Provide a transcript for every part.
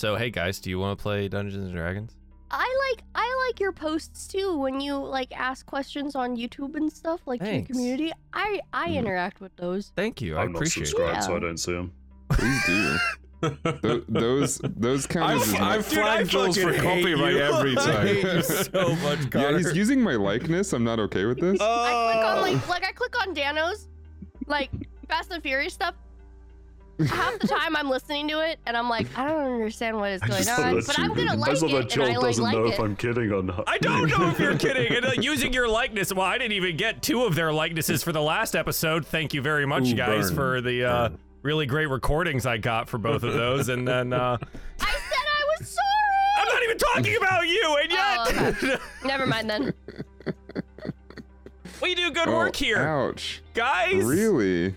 So hey guys, do you want to play Dungeons and Dragons? I like I like your posts too when you like ask questions on YouTube and stuff like to your Thanks. community. I I Mhm. interact with those. Thank you. I I'm not appreciate it. subscribed, so I don't see them. Please do. Th- those those kind I've, of. I've Dude, I flagged Jules for hate copyright you. every I time. hate you so much, yeah, he's using my likeness. I'm not okay with this. Oh. I click on Oh. like like I click on Danos, like Fast and Furious stuff. Half the time I'm listening to it and I'm like, I don't understand what is I going just love on, that but you- I'm gonna I like just love it that and Joel I like doesn't like know it. if I'm kidding or not. I don't know if you're kidding. And, uh, using your likeness. Well, I didn't even get two of their likenesses for the last episode. Thank you very much, Ooh, guys, burn. for the uh, really great recordings I got for both of those. And then uh, I said I was sorry. I'm not even talking about you, and yet Oh, Never mind then. we do good Oh, work here, Ouch. guys. Really?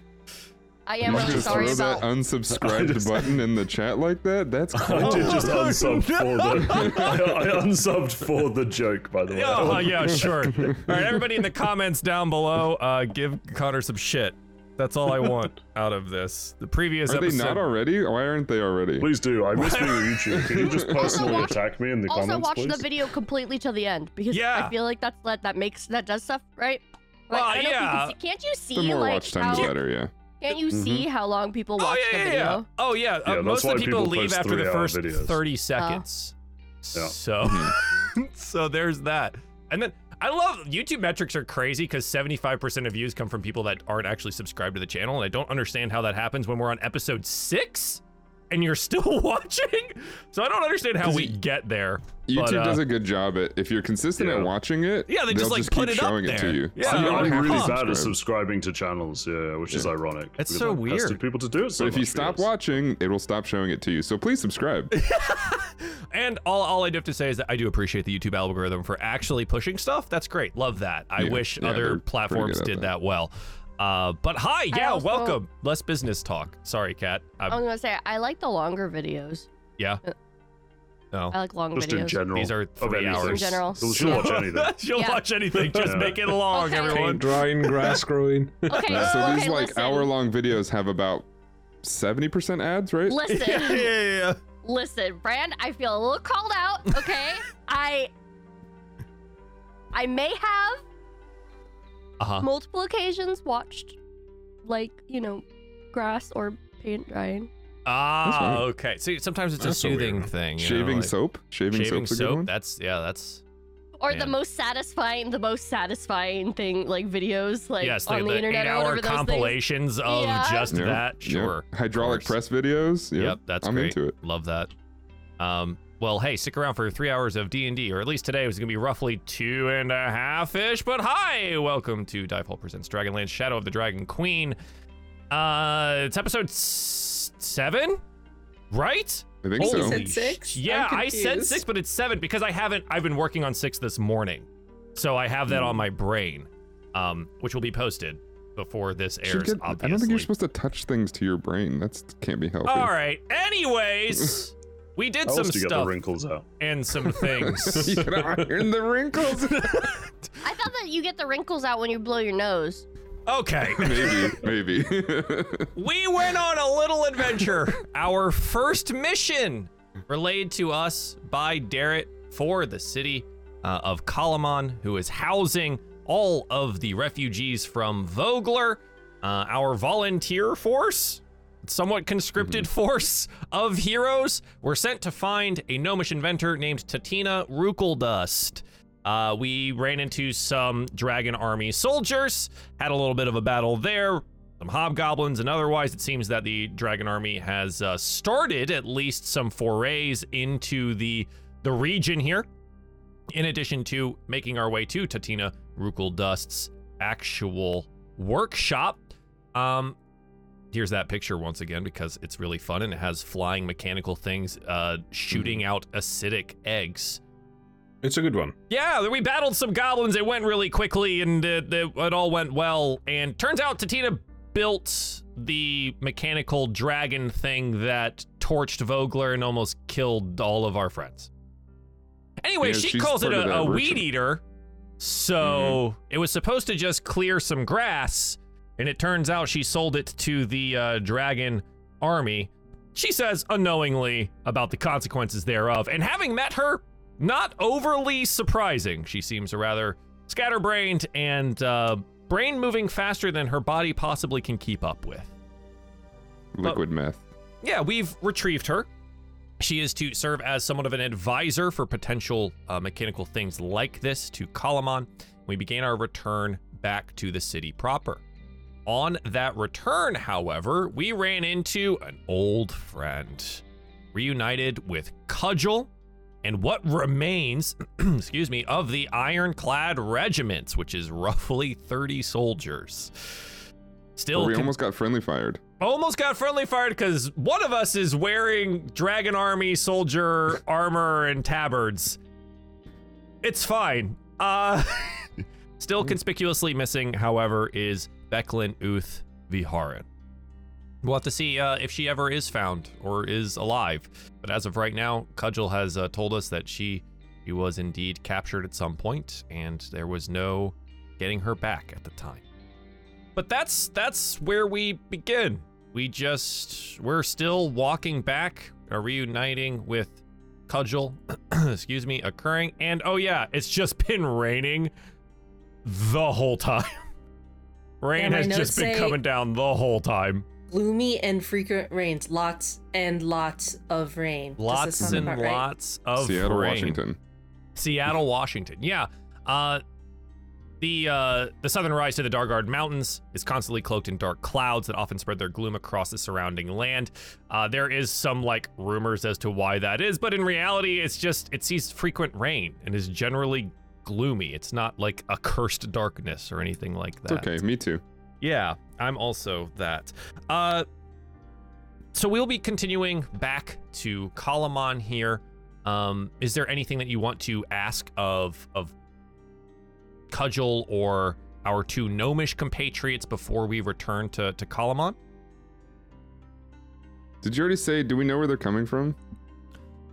I am You really just sorry throw about. that unsubscribe just- button in the chat like that? That's cool. I did just Oh, unsub no. for the. I, I unsubbed for the joke, by the way. Oh yeah, sure. All right, everybody in the comments down below, uh, give Connagh some shit. That's all I want out of this. The previous Are they not already? Why aren't they already? Please do. I miss being on YouTube. Can you just personally watch- attack me in the Also, comments, Also, watch please? the video completely till the end because Yeah. I feel like that's that that makes that does stuff right. Like, Well, I don't know if you yeah. can see- can't you see The more like watch time, how? the better, yeah. Can't you see how long people Oh watch yeah, the video? yeah. Oh yeah. Yeah, uh, most of the people, people leave after the first videos. thirty seconds. Yeah. So, so there's that. And then I love YouTube metrics are crazy because 75% of views come from people that aren't actually subscribed to the channel, and I don't understand how that happens when we're on episode six and you're still watching. So I don't understand how we get there. YouTube but, uh, does a good job at if you're consistent Yeah. at watching it. Yeah, they just, like, just put keep it up showing it to you. Yeah, So you I'm, don't I'm have to really bad at subscribing to channels, yeah, which is ironic. It's so I've pestered weird. people to do it so But if you stop for years. watching, it will stop showing it to you. So please subscribe. And all, all I do have to say is that I do appreciate the YouTube algorithm for actually pushing stuff. That's great. Love that. I Yeah, wish yeah, other platforms did that. that well. Uh, but hi, yeah, also- welcome. Less business talk. Sorry, Kat. I was gonna say I like the longer videos. yeah. No. I like long Just videos. in general. These are three hours. In general. So she'll watch anything. She'll Yeah. watch anything. Just Yeah. make it long, Okay. everyone. Paint drying, grass growing. Okay, so okay, these like listen. hour long videos have about 70% ads, right? Listen, yeah, yeah, yeah. listen, Brand. I feel a little called out. Okay, I, I may have Uh huh. multiple occasions watched, like you know, grass or paint drying. Ah, okay. See, sometimes it's a That's so soothing weird. thing. you know, Shaving like soap? Shaving, Shaving soap's soap. That's yeah. That's Or the most satisfying, the most satisfying thing, like videos, like yes. on the, the internet or eight-hour whatever those things. compilations of Yeah. just Yeah, that. yeah. Sure. Hydraulic press videos. Yep, Yep, that's I'm great. into it. Love that. Um, well, hey, stick around for three hours of D and D, or at least today was going to be roughly two and a half ish. But hi, welcome to Dive presents Dragonlance: Shadow of the Dragon Queen. Uh, it's episode s- seven, right? I think Holy so. You said sh- six? Yeah, I'm said six, but it's seven because I haven't. I've been working on six this morning, so I have that Hmm. on my brain, um, which will be posted before this airs. get- obviously. I don't think you're supposed to touch things to your brain. That's can't be healthy. All right. Anyways, we did How some else do you get the stuff wrinkles out? and some things. you gotta iron the wrinkles. I thought that you get the wrinkles out when you blow your nose. okay. maybe, maybe. We went on a little adventure. Our first mission relayed to us by Darrett for the city uh, of Kalaman, who is housing all of the refugees from Vogler, uh, our volunteer force. Somewhat conscripted force of heroes were sent to find a gnomish inventor named Tatina Rookledust. Uh, we ran into some dragon army soldiers, had a little bit of a battle there, some hobgoblins, and otherwise, it seems that the dragon army has uh, started at least some forays into the the region here. In addition to making our way to Tatina Rookledust's actual workshop. Um, here's that picture once again because it's really fun and it has flying mechanical things uh, shooting out acidic eggs. It's a good one. Yeah, we battled some goblins. It went really quickly, and it, it, it all went well. And turns out Tatina built the mechanical dragon thing that torched Vogler and almost killed all of our friends. Anyway, Yeah, she calls it a, a weed eater. So it was supposed to just clear some grass, and it turns out she sold it to the uh, dragon army. she says unknowingly about the consequences thereof, and having met her, not overly surprising. She seems rather scatterbrained and uh, brain moving faster than her body possibly can keep up with. Liquid meth. Yeah, we've retrieved her. She is to serve as somewhat of an advisor for potential uh, mechanical things like this to Kalaman. We began our return back to the city proper. On that return, however, we ran into an old friend, reunited with Cudgel and what remains, excuse me, of the ironclad regiments, which is roughly 30 soldiers. Still, Well, we con- almost got friendly fired. almost got friendly fired because one of us is wearing Dragon Army soldier armor and tabards. It's fine. Uh, still conspicuously missing, however, is Becklin Uth Viharin. We'll have to see uh, if she ever is found or is alive. But as of right now, Cudgel has uh, told us that she, she was indeed captured at some point, and there was no getting her back at the time. But that's that's where we begin. We just we're still walking back, uh, reuniting with Cudgel, excuse me, occurring. And oh yeah, it's just been raining the whole time. Rain has just been say- coming down the whole time. Gloomy and frequent rains. Lots and lots of rain. Lots and about right? lots of rain. Seattle, rain. Washington. Seattle, Washington. Yeah. Uh the uh the southern rise to the Dargaard Mountains is constantly cloaked in dark clouds that often spread their gloom across the surrounding land. Uh there is some like rumors as to why that is, but in reality it's just it sees frequent rain and is generally gloomy. It's not like a cursed darkness or anything like It's that. okay. Me too. Yeah, I'm also that. Uh, so we'll be continuing back to Kalaman here. Um, is there anything that you want to ask of of Cudgel or our two gnomish compatriots before we return to to Kalaman? Did you already say? Do we know where they're coming from?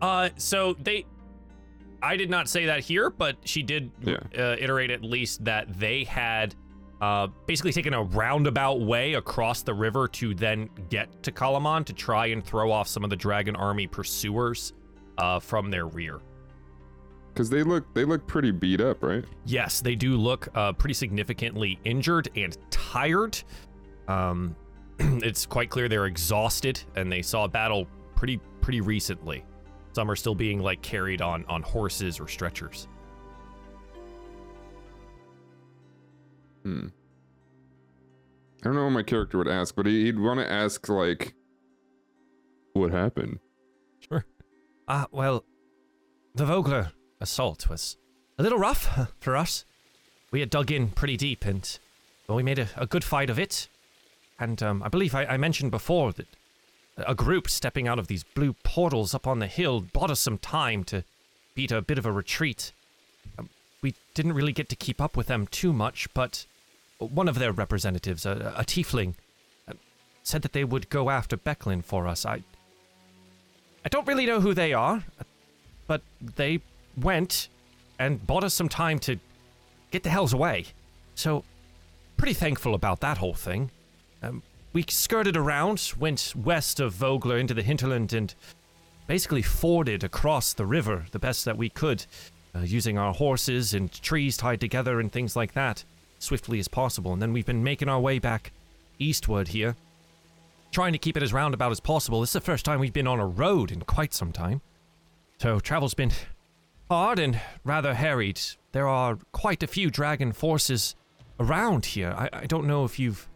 Uh, so they. I did not say that here, but she did Yeah. uh, iterate at least that they had uh, basically taken a roundabout way across the river to then get to Kalaman to try and throw off some of the Dragon Army pursuers uh, from their rear. Because they look they look pretty beat up, right? Yes, they do look uh, pretty significantly injured and tired. Um, it's quite clear they're exhausted, and they saw a battle pretty pretty recently. Some are still being like carried on on horses or stretchers. Hmm. I don't know what my character would ask, but he- he'd want to ask like, "What happened?" Sure. Ah, well, the Vogler assault was a little rough for us. We had dug in pretty deep, and well, we made a, a good fight of it. And um, I believe I, I mentioned before that a group stepping out of these blue portals up on the hill bought us some time to beat a bit of a retreat. Um, we didn't really get to keep up with them too much, but one of their representatives, a, a tiefling, uh, said that they would go after Becklin for us. I I don't really know who they are, but they went and bought us some time to get the hells away. So, pretty thankful about that whole thing. Um, we skirted around, went west of Vogler into the hinterland, and basically forded across the river the best that we could, uh, using our horses and trees tied together and things like that, swiftly as possible. And then we've been making our way back eastward here, trying to keep it as roundabout as possible. This is the first time we've been on a road in quite some time. So travel's been hard and rather harried. There are quite a few dragon forces around here. I, I don't know if you've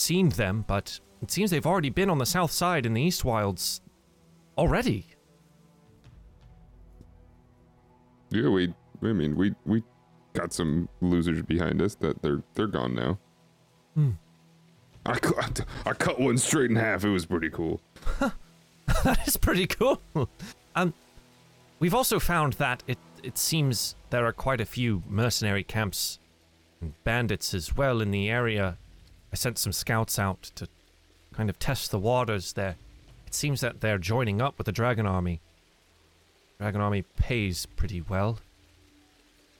seen them, but it seems they've already been on the south side in the East Wilds already. Yeah, we. I mean, we we got some losers behind us that they're they're gone now. Hmm. I cut I cut one straight in half. It was pretty cool. that is pretty cool. Um, we've also found that it it seems there are quite a few mercenary camps and bandits as well in the area. I sent some scouts out to kind of test the waters there. It seems that they're joining up with the Dragon Army. Dragon Army pays pretty well.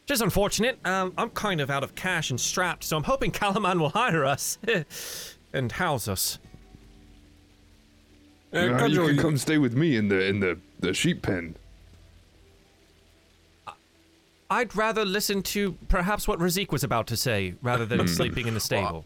Which is unfortunate. Um, I'm kind of out of cash and strapped, so I'm hoping Kalaman will hire us and house us. Uh, you, know, you Cudgel, can come stay with me in the in the the sheep pen. I'd rather listen to perhaps what Razik was about to say rather than sleeping in the stable.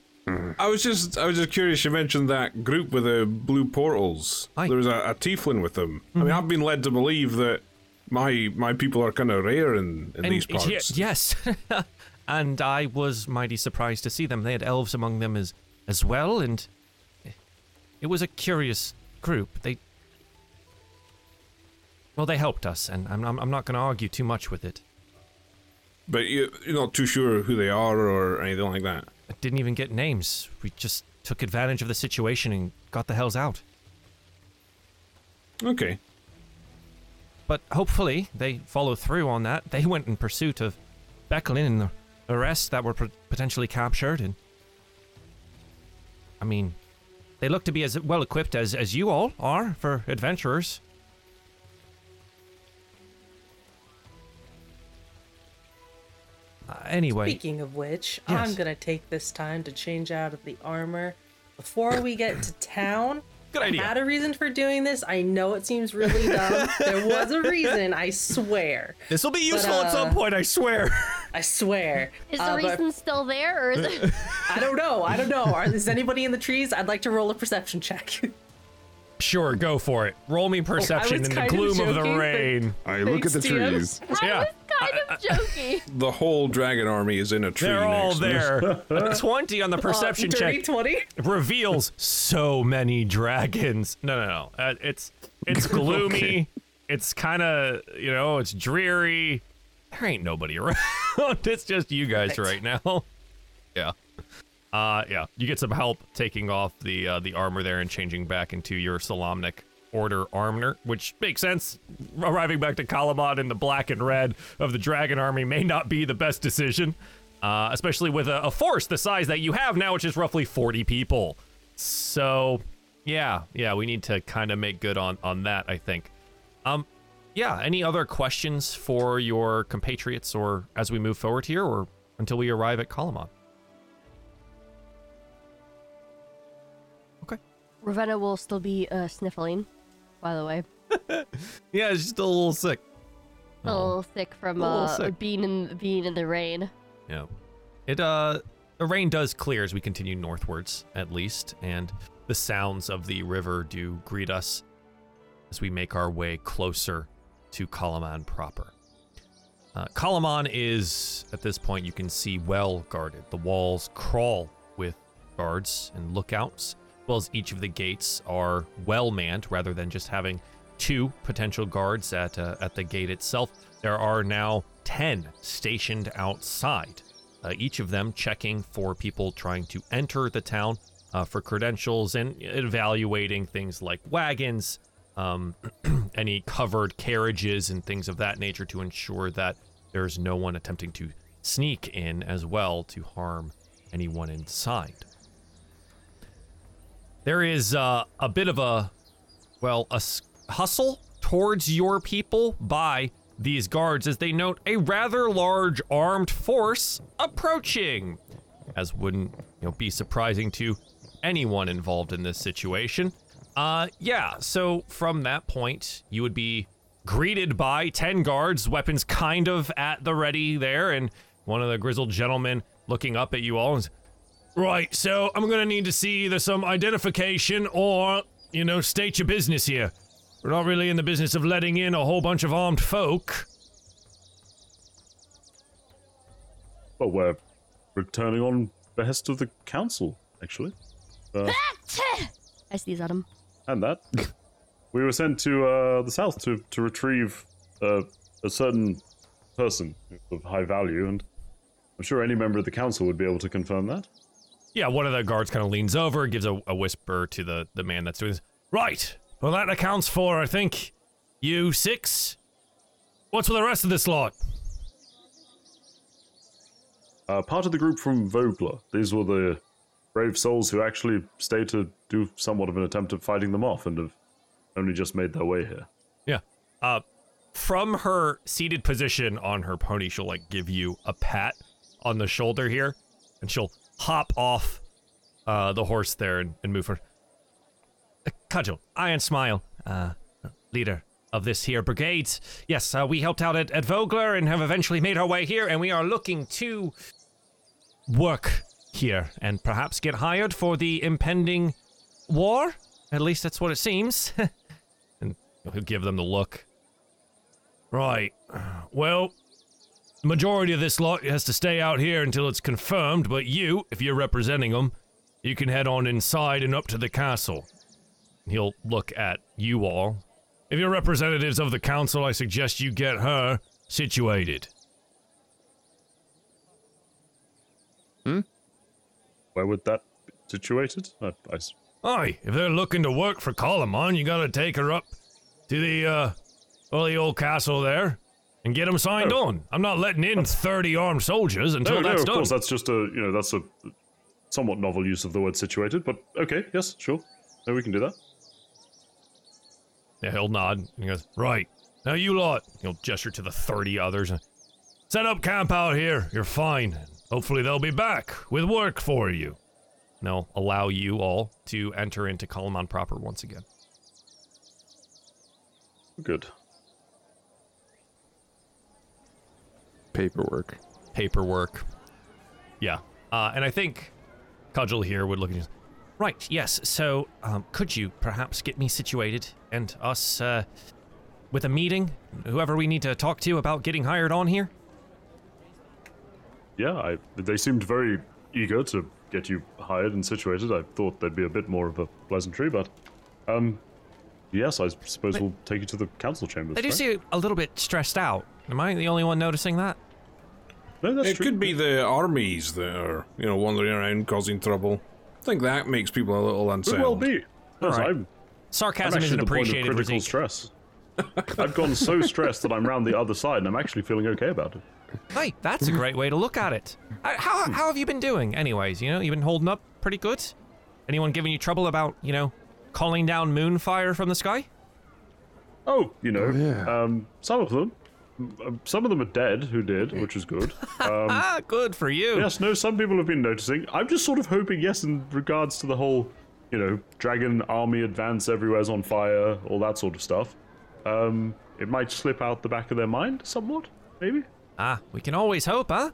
I was just I was just curious. You mentioned that group with the blue portals. Aye. There was a, a tiefling with them. I mean, I've been led to believe that my my people are kind of rare in, in And these parts. ye- yes, and I was mighty surprised to see them. They had elves among them as as well, and it was a curious group. They well, they helped us, and I'm I'm, I'm not going to argue too much with it. But you, you're not too sure who they are or anything like that. I didn't even get names. We just took advantage of the situation and got the hells out. Okay. But hopefully they follow through on that. They went in pursuit of Becklin and the, arrests that were potentially captured. And I mean, they look to be as well equipped as as you all are for adventurers. Uh, anyway, Speaking of which, Yes. I'm gonna take this time to change out of the armor before we get to town. good idea. I had a reason for doing this. I know it seems really dumb. there was a reason, I swear. This will be useful But, at some uh, point, I swear. I swear. Is the Uh, but reason still there, or is it? I don't know. I don't know. Are, is anybody in the trees? I'd like to roll a perception check. sure, go for it. Roll me perception was in the kind of gloom of, the rain. I look at the Thanks, TM. trees. I Yeah. Was kind of joking. The whole dragon army is in a tree. They're all next to there. A 20 on the perception uh, check. 20? reveals so many dragons. No, no, no. Uh, it's it's gloomy. Okay. It's kind of you know it's dreary. There ain't nobody around. it's just you guys right now. yeah. Uh, yeah. You get some help taking off the uh, the armor there and changing back into your Solamnic Order armor, which makes sense. Arriving back to Kalaman in the black and red of the Dragon Army may not be the best decision, uh, especially with a, a force the size that you have now, which is roughly 40 people. So, yeah, yeah, we need to kind of make good on on that. I think. Um, yeah. Any other questions for your compatriots, or as we move forward here, or until we arrive at Kalaman? Okay. Ravenna will still be uh, sniffling, by the way. Yeah, she's still a little sick. A little sick from little uh, sick. being in being in the rain. Yeah. It uh the rain does clear as we continue northwards at least, and the sounds of the river do greet us as we make our way closer to Kalaman proper. Uh, Kalaman is at this point you can see well guarded. The walls crawl with guards and lookouts, well as each of the gates are well manned rather than just having two potential guards at uh, at the gate itself. There are now 10 stationed outside, uh, each of them checking for people trying to enter the town uh, for credentials and evaluating things like wagons, um, any covered carriages, and things of that nature to ensure that there's no one attempting to sneak in as well to harm anyone inside. There is uh, a bit of a, well, a hustle towards your people by these guards as they note a rather large armed force approaching. As wouldn't, you know, be surprising to anyone involved in this situation. Uh, yeah, so from that point, you would be greeted by 10 guards, weapons kind of at the ready there, and one of the grizzled gentlemen looking up at you all and Right, so I'm gonna need to see either some identification or, you know, state your business here. We're not really in the business of letting in a whole bunch of armed folk. Well, we're returning on behest of the council, actually. Uh, I sneeze at him. and that. we were sent to uh, the south to, to retrieve uh, a certain person of high value, and I'm sure any member of the council would be able to confirm that. Yeah, one of the guards kind of leans over, gives a, a whisper to the, the man that's doing this. Right, well, that accounts for, I think, you six. What's with the rest of this lot? Uh, part of the group from Vogler. These were the brave souls who actually stayed to do somewhat of an attempt at fighting them off and have only just made their way here. Yeah. Uh, from her seated position on her pony, she'll like give you a pat on the shoulder here, and she'll hop off uh, the horse there and, and move her. Cudgel, Iron Smile, uh, leader of this here brigade. Yes, uh, we helped out at, at Vogler and have eventually made our way here, and we are looking to work here and perhaps get hired for the impending war. At least that's what it seems. and he'll give them the look. Right. Well, majority of this lot has to stay out here until it's confirmed, but you, if you're representing them, you can head on inside and up to the castle. He'll look at you all. If you're representatives of the council, I suggest you get her situated. Hmm? Where would that be situated? I, I s- Aye, if they're looking to work for Kalaman, you gotta take her up to the, uh, well, the old castle there and get them signed Oh. on. I'm not letting in 30 armed soldiers until no, no, that's of done. course, that's just a you know that's a somewhat novel use of the word situated, but okay, yes, sure, no, we can do that. Yeah, he'll nod. And he goes, Right. Now you lot. He'll gesture to the 30 others. And set up camp out here. You're fine. Hopefully they'll be back with work for you. And they'll allow you all to enter into Kalaman proper once again. Good. Paperwork. Paperwork. Yeah. Uh, and I think Cudgel here would look at you. Right, yes. So, um, could you perhaps get me situated and us uh, with a meeting? Whoever we need to talk to about getting hired on here? Yeah, I, they seemed very eager to get you hired and situated. I thought there'd be a bit more of a pleasantry, but um, yes, I suppose But- we'll take you to the council chambers. They do right? seem a little bit stressed out. Am I the only one noticing that? No, that's It true. could be the armies that are, you know, wandering around causing trouble. I think that makes people a little Could unsettled. well be. Yes, Alright. I'm, I'm Sarcasm actually isn't at the point of critical stress. I've gone so stressed that I'm round the other side, and I'm actually feeling okay about it. Hey, that's a great way to look at it. Uh, How, how have you been doing, anyways? You know, you've been holding up pretty good? Anyone giving you trouble about, you know, calling down moonfire from the sky? Oh, you know, yeah. um, some of them. Um, Some of them are dead who did, which is good. Um, Ah, good for you. yes, no, some people have been noticing. I'm just sort of hoping, yes, in regards to the whole, you know, dragon army advance, everywhere's on fire, all that sort of stuff. Um, it might slip out the back of their mind somewhat, maybe. Ah, we can always hope, huh?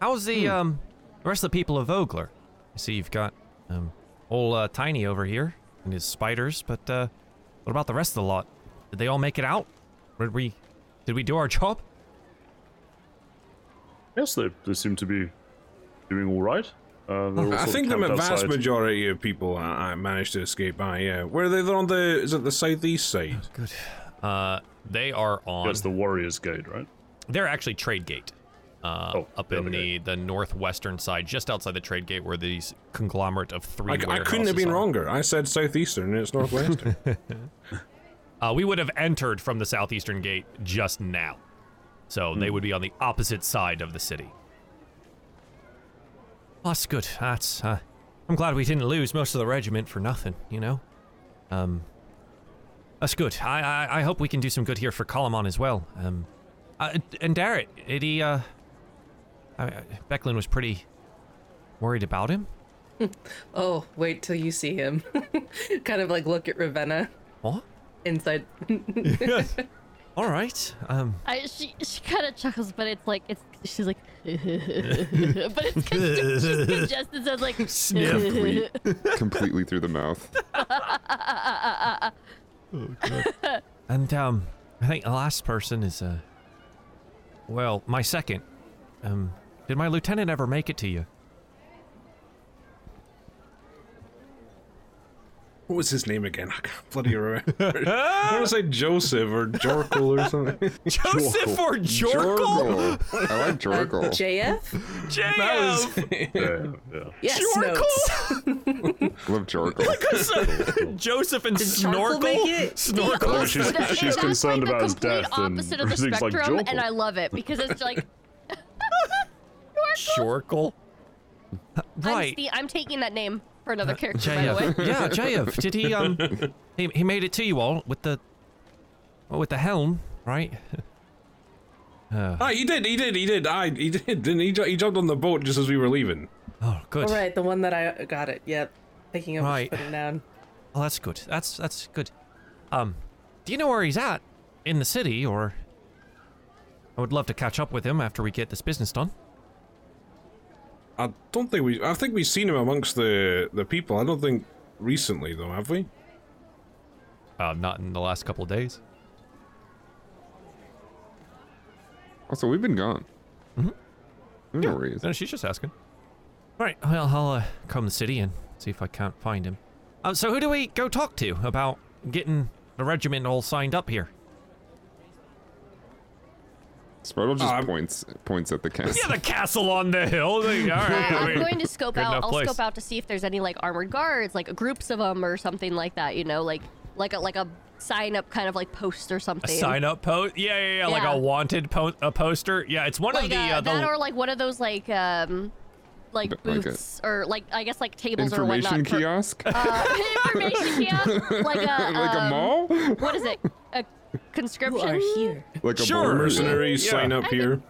How's the um the rest of the people of Vogler? I see you've got um old uh, Tiny over here and his spiders, but uh what about the rest of the lot? Did they all make it out? Did we did we do our job? Yes, they, they seem to be doing all right. Uh, I think the vast outside. majority of people uh, uh, managed to escape. by. yeah. Where are they? They're on the is it the southeast side? Good. Uh they are on That's the Warriors Gate, right? They're actually Trade Gate. Uh, Oh, up the in other the, the northwestern side, just outside the Trade Gate, where these conglomerate of three I, I couldn't have been are. wronger. I said southeastern and it's northwestern. Uh, we would have entered from the southeastern gate just now. So they would be on the opposite side of the city. Well, that's good. That's. Uh, I'm glad we didn't lose most of the regiment for nothing, you know? Um. That's good. I, I, I hope we can do some good here for Kalaman as well. Um. Uh, and Darrett, did he, uh. I, I- Becklin was pretty worried about him. Oh, wait till you see him. kind of like look at Ravenna What? Inside. All right. Um. I she she kind of chuckles, but it's like it's she's like, but it's con- she's congested, so it's like Sniff. Completely through the mouth. And um, I think the last person is uh, well, my second. Um, did my lieutenant ever make it to you? What was his name again? I can't bloody remember. I want to say Joseph or Jorkle or something. Joseph or Jorkle? Jorgle. I like Jorgle. JF? JF. Yeah, yeah. Yes, Jorkle? notes. Love Jorgle. Joseph and Did Jorkle Snorkel. Snorkel. Oh, she's, That- she's concerned like about his complete death and opposite of the everything's like Jorkle. and I love it because it's like Jorkle. I'm, Right. I'm taking that name for another character, by the way. Yeah, JF. Did he um? He, he made it to you all with the, well, with the helm, right? Uh, Ah, he did, he did, he did. I, he did. Didn't he? Ju- He jumped on the boat just as we were leaving. oh, good. All right, the one that I got it. Yep. Thinking of Right. putting down. Oh, that's good. That's that's good. Um, do you know where he's at in the city, or? I would love to catch up with him after we get this business done. I don't think we. I think we've seen him amongst the the people. I don't think recently though, have we? Uh, not in the last couple of days. Also, we've been gone. Mm-hmm. No worries. No, she's just asking. All right, well, I'll uh, come to the city and see if I can't find him. Uh, so who do we go talk to about getting the regiment all signed up here? Sprout just I'm- points points at the castle. Yeah, the castle on the hill. Like, all right, I, I I'm mean, going to scope out. I'll place. scope out to see if there's any like armored guards, like groups of them or something like that. You know, like like a like a sign up kind of like post or a something. sign up post. Yeah, yeah, yeah, like a wanted po- a poster. Yeah, it's one like of the uh, uh, that the or like one of those like um like But like a- booths or like I guess like tables or Information whatnot. for- kiosk? uh, information kiosk, like a like a um, mall? What is it? A You conscription. are here. Like a Sure. bar? Mercenaries Yeah. sign up here.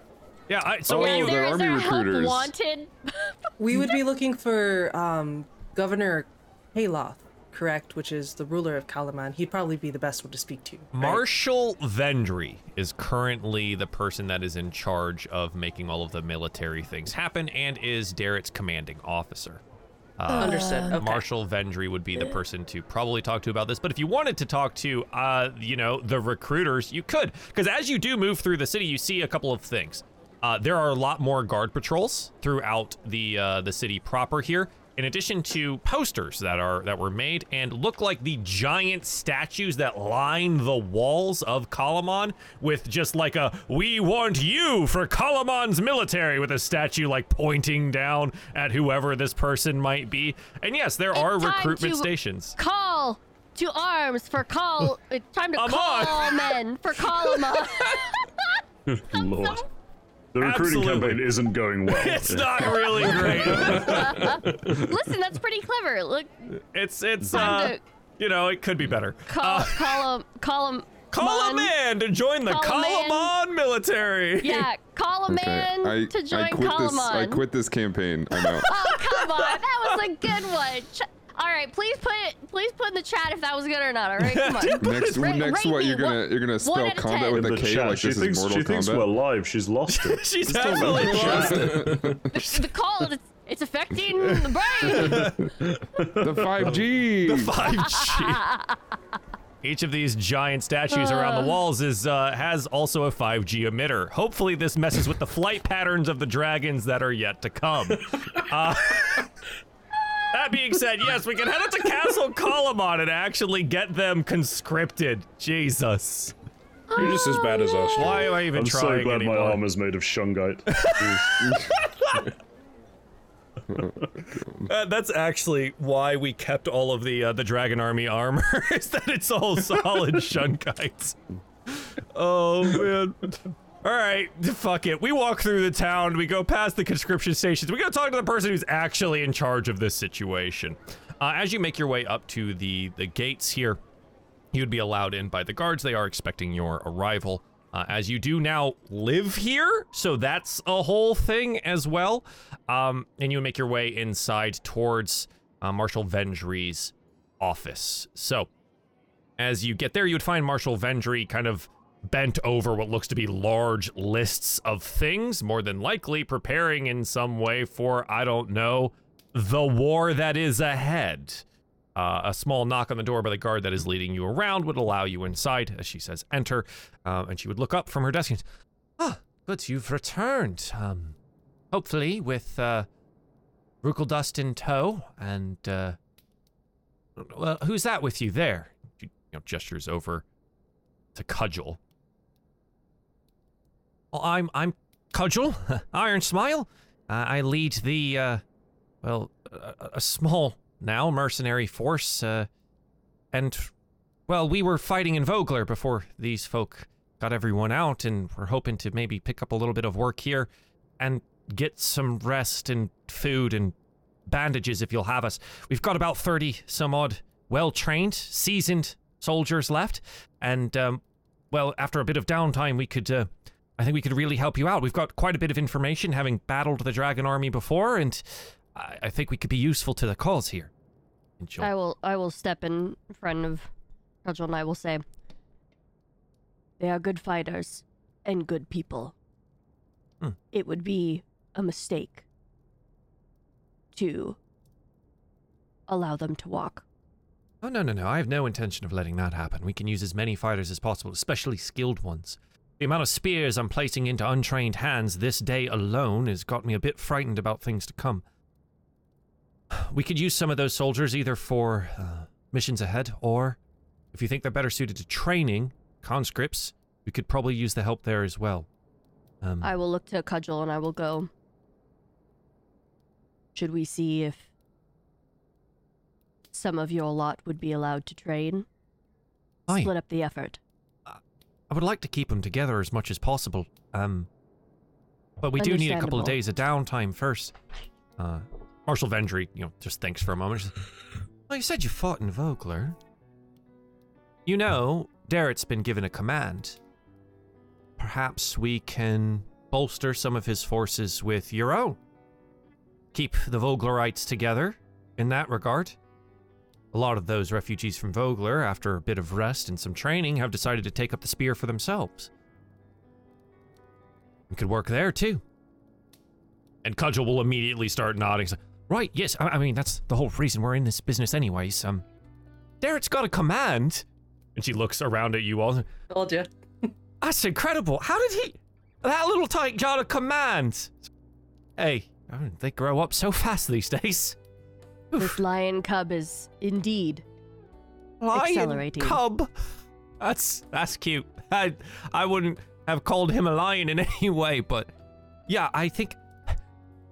yeah. I, so Oh, we- Is the there, is army there recruiters. help wanted? We would be looking for um, Governor Hayloth, correct? Which is the ruler of Kalaman. He'd probably be the best one to speak to. right? Marshal Vendry is currently the person that is in charge of making all of the military things happen and is Darrett's commanding officer. Understood. Okay. Marshal Vendry would be the person to probably talk to about this. But if you wanted to talk to, uh, you know, the recruiters, you could. Because as you do move through the city, you see a couple of things. Uh, there are a lot more guard patrols throughout the uh, the city proper here. In addition to posters that are that were made and look like the giant statues that line the walls of Kalaman with just like a "We want you for Kalaman's military" with a statue like pointing down at whoever this person might be. And yes, there are It's time recruitment to- stations. Call to arms for call. It's time to I'm call on. men for call 'em on. Lord. The recruiting Absolutely. campaign isn't going well. It's not really great. Listen, that's pretty clever. Look, It's it's uh, to- you know, it could be better. call call 'em call 'em. Call a man. man to join the Call a man. Kalaman military. Yeah, call a Okay, man I, to join I quit this. I quit this campaign. I know. Oh come on, that was a good one. Ch- all right, please put it. Please put in the chat if that was good or not. All right, come on. Next, Rate- next, rate what you're gonna One- you're gonna one spell combat with In a the chat, like she this thinks is she Mortal thinks we're live. She's lost it. She's absolutely lost it. the, the call it's, it's affecting the brain. The 5G. 5G. Each of these giant statues around the walls is uh, has also a 5G emitter. Hopefully, this messes with the flight patterns of the dragons that are yet to come. Uh, that being said, yes, we can head up to Castle Kalaman and actually get them conscripted. Jesus, You're just as bad as us. why am I even trying. I'm so glad anymore? my armor's made of shungite. Uh, that's actually why we kept all of the uh, the Dragon Army armor. is that it's all solid shunkites. Oh man. All right, fuck it. We walk through the town. We go past the conscription stations. We go talk to the person who's actually in charge of this situation. Uh, as you make your way up to the the gates here, you'd be allowed in by the guards. They are expecting your arrival. Uh, as you do now live here, so that's a whole thing as well. Um, and you would make your way inside towards uh, Marshal Vendry's office. So, as you get there, you would find Marshal Vendry kind of bent over what looks to be large lists of things, more than likely preparing in some way for, I don't know, the war that is ahead. Uh, a small knock on the door by the guard that is leading you around would allow you inside, as she says, enter. Um, and she would look up from her desk and, ah, good, you've returned. Um, hopefully with, uh, Rookledust in tow, and, uh, well, who's that with you there? She you know, gestures over to Cudgel. Well, I'm, I'm Cudgel, Iron Smile. Uh, I lead the, uh, well, a, a small now mercenary force, uh, and, well, we were fighting in Vogler before these folk got everyone out, and we're hoping to maybe pick up a little bit of work here and get some rest and food and bandages if you'll have us. We've got about 30 some odd well trained, seasoned soldiers left, and, um, well, after a bit of downtime, we could, uh, I think we could really help you out. We've got quite a bit of information, having battled the Dragon Army before, and I, I think we could be useful to the cause here. I will I will step in front of Cudgel and I will say they are good fighters and good people. Hmm. It would be a mistake to allow them to walk. Oh, no, no, no. I have no intention of letting that happen. We can use as many fighters as possible, especially skilled ones. The amount of spears I'm placing into untrained hands this day alone has got me a bit frightened about things to come. We could use some of those soldiers either for uh, missions ahead, or if you think they're better suited to training, conscripts, we could probably use the help there as well. Um, I will look to Cudgel and I will go. Should we see if some of your lot would be allowed to train? Aye. Split up the effort. I would like to keep them together as much as possible. Um, but we do need a couple of days of downtime first. Uh, Marshal Vendry, you know, just thinks for a moment. Well, you said you fought in Vogler. You know, Darrett's been given a command. Perhaps we can bolster some of his forces with your own. Keep the Voglerites together in that regard. A lot of those refugees from Vogler, after a bit of rest and some training, have decided to take up the spear for themselves. We could work there too. And Cudgel will immediately start nodding. Right, yes, I, I mean, that's the whole reason we're in this business, anyways. Um, Darrett's got a command. And she looks around at you all. Told you. That's incredible. How did he. That little tyke got a command. Hey, I mean, they grow up so fast these days. This lion cub is indeed Lion Accelerating. cub. That's that's cute. I I wouldn't have called him a lion in any way, but yeah, I think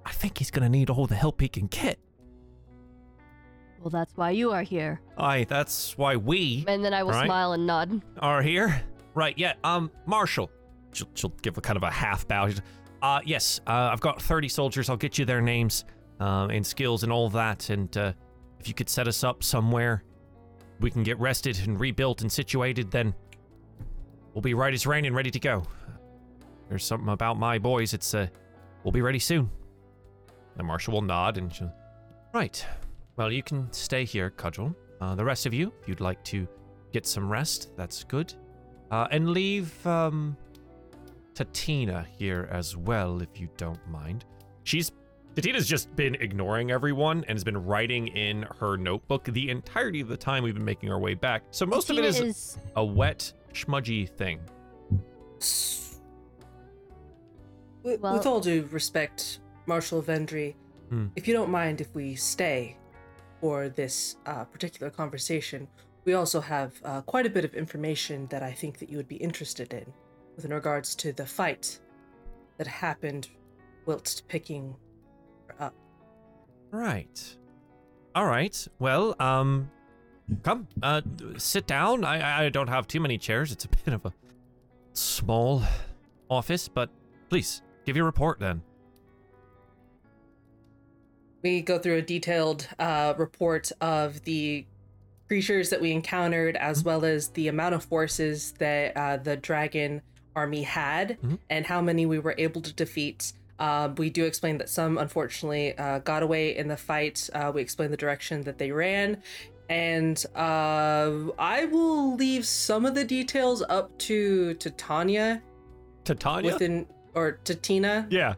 I think he's gonna need all the help he can get. well. That's why you are here. Aye, that's why we And then I will Right. smile and nod. are here. Right, yeah. Um, Marshall. She'll, she'll give a kind of a half bow. She's, Uh, yes. Uh, I've got 30 soldiers. I'll get you their names, uh, and skills and all that. And uh, if you could set us up somewhere, we can get rested and rebuilt and situated. Then we'll be right as rain and ready to go. There's something about my boys. It's uh, we'll be ready soon. The marshal will nod and she'll. Right. Well, you can stay here, Cudgel. Uh, the rest of you, if you'd like to get some rest, that's good. Uh, and leave um, Tatina here as well, if you don't mind. She's Tatina's just been ignoring everyone and has been writing in her notebook the entirety of the time we've been making our way back. So most of it is, is, is a wet, smudgy thing. With, Well- with all due respect, Marshal Vendry, Hmm. if you don't mind if we stay for this uh, particular conversation, we also have uh, quite a bit of information that I think that you would be interested in with in regards to the fight that happened whilst picking her up. Right. All right. Well, um, come, uh, sit down. I I don't have too many chairs. It's a bit of a small office, but please give your report then. We go through a detailed uh, report of the creatures that we encountered, as well as the amount of forces that uh, the dragon army had, Mhm. and how many we were able to defeat. Uh, we do explain that some, unfortunately, uh, got away in the fight. Uh, we explain the direction that they ran. And uh, I will leave some of the details up to to Tanya Titania. within or to Tina. yeah.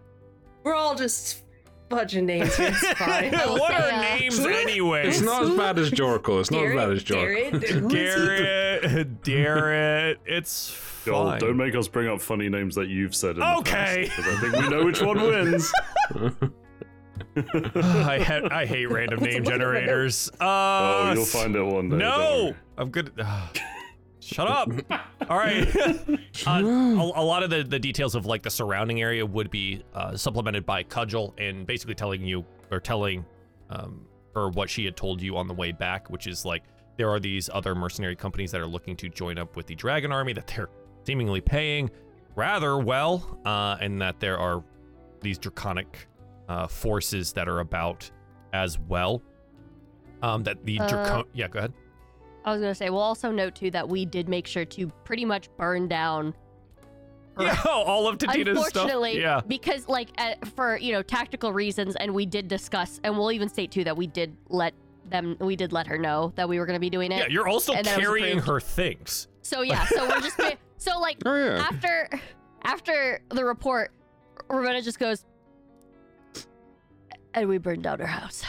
We're all just fudging names. It's fine. what are names anyway? It's not as bad as Jorko. It's not as bad as Jorko. Darren, Garrett, Darrett. It's Joel, fine. don't make us bring up funny names that you've said in the Okay. past, 'cause I think we know which one wins. I ha- I hate random name generators. Uh, oh, you'll find it one day. No. I'm good. Shut up. All right. uh, a, a lot of the, the details of like the surrounding area would be uh, supplemented by Cudgel and basically telling you or telling um, her what she had told you on the way back, which is like there are these other mercenary companies that are looking to join up with the Dragon Army that they're seemingly paying rather well, uh, and that there are these draconic uh, forces that are about as well. Um, that the Uh, dracon. Yeah, go ahead. I was gonna say. We'll also note too that we did make sure to pretty much burn down. Yeah, all of Tatina's stuff. Unfortunately, Yeah. because like uh, for you know tactical reasons, and we did discuss, and we'll even state too that we did let them. We did let her know that we were gonna be doing it. Yeah, you're also carrying her things. So yeah, so we're just so like Oh yeah. after after the report, Ravenna just goes, and we burned down her house.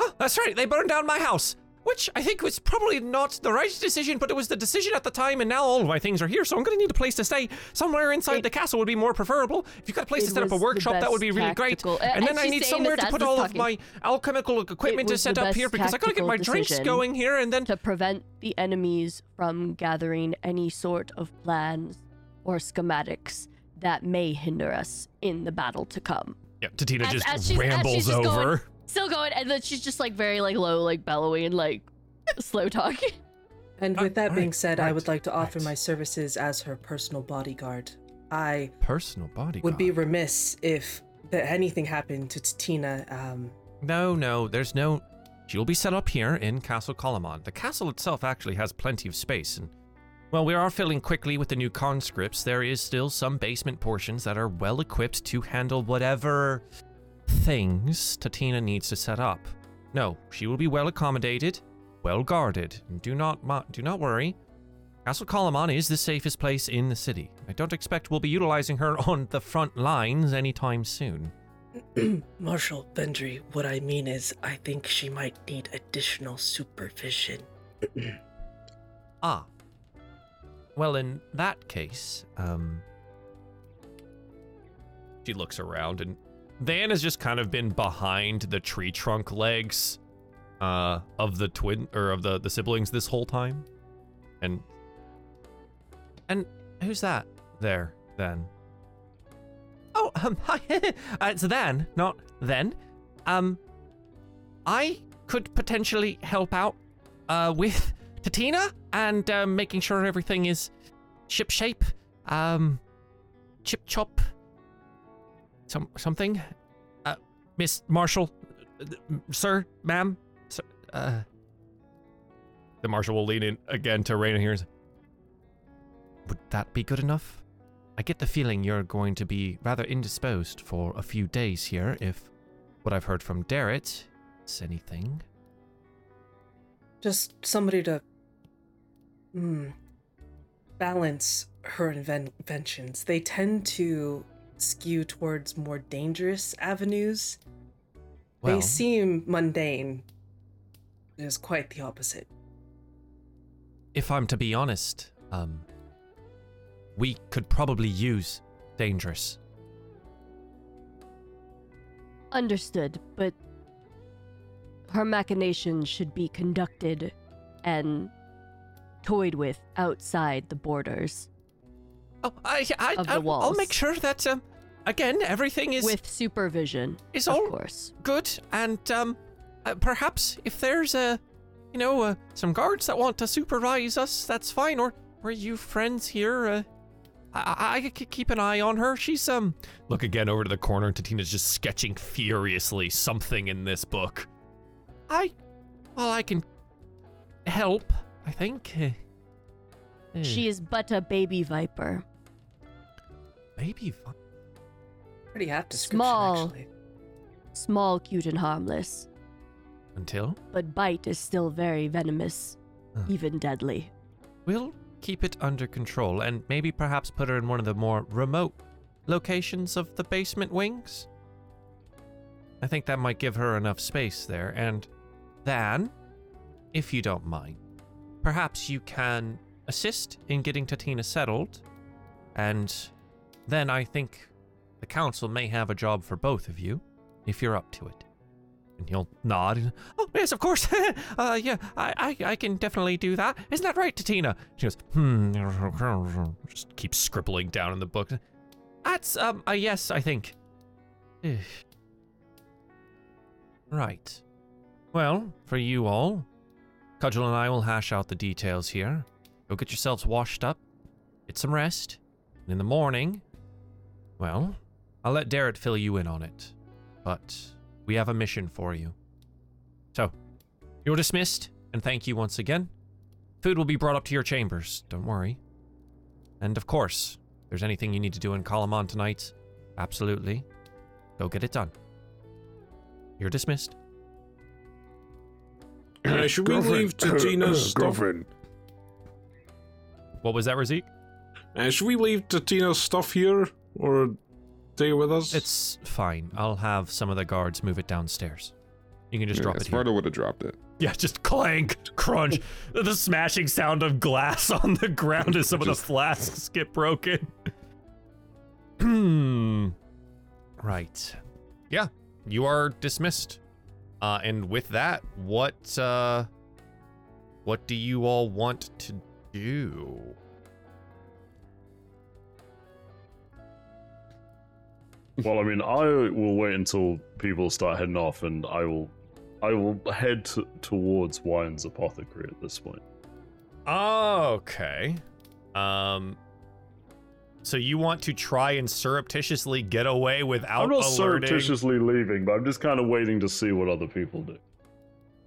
Oh, that's right. They burned down my house, which I think was probably not the right decision, but it was the decision at the time, and now all of my things are here, so I'm going to need a place to stay. Somewhere inside It- the castle would be more preferable. If you've got a place to set up a workshop, that would be best really great. uh, And and then I need somewhere to put this all of my alchemical equipment to set up here because I got to get my drinks going here, and then to prevent the enemies from gathering any sort of plans or schematics that may hinder us in the battle to come. yeah, Tatina As- just as she's- as rambles she's just going- over. Still going, and then she's just like very like low, like bellowing, like slow talking. And with that being right, said, I would like to offer right. my services as her personal bodyguard. I Personal bodyguard. would be remiss if that anything happened to Tina. Um, No, no, there's no. She'll be set up here in Castle Kalaman. The castle itself actually has plenty of space, and well, we are filling quickly with the new conscripts. There is still some basement portions that are well equipped to handle whatever things Tatina needs to set up. No, she will be well accommodated, well guarded, and do not mo- do not worry. Castle Kalaman is the safest place in the city. I don't expect we'll be utilizing her on the front lines anytime soon. Marshal Vendry, what I mean is, I think she might need additional supervision. Ah. Well, in that case, um. She looks around and Van has just kind of been behind the tree trunk legs uh of the twin or of the the siblings this whole time. And and who's that there then? Oh, um, hi. uh, it's then, not then. Um, I could potentially help out uh, with Tatina and um, making sure everything is ship shape, um, chip chop, some something. Uh, Miss Marshall, sir, ma'am, sir, uh. The marshal will lean in again to here. and say, Would that be good enough? I get the feeling you're going to be rather indisposed for a few days here, if what I've heard from Darret is anything. Just somebody to hmm, balance her inven- inventions. They tend to skew towards more dangerous avenues. Well, They seem mundane. It is quite the opposite. if I'm to be honest, um, we could probably use dangerous. Understood, but her machinations should be conducted and toyed with outside the borders Oh, I, I, Of the I, I'll make sure that, um, again, everything is with supervision, is of all course. good, and um, uh, perhaps if there's a, you know, uh, some guards that want to supervise us, that's fine. Or, or you friends here, uh, I, I, I could keep an eye on her. She's um, look again over to the corner, and Tatina's just sketching furiously something in this book. I, well, I can help. I think. Eh, She is but a baby viper. maybe. fi- Pretty apt description, Small. actually. Small, cute, and harmless, Until but bite is still very venomous, Huh. even deadly. We'll keep it under control and maybe perhaps put her in one of the more remote locations of the basement wings. I think that might give her enough space there. And then, if you don't mind, perhaps you can assist in getting Tatina settled. And then I think the council may have a job for both of you if you're up to it. And he'll nod. Oh, yes, of course. uh, yeah, I, I, I can definitely do that. Isn't that right, Tatina? She goes, hmm. Just keeps scribbling down in the book. That's, um, a yes, I think. Right. Well, for you all, Cudgel and I will hash out the details here. Go get yourselves washed up, get some rest, and in the morning, well, I'll let Darret fill you in on it. But we have a mission for you. So, you're dismissed, and thank you once again. Food will be brought up to your chambers, don't worry. And of course, if there's anything you need to do in Kalaman tonight, absolutely, go get it done. You're dismissed. Uh, should we leave Tatina's stuff? girlfriend? What was that, Razik? Uh, should we leave Tatina's stuff here, or stay with us? It's fine. I'll have some of the guards move it downstairs. You can just Yeah, drop it here. Sparta would have dropped it. Yeah, just clank, crunch, the smashing sound of glass on the ground as some of the flasks get broken. Hmm. right. Yeah, you are dismissed. Uh, and with that, what uh, what do you all want to do? Well, I mean, I will wait until people start heading off, and I will, I will head t- towards Whyan's apothecary at this point. Okay. Um. So you want to try and surreptitiously get away without I'm not alerting? surreptitiously leaving, but I'm just kind of waiting to see what other people do.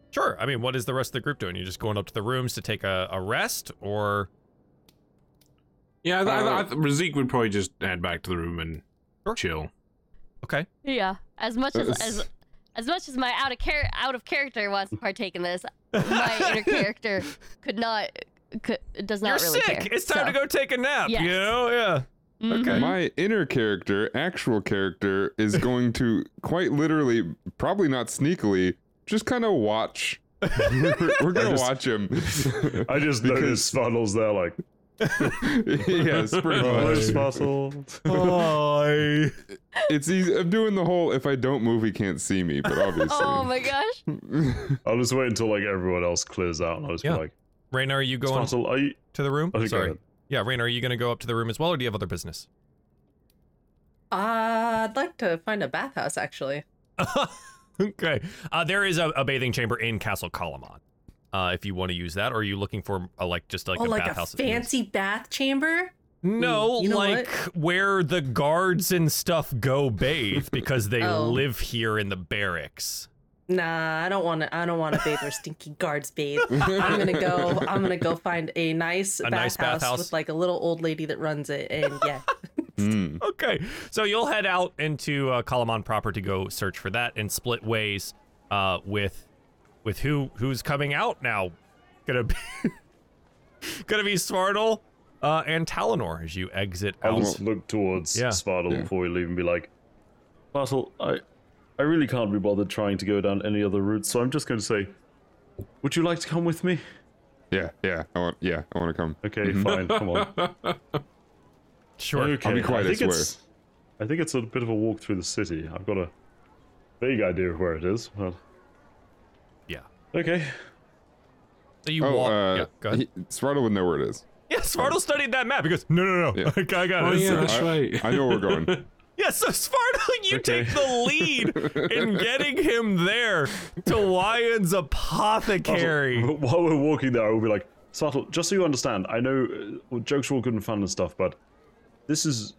Sure. I mean, what is the rest of the group doing? You're just going up to the rooms to take a, a rest, or yeah, I, th- I, Uh, th- I th- Razik would probably just head back to the room and Sure. chill. Okay? Yeah, as much as as as much as my out of char- out of character wants to partake in this, my inner character could not could, does not You're really sick. care. It's time to so- go take a nap. Yes. You know? Yeah. Mhm. Okay. My inner character, actual character, is going to quite literally, probably not sneakily, just kind of watch. we're, we're gonna just- watch him. I just Because- noticed Funnels there, like, yes, pretty hello, much. Spartle. Hi. It's easy. I'm doing the whole if I don't move, he can't see me. But obviously, Oh my gosh. I'll just wait until like everyone else clears out, and I'll just Yeah. be like, Raina, are you going Spartle, are you? to the room? Oh, go Sorry. ahead. Yeah, Raina, are you going to go up to the room as well, or do you have other business? I'd like to find a bathhouse, actually. okay. Uh, there is a, a bathing chamber in Castle Kalaman. Uh, if you want to use that, or are you looking for a, like just like oh, a like a bathhouse? that moves? fancy bath chamber? No, Ooh, you know like where the guards and stuff go bathe because they Oh. live here in the barracks. Nah, I don't want to. I don't want to bathe where stinky guards bathe. I'm gonna go. I'm gonna go find a nice, A bathhouse, nice bathhouse. with like a little old lady that runs it, and yeah. Mm. Okay, so you'll head out into uh, Kalaman proper to go search for that and split ways uh, with with who who's coming out now. Gonna be gonna be Svartle uh, and Talenor as you exit I'll out. just look towards Yeah. Spartle Yeah. before we leave and be like, Spartle, I, I really can't be bothered trying to go down any other routes, so I'm just going to say, would you like to come with me? Yeah, yeah. I want. Yeah, I want to come. Okay, fine, come on. Sure. Okay, I'll be quiet, I I think it's, I think it's a bit of a walk through the city. I've got a vague idea of where it is, but Yeah. Okay. So you Oh, walk. uh, yeah, go ahead. he, Svartle would know where it is. yeah, Svartle studied that map. He goes, no, no, no. Yeah. I got Oh it. yeah, that's I- right. I know where we're going. Yeah, so Svartle, you Okay. take the lead in getting him there to Whyan's apothecary. Spartle, While we're walking there, I will be like, Spartle, just so you understand, I know uh, jokes are all good and fun and stuff, but this is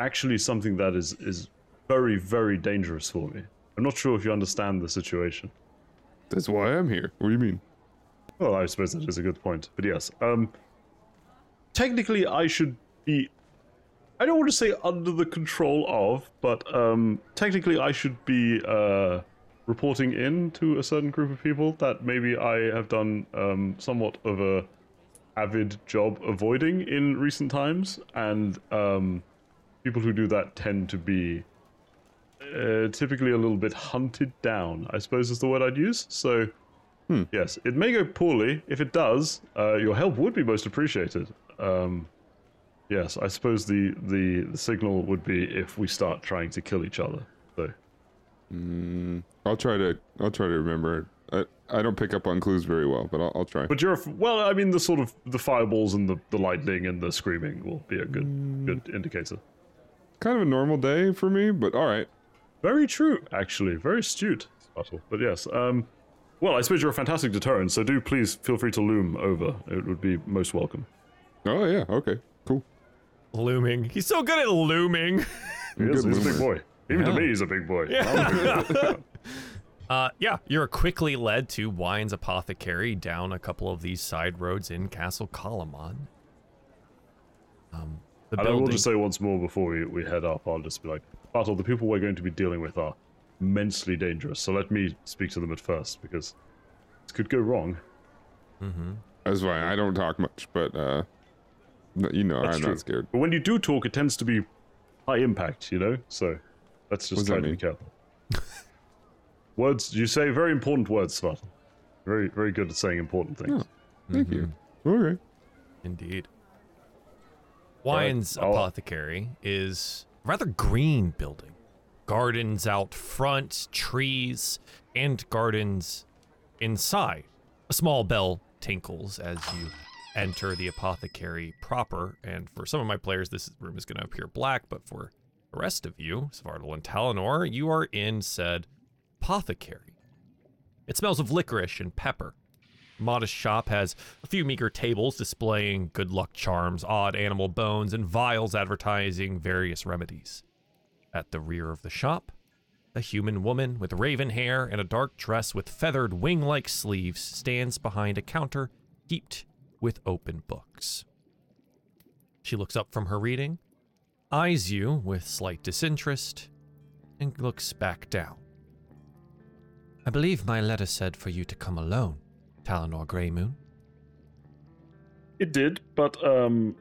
actually something that is is very, very dangerous for me. I'm not sure if you understand the situation. That's why I'm here. What do you mean? Well, I suppose that is a good point. But yes, um, technically, I should be. I don't want to say under the control of, but um, technically, I should be uh, reporting in to a certain group of people that maybe I have done um, somewhat of a avid job avoiding in recent times, and um, people who do that tend to be uh, typically a little bit hunted down. I suppose is the word I'd use. So. Yes, it may go poorly. If it does, uh, your help would be most appreciated. Um, yes, I suppose the, the the signal would be if we start trying to kill each other. So Mm, I'll try to. I'll try to remember. I, I don't pick up on clues very well, but I'll, I'll try. But you're a well. I mean, the sort of the fireballs and the, the lightning and the screaming will be a good good indicator. kind of a normal day for me, but all right. Very true, actually. Very astute, Sputtle. But yes, um, well, I suppose you're a fantastic deterrent. So do please feel free to loom over. It would be most welcome. Oh yeah. Okay. Cool. Looming. He's so good at looming. He is, he's a big boy. Even Yeah. to me, he's a big boy. I'm big boy. Uh, yeah, you're quickly led to Whyan's Apothecary down a couple of these side roads in Castle Kalaman. Um, the And I will just say once more before we, we head up, I'll just be like, Bartle, the people we're going to be dealing with are immensely dangerous. So let me speak to them at first, because this could go wrong. Mm-hmm. That's why I don't talk much, but uh, you know That's I'm true. not scared. But when you do talk, it tends to be high impact, you know? So let's just try that to be careful. words, you say very important words, Spartan. Very, very good at saying important things. Thank you. Okay. Indeed. Whyan's I'll- apothecary is a rather green building. Gardens out front, trees, and gardens inside. A small bell tinkles as you enter the apothecary proper, and for some of my players, this room is going to appear black, but for the rest of you, Svartal and Talenor, you are in said apothecary. It smells of licorice and pepper. Modest shop has a few meager tables displaying good luck charms, odd animal bones, and vials advertising various remedies. At the rear of the shop, a human woman with raven hair and a dark dress with feathered wing like sleeves stands behind a counter heaped with open books. She looks up from her reading, eyes you with slight disinterest, and looks back down. I believe my letter said for you to come alone, Talenor Greymoon. It did, but um,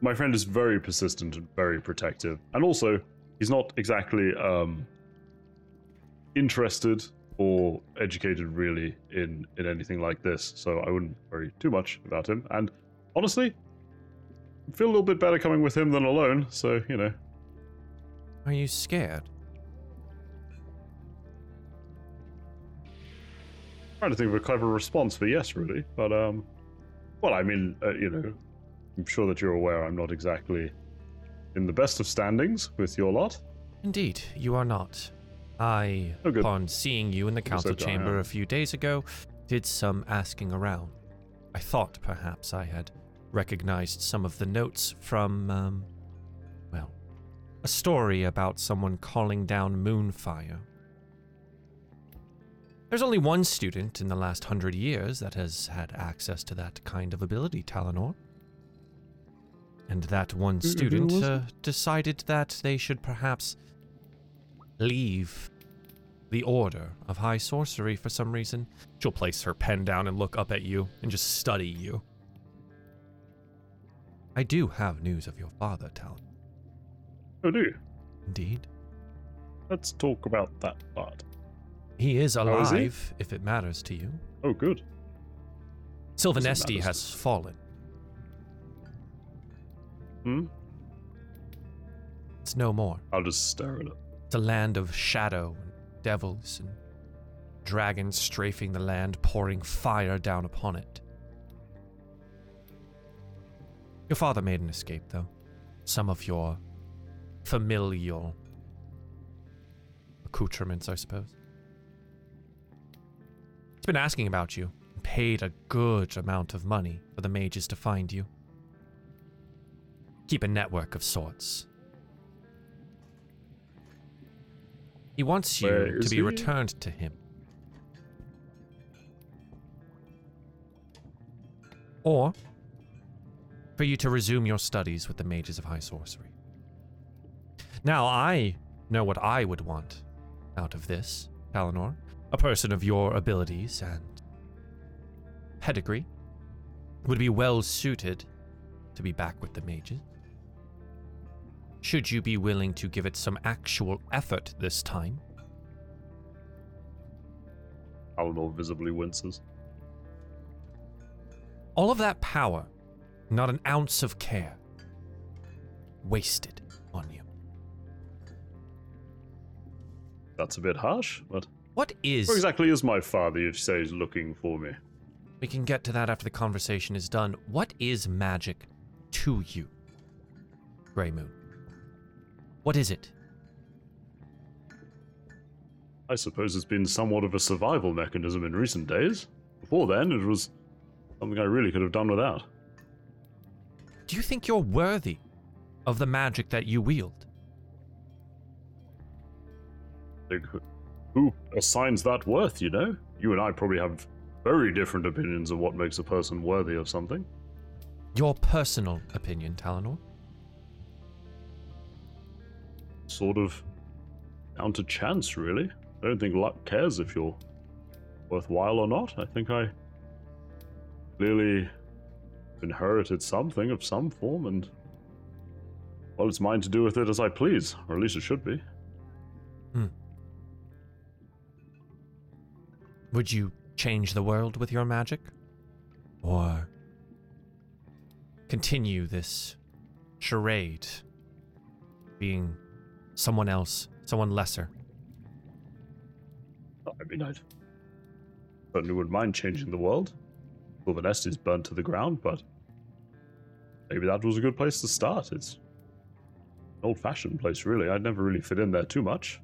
my friend is very persistent and very protective, and also he's not exactly um interested or educated really in in anything like this. So I wouldn't worry too much about him. And honestly, I feel a little bit better coming with him than alone. So you know, Are you scared? Trying to think of a clever response for yes, really. But um, well, I mean, uh, you know, I'm sure that you're aware I'm not exactly in the best of standings with your lot. Indeed, you are not. I, Oh, upon seeing you in the council I've chamber a few days ago, did some asking around. I thought perhaps I had recognized some of the notes from, um, well, a story about someone calling down moonfire. There's only one student in the last hundred years that has had access to that kind of ability, Talenor. And that one student uh, decided that they should perhaps leave the Order of High Sorcery for some reason. She'll place her pen down and look up at you and just study you. I do have news of your father, Talon. Oh, do you? Indeed. Let's talk about that part. He is Oh, is he? alive, if it matters to you. Oh, good. Silvanesti has fallen. Hmm. It's no more. I'll just stare at it. It's a land of shadow and devils and dragons strafing the land, pouring fire down upon it. Your father made an escape, though. Some of your familial accoutrements, I suppose. He's been asking about you, and paid a good amount of money for the mages to find you. Keep a network of sorts. He wants you Where to be he? returned to him. Or for you to resume your studies with the mages of high sorcery. Now, I know what I would want out of this, Talenor. A person of your abilities and pedigree would be well suited to be back with the mages. Should you be willing to give it some actual effort this time? Alanor visibly winces. All of that power, not an ounce of care, wasted on you. That's a bit harsh, but What is. where exactly is my father you say is looking for me? We can get to that after the conversation is done. What is magic to you, Grey Moon? What is it? I suppose it's been somewhat of a survival mechanism in recent days. Before then, it was something I really could have done without. Do you think you're worthy of the magic that you wield? Who assigns that worth, you know? You and I probably have very different opinions of what makes a person worthy of something. Your personal opinion, Talenor? Sort of down to chance, really. I don't think luck cares if you're worthwhile or not. I think I clearly inherited something of some form, and well, it's mine to do with it as I please, or at least it should be. Hmm. Would you change the world with your magic? Or continue this charade being someone else, someone lesser? Oh, I mean, I certainly wouldn't mind changing the world. Well, the nest is burnt to the ground, but maybe that was a good place to start. It's an old-fashioned place, really. I'd never really fit in there too much.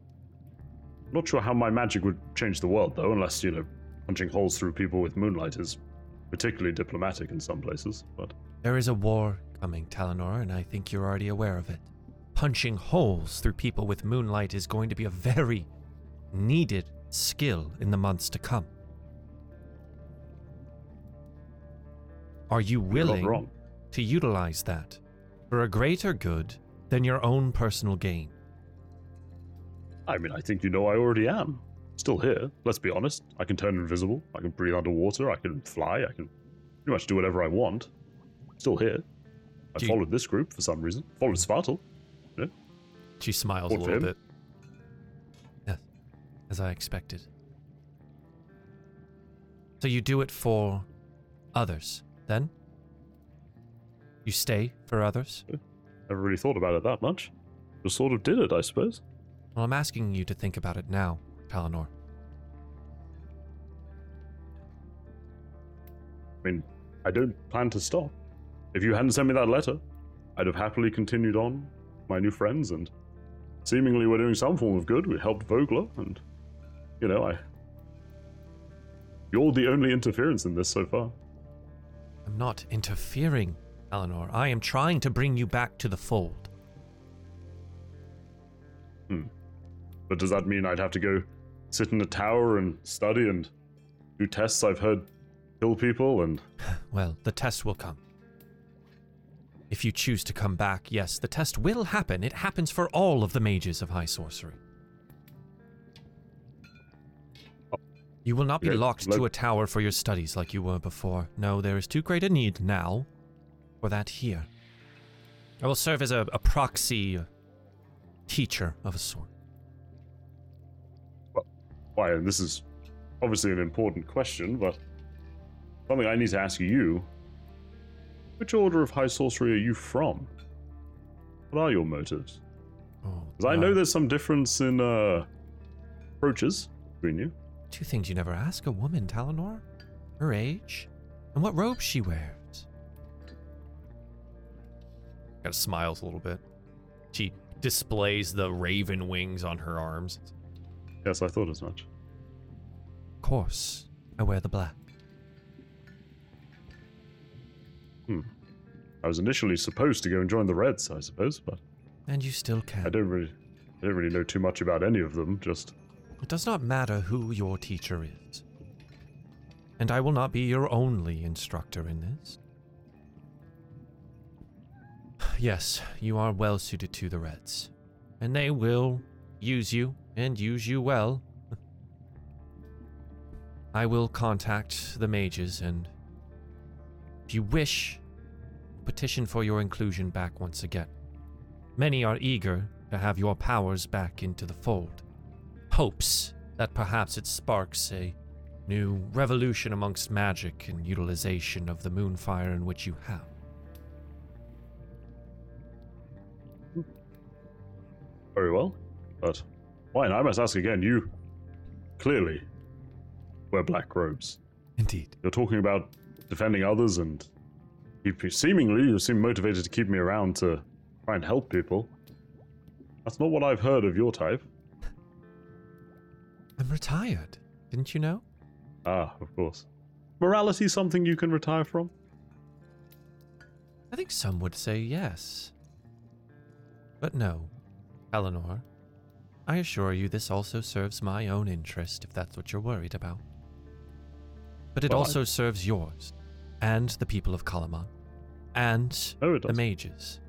Not sure how my magic would change the world, though, unless, you know, punching holes through people with moonlight is particularly diplomatic in some places, but There is a war coming, Talenor, and I think you're already aware of it. Punching holes through people with moonlight is going to be a very needed skill in the months to come. Are you willing to utilize that for a greater good than your own personal gain? I mean, I think you know I already am. Still here, let's be honest. I can turn invisible, I can breathe underwater, I can fly, I can pretty much do whatever I want. Still here. I Do you- followed this group for some reason. Followed Spartle. She smiles a little bit. Yes, as I expected. So you do it for others, then? You stay for others? Never really thought about it that much. Just sort of did it, I suppose. Well, I'm asking you to think about it now, Talenor. I mean, I don't plan to stop. If you hadn't sent me that letter, I'd have happily continued on my new friends, and seemingly we're doing some form of good. We helped Vogler, and, you know, I. You're the only interference in this so far. I'm not interfering, Eleanor. I am trying to bring you back to the fold. Hmm. But does that mean I'd have to go sit in a tower and study and do tests I've heard kill people and. Well, the test will come. If you choose to come back, yes, the test will happen. It happens for all of the mages of high sorcery. You will not be Okay, locked let- to a tower for your studies like you were before. No, there is too great a need now for that here. I will serve as a, a proxy teacher of a sort. Why, and this is obviously an important question, but something I need to ask you. Which order of high sorcery are you from? What are your motives? Oh, Because I know there's some difference in uh, approaches between you. Two things you never ask a woman, Talenor her age and what robe she wears. Kind of smiles a little bit. She displays the raven wings on her arms. Yes, I thought as much. Of course, I wear the black. Hmm. I was initially supposed to go and join the Reds, I suppose, but And you still can. I don't really, I don't really know too much about any of them. Just It does not matter who your teacher is. And I will not be your only instructor in this. Yes, you are well suited to the Reds. And they will use you and use you well. I will contact the mages and, if you wish, petition for your inclusion back once again. Many are eager to have your powers back into the fold hopes that perhaps it sparks a new revolution amongst magic and utilization of the moonfire in which you have. very well, but fine. I must ask again. You clearly wear black robes. Indeed. You're talking about defending others, and you, seemingly you seem motivated to keep me around to try and help people. That's not what I've heard of your type. I'm retired. Didn't you know? Ah, of course. Morality something you can retire from? I think some would say yes. But no, Eleanor. I assure you this also serves my own interest if that's what you're worried about. But it Well, I- also serves yours, and the people of Kalaman, and No, it the mages.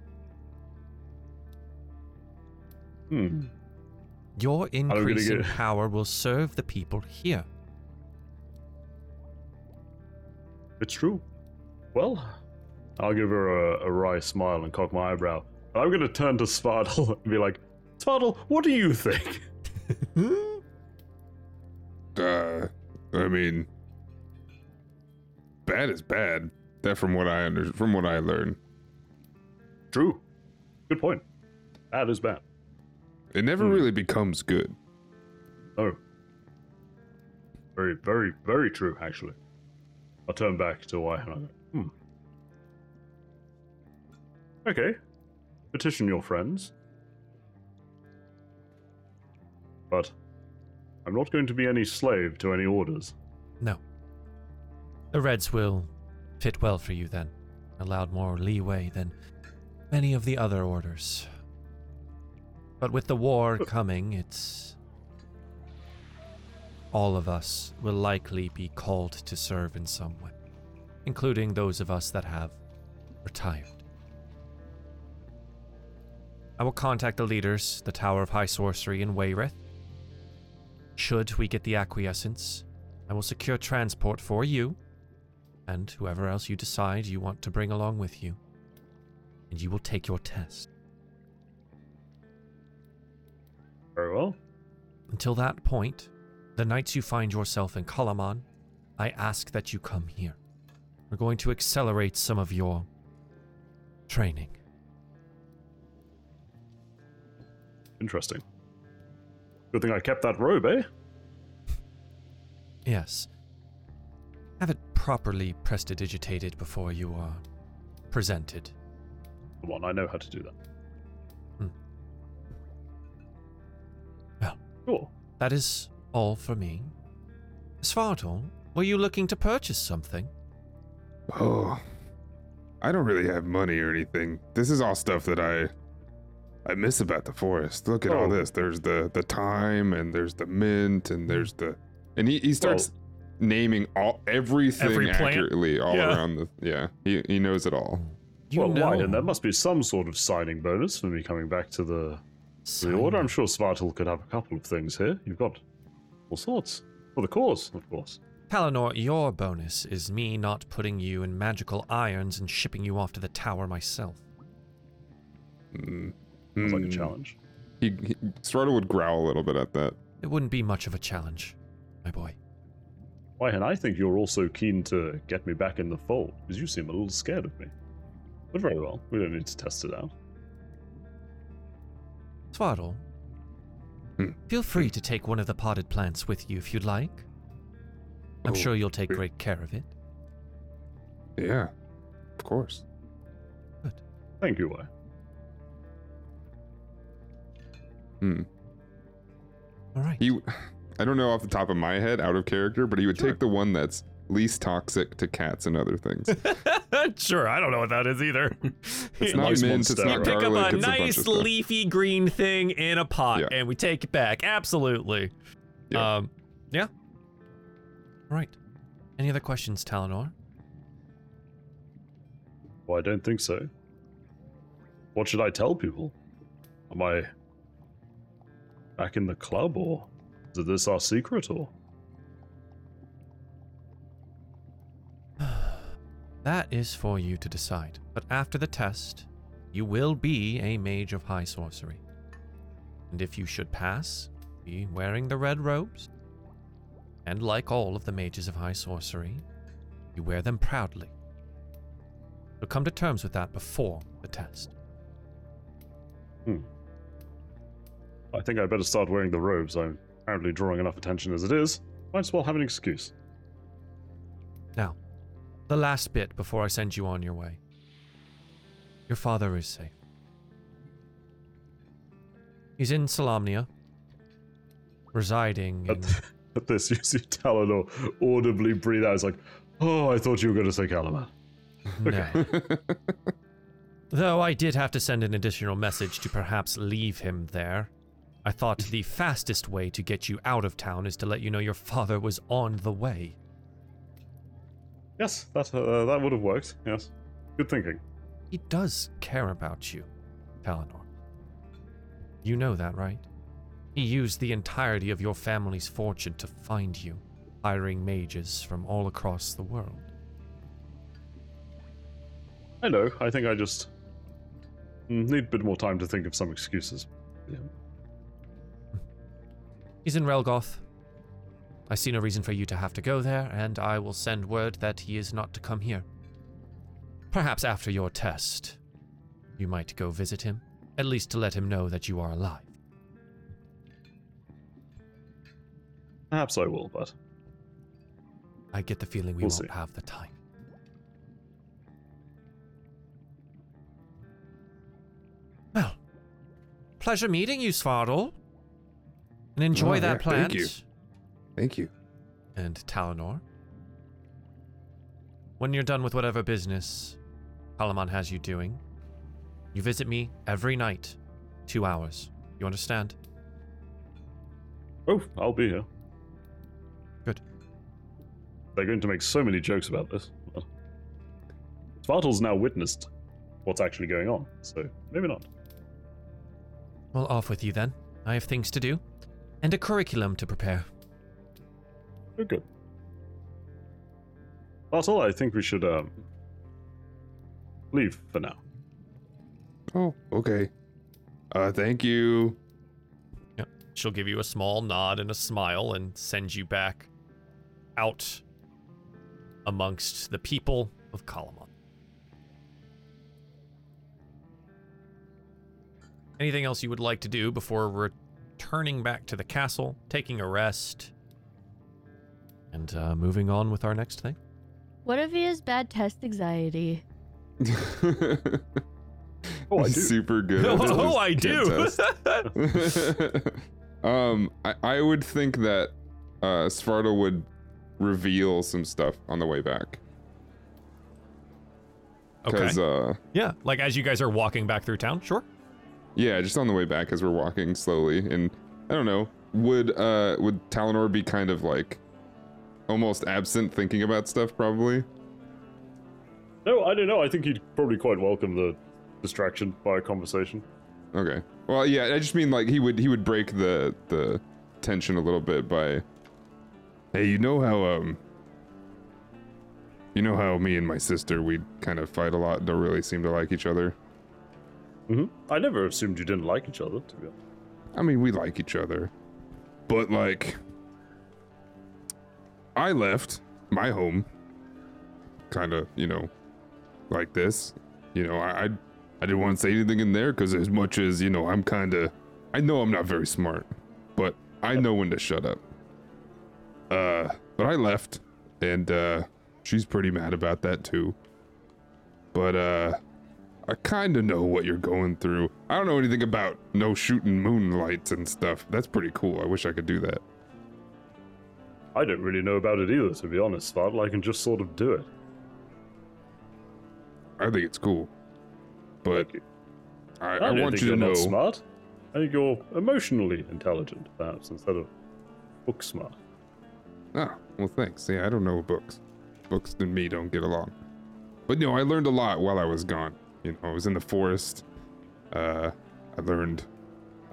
Hmm. Your gonna increase in power will serve the people here. It's true. Well, I'll give her a, a wry smile and cock my eyebrow. I'm going to turn to Svartle and be like, Svartle, what do you think? Uh, I mean, bad is bad. That from what I under from what I learned, True. Good point. Bad is bad. it never Hmm. really becomes good. Oh. Very, very, very true, actually. I'll turn back to why. and I'll go, Hmm. Okay. Petition your friends. But I'm not going to be any slave to any orders. No. The Reds will fit well for you then, allowed more leeway than many of the other orders. But with the war coming, it's. All of us will likely be called to serve in some way, including those of us that have retired. I will contact the leaders, the Tower of High Sorcery in Wayreth. Should we get the acquiescence, I will secure transport for you and whoever else you decide you want to bring along with you. And you will take your test. Very well. Until that point, the nights you find yourself in Kalaman, I ask that you come here. We're going to accelerate some of your training. Interesting. Good thing I kept that robe, eh? Yes. Have it properly prestidigitated before you are presented. Come on, I know how to do that. Hmm. Well. Sure. That is all for me. Svartal, were you looking to purchase something? Oh, I don't really have money or anything. This is all stuff that I I miss about the forest. Look at all Oh. this. There's the the thyme and there's the mint and there's the and he, he starts naming all everything Every accurately all Yeah. around the yeah. He he knows it all. You well, know. why? And there must be some sort of signing bonus for me coming back to the, to the order. I'm sure Svartal could have a couple of things here. You've got all sorts. For the cause, of course. Palinor, your bonus is me not putting you in magical irons and shipping you off to the tower myself. Mm. Sounds like a Hmm. challenge. He, he Srarta would growl a little bit at that. It wouldn't be much of a challenge, my boy. Why, and I think you're also keen to get me back in the fold, because you seem a little scared of me. But very well, we don't need to test it out. Swaddle, Hmm. feel free to take one of the potted plants with you if you'd like. I'm Oh, sure you'll take great. great care of it. Yeah. Of course. Thank you, Why. Hmm. All right. He I don't know off the top of my head, out of character, but he would Sure. take the one that's least toxic to cats and other things. sure, I don't know what that is either. It's A not nice mint, monster, it's not right? Pick up a it's a bunch nice stuff. leafy green thing in a pot Yeah. and we take it back. Absolutely. Yeah. Um, yeah. All right. Any other questions, Talenor? Well, I don't think so. What should I tell people? Am I back in the club, or is this our secret, or? That is for you to decide. But after the test, you will be a mage of high sorcery. And if you should pass, be wearing the red robes. And like all of the mages of high sorcery, you wear them proudly. So come to terms with that before the test. Hmm. I think I better start wearing the robes. I'm apparently drawing enough attention as it is. Might as well have an excuse. Now, the last bit before I send you on your way. Your father is safe. He's in Solamnia, residing in. At, at this, you see Talenor audibly breathe out. It's like, oh, I thought you were going to say Kalaman. No. Though I did have to send an additional message to perhaps leave him there. I thought the fastest way to get you out of town is to let you know your father was on the way. Yes, that uh, that would have worked. Yes, good thinking. He does care about you, Palinor. You know that, right? He used the entirety of your family's fortune to find you, hiring mages from all across the world. I know. I think I just need a bit more time to think of some excuses. Yeah. He's in Relgoth. I see no reason for you to have to go there, and I will send word that he is not to come here. Perhaps after your test, you might go visit him, at least to let him know that you are alive. Perhaps I will, but I get the feeling we We'll won't see. have the time. Well, pleasure meeting you, Svardal. And enjoy Oh, that yeah, plant. thank you. Thank you. And Talenor. When you're done with whatever business Kalaman has you doing, you visit me every night, two hours. You understand? oh, I'll be here. Good. They're going to make so many jokes about this. but Svartal's now witnessed what's actually going on, so maybe not. Well, off with you then. I have things to do, and a curriculum to prepare. Oh, good. Svartal, I think we should um leave for now. Oh, okay. Uh, thank you. Yep. She'll give you a small nod and a smile and send you back out amongst the people of Kalaman. Anything else you would like to do before returning back to the castle, taking a rest, and uh, moving on with our next thing? What if he has bad test anxiety? Oh, I do. Super good. at oh, this I do. um, I, I would think that uh, Svarta would reveal some stuff on the way back. okay. Uh, Yeah, like as you guys are walking back through town, sure. Yeah, just on the way back as we're walking slowly, and I don't know, would uh, would Talenor be kind of like almost absent, thinking about stuff, probably? No, I don't know. I think he'd probably quite welcome the distraction by a conversation. Okay. Well, yeah, I just mean like he would he would break the the tension a little bit by Hey, you know how um you know how me and my sister we kind of fight a lot, don't really seem to like each other. Hmm I never assumed you didn't like each other, to be honest. I mean, we like each other. But like I left my home kind of, you know, like this. You know, I I, I didn't want to say anything in there cuz as much as, you know, I'm kind of I know I'm not very smart, but I know when to shut up. Uh, but I left and uh she's pretty mad about that too. But uh I kind of know what you're going through. I don't know anything about no shooting moonlights and stuff. That's pretty cool. I wish I could do that. I don't really know about it either, to be honest, Svartal. I can just sort of do it. I think it's cool. But I, I, I, want you to know. not smart. I think you're emotionally intelligent, perhaps, instead of book smart. Oh, well, thanks. See, I don't know books. Books and me don't get along. But no, I learned a lot while I was gone. You know, I was in the forest. Uh, I learned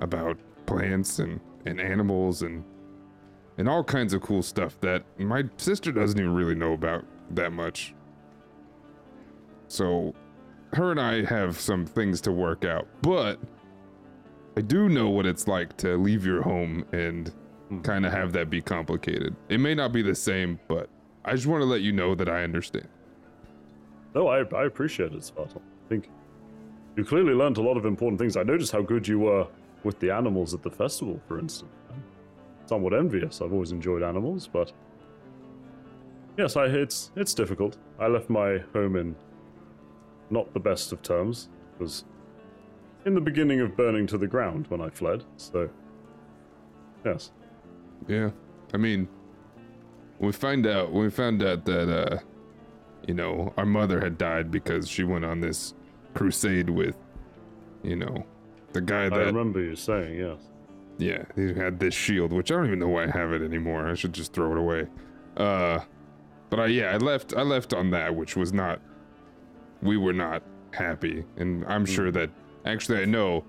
about plants and, and animals and and all kinds of cool stuff that my sister doesn't even really know about that much. So, her and I have some things to work out, but I do know what it's like to leave your home and kind of have that be complicated. It may not be the same, but I just want to let you know that I understand. No, I, I appreciate it, Svartal. Think you clearly learned a lot of important things. I noticed how good you were with the animals at the festival, for instance. I'm somewhat envious. I've always enjoyed animals, but yes, I it's it's difficult. I left my home in not the best of terms. It was in the beginning of burning to the ground when I fled. So yes, Yeah, I mean, we find out we found out that uh, you know, our mother had died because she went on this crusade with, you know, the guy that. I remember you saying yes. Yeah, he had this shield, which I don't even know why I have it anymore. I should just throw it away. Uh, but I yeah, I left I left on that, which was not. We were not happy, and I'm sure that actually I know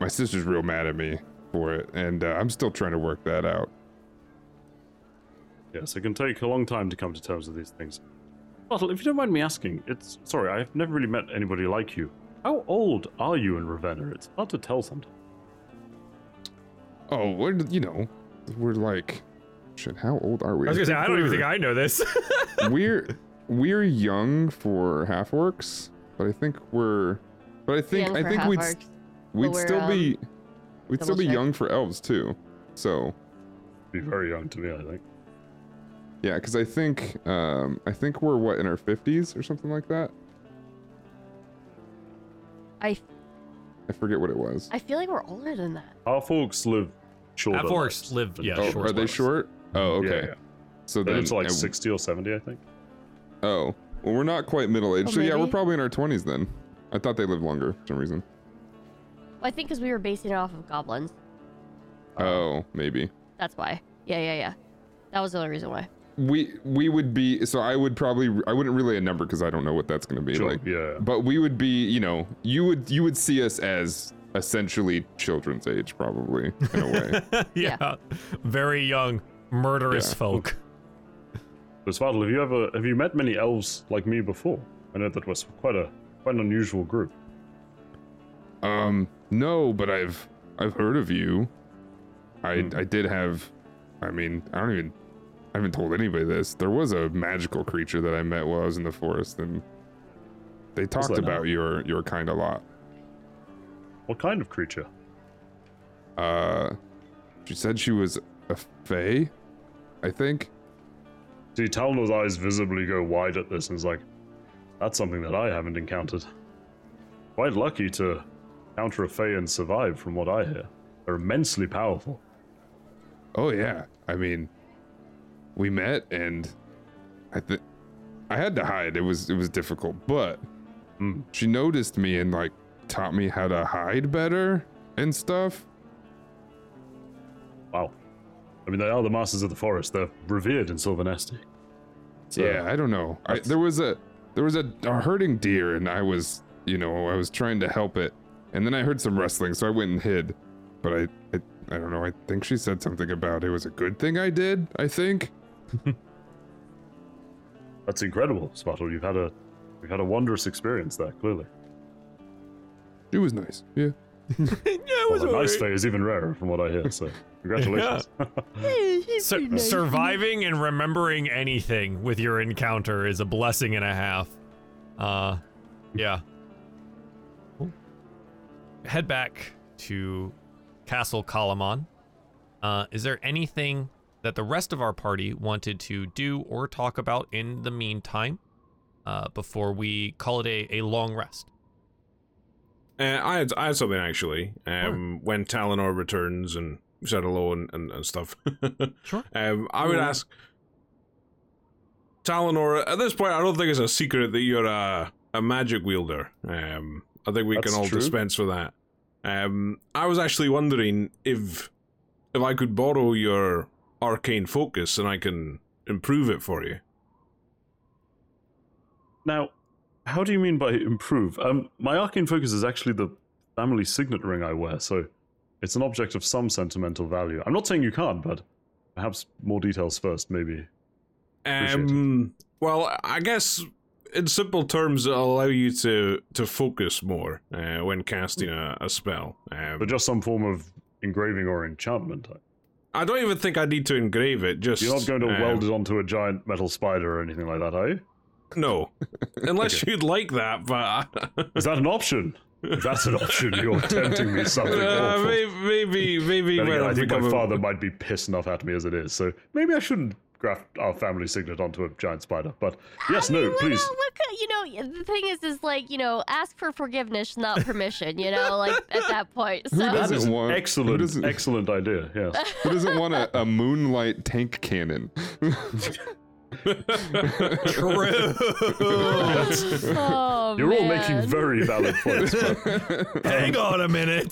my sister's real mad at me for it, and uh, I'm still trying to work that out. Yes, it can take a long time to come to terms with these things. Bottle, if you don't mind me asking, it's sorry, I've never really met anybody like you. How old are you in Ravenna? It's hard to tell sometimes. Oh, we're you know, we're like, shit. How old are we? I was gonna say I don't even think I know this. we're we're young for half orcs, but I think we're, but I think Young I for think we'd half-orcs. we'd we're, still be um, we'd still double be check. young for elves too. So Be very young to me, I think. Yeah, because I think um I think we're what in our fifties or something like that. I I forget what it was. I feel like we're older than that. Our folks live shorter. Half orcs lives live, yeah, oh, short are they lives. short? Oh, okay. yeah. So They then live to like and- 60 or 70, I think. Oh, well, we're not quite middle aged. Oh, so yeah, we're probably in our twenties then. I thought they lived longer for some reason. Well, I think because we were basing it off of goblins. Oh, maybe. That's why. Yeah, yeah, yeah. That was the only reason why. We we would be so i would probably i wouldn't relay a number because i don't know what that's going to be Sure, like yeah. but we would be you know you would you would see us as essentially children's age probably in a way yeah. Very young, murderous Yeah. folk. So, Svartal, have you ever have you met many elves like me before? I know that was quite a quite an unusual group. um no but i've i've heard of you i Hmm. i did have i mean i don't even i haven't told anybody this there was a magical creature that i met while i was in the forest and they talked that now? about your your kind a lot What kind of creature? uh she said she was a fae i think See, Talenor's eyes visibly go wide at this and is like, that's something that I haven't encountered. Quite lucky to counter a Fey and survive, from what I hear. They're immensely powerful. Oh yeah. I mean, we met and I think I had to hide. It was it was difficult, but Hmm. she noticed me and like taught me how to hide better and stuff. Wow. I mean, they are the masters of the forest. They're revered in Silvanesti. So, yeah, I don't know. I, there was a there was a, a herding deer and I was, you know, I was trying to help it. And then I heard some rustling, so I went and hid. But I I, I don't know. I think she said something about it was a good thing I did, I think. That's incredible, Spottle. You've had a you've had a wondrous experience there, clearly. It was nice. Yeah. yeah, it Well, a nice day is even rarer, from what I hear. So, congratulations. Sur- surviving and remembering anything with your encounter is a blessing and a half. Uh, yeah. Cool. Head back to Castle Kalaman. Uh, is there anything that the rest of our party wanted to do or talk about in the meantime uh, before we call it a, a long rest? Uh, I had I had something actually. Um, when Talenor returns and said hello and, and, and stuff. Sure. Um, I would ask Talenor. At this point, I don't think it's a secret that you're a a magic wielder. Um, I think we That's can all true. dispense with that. Um, I was actually wondering if if I could borrow your arcane focus and I can improve it for you. Now, how do you mean by improve? Um, my arcane focus is actually the family signet ring I wear, so it's an object of some sentimental value. I'm not saying you can't, but perhaps more details first, maybe. Um, well, I guess in simple terms, it'll allow you to to focus more uh, when casting a, a spell. Um, But just some form of engraving or enchantment. I don't even think I need to engrave it. Just You're not going to um, weld it onto a giant metal spider or anything like that, are you? No, unless you'd like that. But Is that an option? If that's an option, you're tempting me something uh, awful. maybe, maybe, maybe again, I I think my become a- father might be pissed enough at me as it is, so maybe I shouldn't graft our family signet onto a giant spider. But yes, I mean, no, what please. el- What could, you know, the thing is, is like, you know, ask for forgiveness, not permission, you know, like at that point. So, Who doesn't That's an want- who excellent, doesn't- excellent idea. Yes. Who doesn't want a, a moonlight tank cannon? True. oh, You're all making very valid points. But Hang on a minute.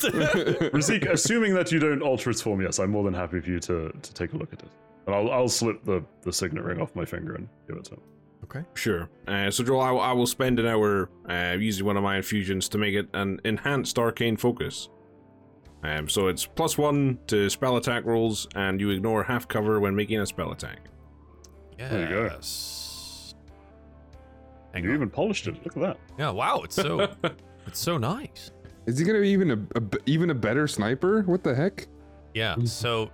Razik, assuming that you don't alter its form, yes, I'm more than happy for you to, to take a look at it. And I'll, I'll slip the, the signet ring off my finger and give it to him. okay. Sure. Uh, so, Joel, I, will- I will spend an hour uh, using one of my infusions to make it an enhanced arcane focus. Um, so it's plus one to spell attack rolls, and you ignore half cover when making a spell attack. you go. Yes. Hang You on. even polished it. Look at that. Yeah, wow, it's so it's so nice. Is he gonna be even a, a b- even a better sniper? What the heck? Yeah. So,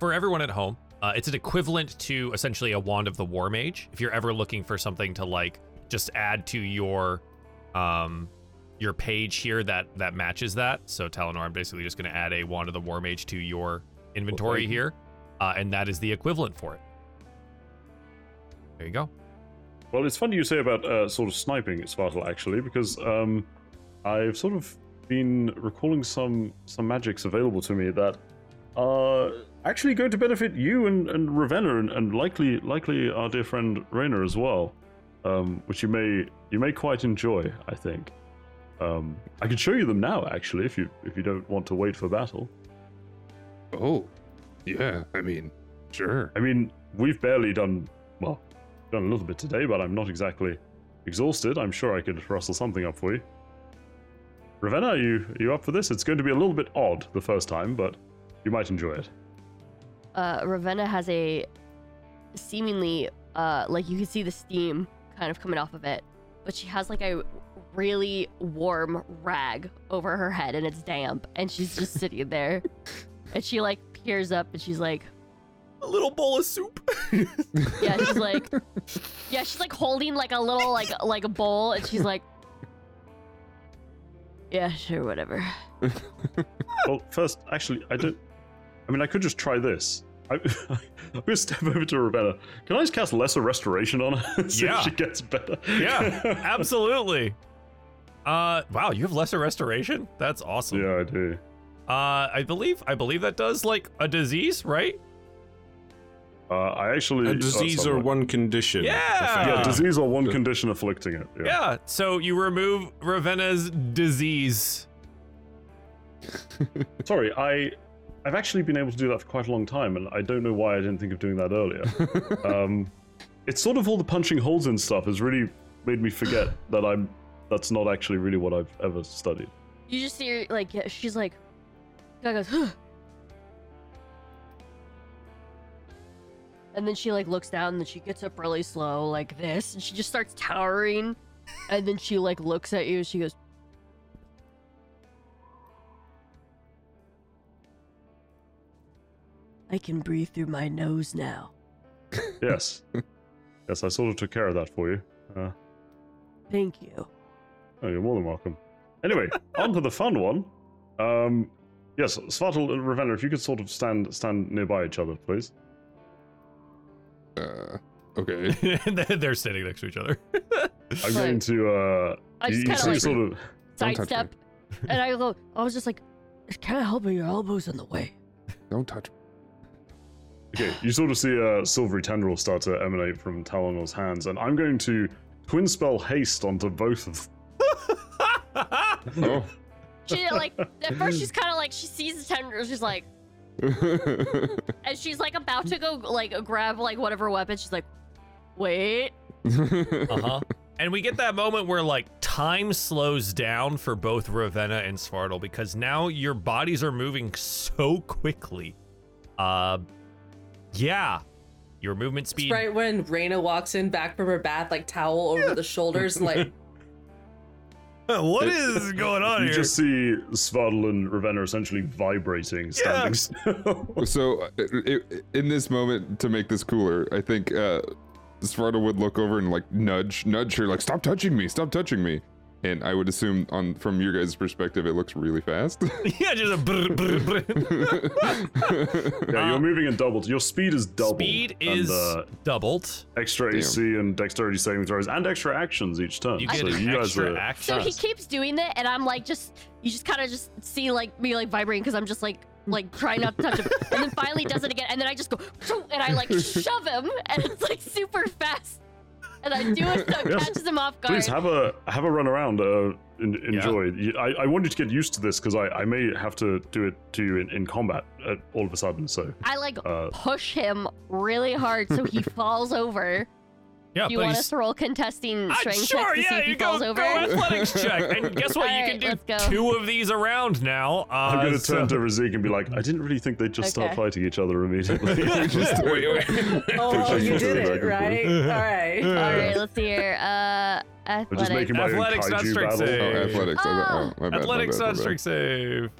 for everyone at home, uh, it's an equivalent to essentially a wand of the war mage. If you're ever looking for something to like just add to your um your page here that that matches that. So Talenor, I'm basically just going to add a wand of the war mage to your inventory you. here, uh, and that is the equivalent for it. There you go. Well, it's funny you say about uh, sort of sniping, Svartal, actually, because um, I've sort of been recalling some some magics available to me that are actually going to benefit you and, and Ravenna and, and likely likely our dear friend Rainer as well, um, which you may you may quite enjoy, I think. Um, I can show you them now, actually, if you if you don't want to wait for battle. Oh, yeah. I mean, sure. I mean, we've barely done well, done a little bit today, but I'm not exactly exhausted. I'm sure I could rustle something up for you. Ravenna, are you are you up for this? It's going to be a little bit odd the first time, but you might enjoy it. Uh, Ravenna has a seemingly, uh, like you can see the steam kind of coming off of it, but she has like a really warm rag over her head and it's damp, and she's just sitting there, and she like peers up and she's like, A little bowl of soup. yeah, she's like, yeah, she's like holding like a little like like a bowl, and she's like, yeah, sure, whatever. well, first, actually, I don't. I mean, I could just try this. I, I'm gonna step over to Ravenna. Can I just cast lesser restoration on her and see Yeah. if she gets better? yeah, absolutely. Uh, wow, you have lesser restoration. That's awesome. yeah, I do. Uh, I believe I believe that does like a disease, right? Uh, I actually A oh, disease or one condition. Yeah. Yeah, Ah. disease or one condition afflicting it. Yeah. Yeah. So you remove Ravenna's disease. Sorry, I, I've actually been able to do that for quite a long time, and I don't know why I didn't think of doing that earlier. um, it's sort of all the punching holes and stuff has really made me forget that I'm. That's not actually really what I've ever studied. You just see her like yeah, she's like, guy goes, huh. and then she like looks down and then she gets up really slow like this and she just starts towering, and then she like looks at you and she goes. I can breathe through my nose now. Yes, yes, I sort of took care of that for you. Uh, Thank you. oh, you're more than welcome. Anyway, on to the fun one. Um, yes, Svartal and Ravenna, if you could sort of stand stand nearby each other, please. Uh, okay. they're standing next to each other. I'm going to. Uh, I you, just you kind of see like sort of. Don't sidestep, and I go. I was just like, "Can't help it. Your elbow's in the way." Don't touch me. Okay, you sort of see a silvery tendril start to emanate from Talenor's hands, and I'm going to twin spell haste onto both of Oh. She like at first she's kind of like she sees the tendrils. She's like, and she's like about to go like grab like whatever weapon. She's like, wait. uh-huh. And we get that moment where like time slows down for both Ravenna and Svartal because now your bodies are moving so quickly. Uh yeah. Your movement speed Right when Raina walks in back from her bath, like towel over the shoulders, like What is going on You here? just see Svardal and Ravenna essentially vibrating, standing still. so, uh, i- i- in this moment, to make this cooler, I think uh, Svarta would look over and like nudge, nudge her, like "Stop touching me! Stop touching me!" And I would assume, on from your guys' perspective, it looks really fast. yeah, just a brr, brr, brr. yeah, you're moving in doubled. Your speed is doubled. Speed and, is uh, doubled. extra AC and dexterity saving throws and extra actions each turn. You get so an you guys extra are action. So he keeps doing that, and I'm like, just you just kind of just see like me like vibrating because I'm just like like trying not to touch him, and then finally does it again, and then I just go and I like shove him, and it's like super fast, and I do it so it Yes. catches him off guard. Please have a have a run around. Uh, en- enjoy. You- I, I want you to get used to this because I, I may have to do it to you in, in combat uh, all of a sudden. So I like uh, push him really hard so he falls over, Yeah, you want he's- us to roll contesting strength sure, checks to see yeah, if he you falls go, over? go athletics check. And guess what? you Alright, can do two of these around now. Uh, I'm gonna so- turn to Razik and be like, I didn't really think they'd just start fighting each other immediately. Just- Wait, wait. Oh, you did it, right? All right. All right, let's see here. Uh, I'm just athletics. making my Athletics, not kaiju strength battle. save. Oh, athletics. I thought- oh, my bad, Athletics my on bad. strength save.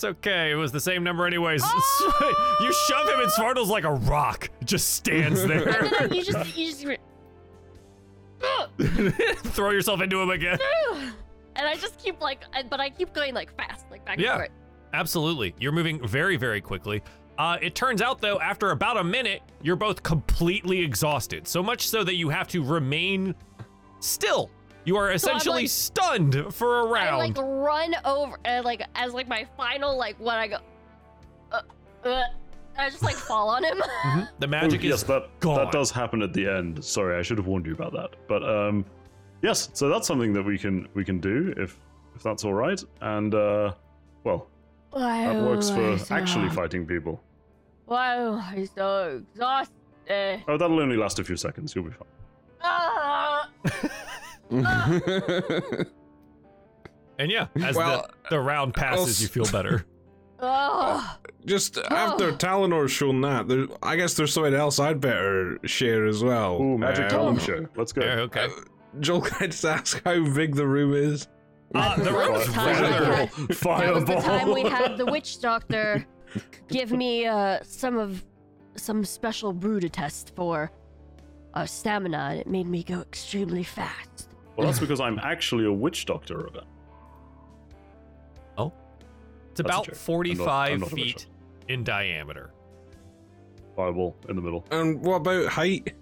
It's okay. It was the same number anyways. Oh! you shove him and Svartal's like a rock. Just stands And there. then you just, you just, Throw yourself into him again. and I just keep like, but I keep going like fast, like back Yeah. and forth. Absolutely. You're moving very, very quickly. Uh, it turns out, though, after about a minute, you're both completely exhausted. So much so that you have to remain still. You are I'm, essentially like- stunned for a round. I like run over, and like as like my final like when I go, uh, uh, I just like fall on him. the Oh, magic yes, is that gone. that does happen at the end. Sorry, I should have warned you about that. But um, yes, so that's something that we can we can do if if that's all right. And uh, well, that works for actually fighting people. Why am so exhausted? Oh, that'll only last a few seconds. You'll be fine. Ah! and yeah, as Well, the, the round passes, you feel better. Ah! Just after Talenor's shown that, there, I guess there's something else I'd better share as well. Ooh, magic Um, talent show. Let's go. Yeah, okay. Joel, can I just ask how big the room is? Uh, the That room is the time we rather- had- That was Fireball. the time we had the witch doctor give me uh, some of some special brew to test for uh, stamina, and it made me go extremely fast. Well, that's because I'm actually a witch doctor, Oh, It's That's about joke. I'm not- 45 I'm not feet in diameter. Fireball in the middle. And what about height?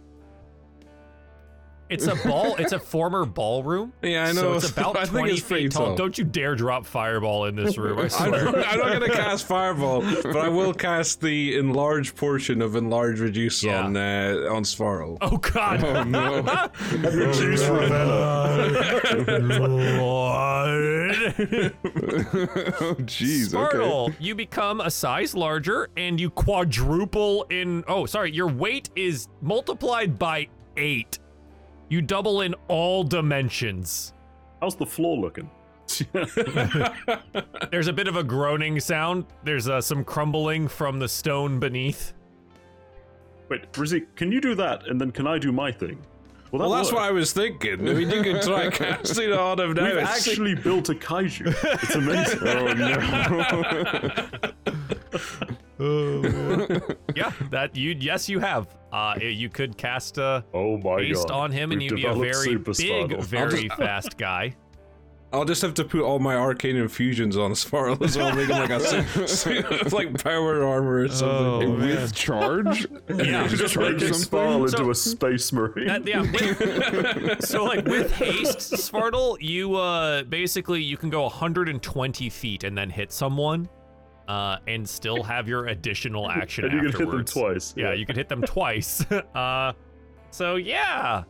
It's a ball. it's a former ballroom. Yeah, I So know. it's about I 20 it's feet tall. tall. Don't you dare drop fireball in this room. I I'm swear. not, I'm not gonna cast fireball, but I will cast the enlarged portion of enlarge reduce Yeah. on uh, on Svarl. oh God. oh no. Reduce Ravenna. Lord. oh jeez. Okay. You become a size larger and you quadruple in. Oh, sorry, your weight is multiplied by eight. You double in all dimensions. How's the floor looking? There's a bit of a groaning sound. There's uh, some crumbling from the stone beneath. Wait, Rizzy, can you do that, and then can I do my thing? Will that Well, that's work? what I was thinking. I mean, you could try casting it on him now. We've actually built a kaiju. It's amazing. oh no! Yeah, that you. Yes, you have. Uh, you could cast uh, Oh my haste god! on him, and We've you'd be a very big, Startle. very fast guy. I'll just have to put all my arcane infusions on Svarl as well, make him like a suit, suit like power armor or something. Oh. With charge? Yeah. Just Just charge making Sparl into So- a space marine. That- yeah. with- so like with haste, Svartal, you uh basically you can go 120 feet and then hit someone, uh, and still have your additional action and you can hit them afterwards. twice. Yeah, you can hit them twice. uh, so yeah,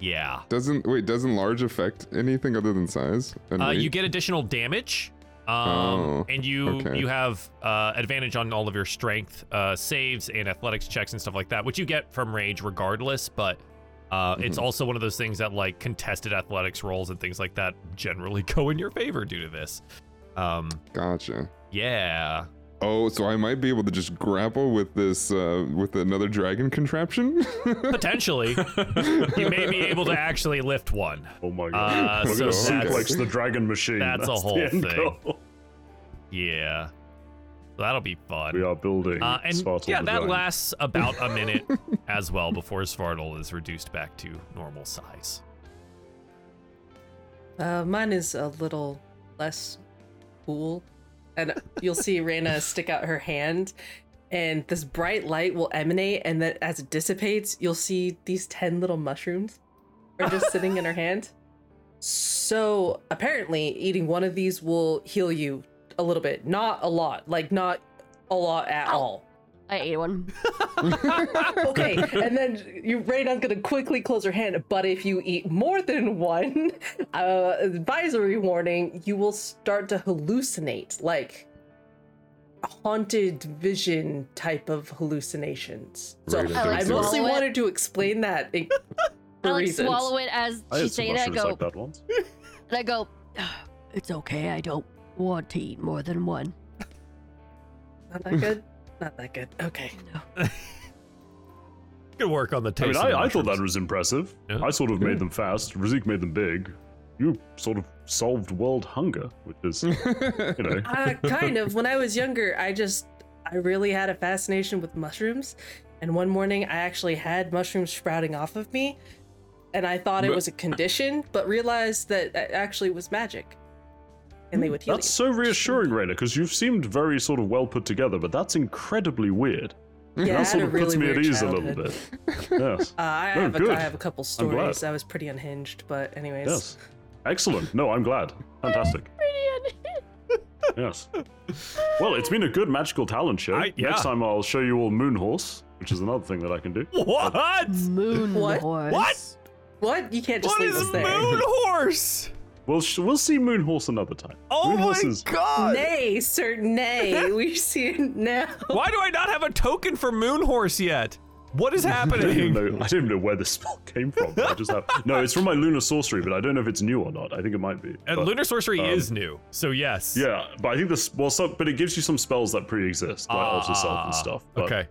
yeah. Doesn't wait? Doesn't large affect anything other than size? And Uh, you get additional damage. Um, Oh, and you okay. you have uh, advantage on all of your strength uh, saves and athletics checks and stuff like that, which you get from rage regardless. But uh, it's Mhm. also one of those things that like contested athletics rolls and things like that generally go in your favor due to this. Um, Gotcha. Yeah. Oh, so I might be able to just grapple with this uh with another dragon contraption? Potentially, you may be able to actually lift one. Oh my Uh, god! We're so gonna that's- suplex the dragon machine. that's a whole end thing. goal. Yeah, so that'll be fun. We are building. Uh, and Svartal yeah, that design. lasts about a minute as well before Svartal is reduced back to normal size. Uh, mine is a little less cool. And you'll see Reyna stick out her hand, and this bright light will emanate, and then as it dissipates, you'll see these 10 little mushrooms are just sitting in her hand. So apparently, eating one of these will heal you a little bit. Not a lot, like, not a lot at all. I ate one. okay, and then you Reyna's gonna quickly close her hand, but if you eat more than one, uh, advisory warning, you will start to hallucinate. Like haunted vision type of hallucinations. So Right, I I mostly it. wanted to explain that in- I for like reasons. swallow it as I had she's saying it. I mushrooms go, like that once. and I go, it's okay. I don't want to eat more than one. Not that good. Not that good. Okay. No. Good work on the I taste. mean, of the I, I thought that was impressive. Yeah. I sort of made them fast. Razik made them big. You sort of solved world hunger, which is, you know, Uh, kind of. When I was younger, I just I really had a fascination with mushrooms, and one morning I actually had mushrooms sprouting off of me, and I thought it was a condition, but realized that it actually was magic, and they would heal that's you. so reassuring, Raina, because you've seemed very sort of well put together, but that's incredibly weird. Yeah, I that had sort a of puts me at weird ease a little bit. Yes. Uh, I, Oh, have a, good. I have a couple stories. I was pretty unhinged, but anyways. Yes. Excellent. No, I'm glad. Fantastic. Yes. Well, it's been a good magical talent show. I- yeah. Next time I'll show you all Moonhorse, which is another thing that I can do. What? Moon What? horse. What? What? You can't just What leave is us there. moon horse? We'll sh- we'll see Moonhorse another time. Oh Moonhorse my is god! Nay, sir, nay. we see it now. Why do I not have a token for moon horse yet? What is I don't even happening? know. I don't even know where this spell came from. I just have no. It's from my lunar sorcery, but I don't know if it's new or not. I think it might be. And But, lunar sorcery um, is new, so yes. Yeah, but I think this well, some, but it gives you some spells that pre-exist, like alter self Ah, and stuff. But Okay.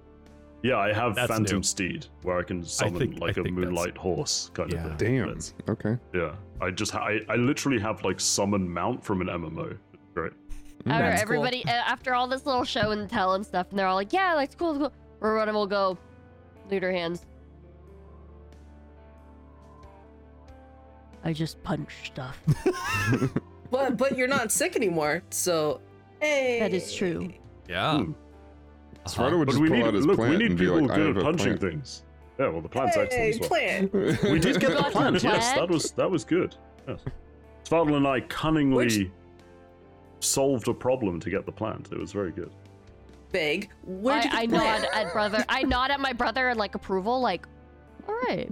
Yeah, I have That's Phantom new. Steed, where I can summon think- like a moonlight horse kind Yeah. of thing. Damn. That's- Okay. yeah, I just ha- I, I literally have like summon mount from an MMO. It's Great. After That's cool. everybody, uh, after all this little show and tell and stuff, and they're all like, "Yeah, like it's cool, it's cool." Rowena will go, lead her hands. I just punch stuff. But but you're not sick anymore, so hey. that is true. Yeah. Hmm. Sparta would But just we pull need out his look, plant we need and be people like, I good at punching plant. things. Yeah, well, the plant's excellent Hey, as well. plant. We did get the Got plant. Yes, that was that was good. Yes. Svartal and I cunningly Which- solved a problem to get the plant. It was very good. Big. Where I, did you I nod at brother. I nod at my brother in like approval, like, all right,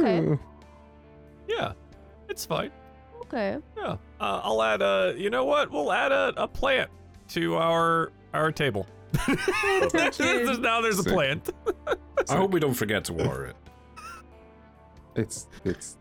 okay, Yeah. It's fine. okay. Yeah. Uh, I'll add a. You know what? We'll add a, a plant to our our table. There's- now there's a Sick. plant. I hope we don't forget to water it. It's it's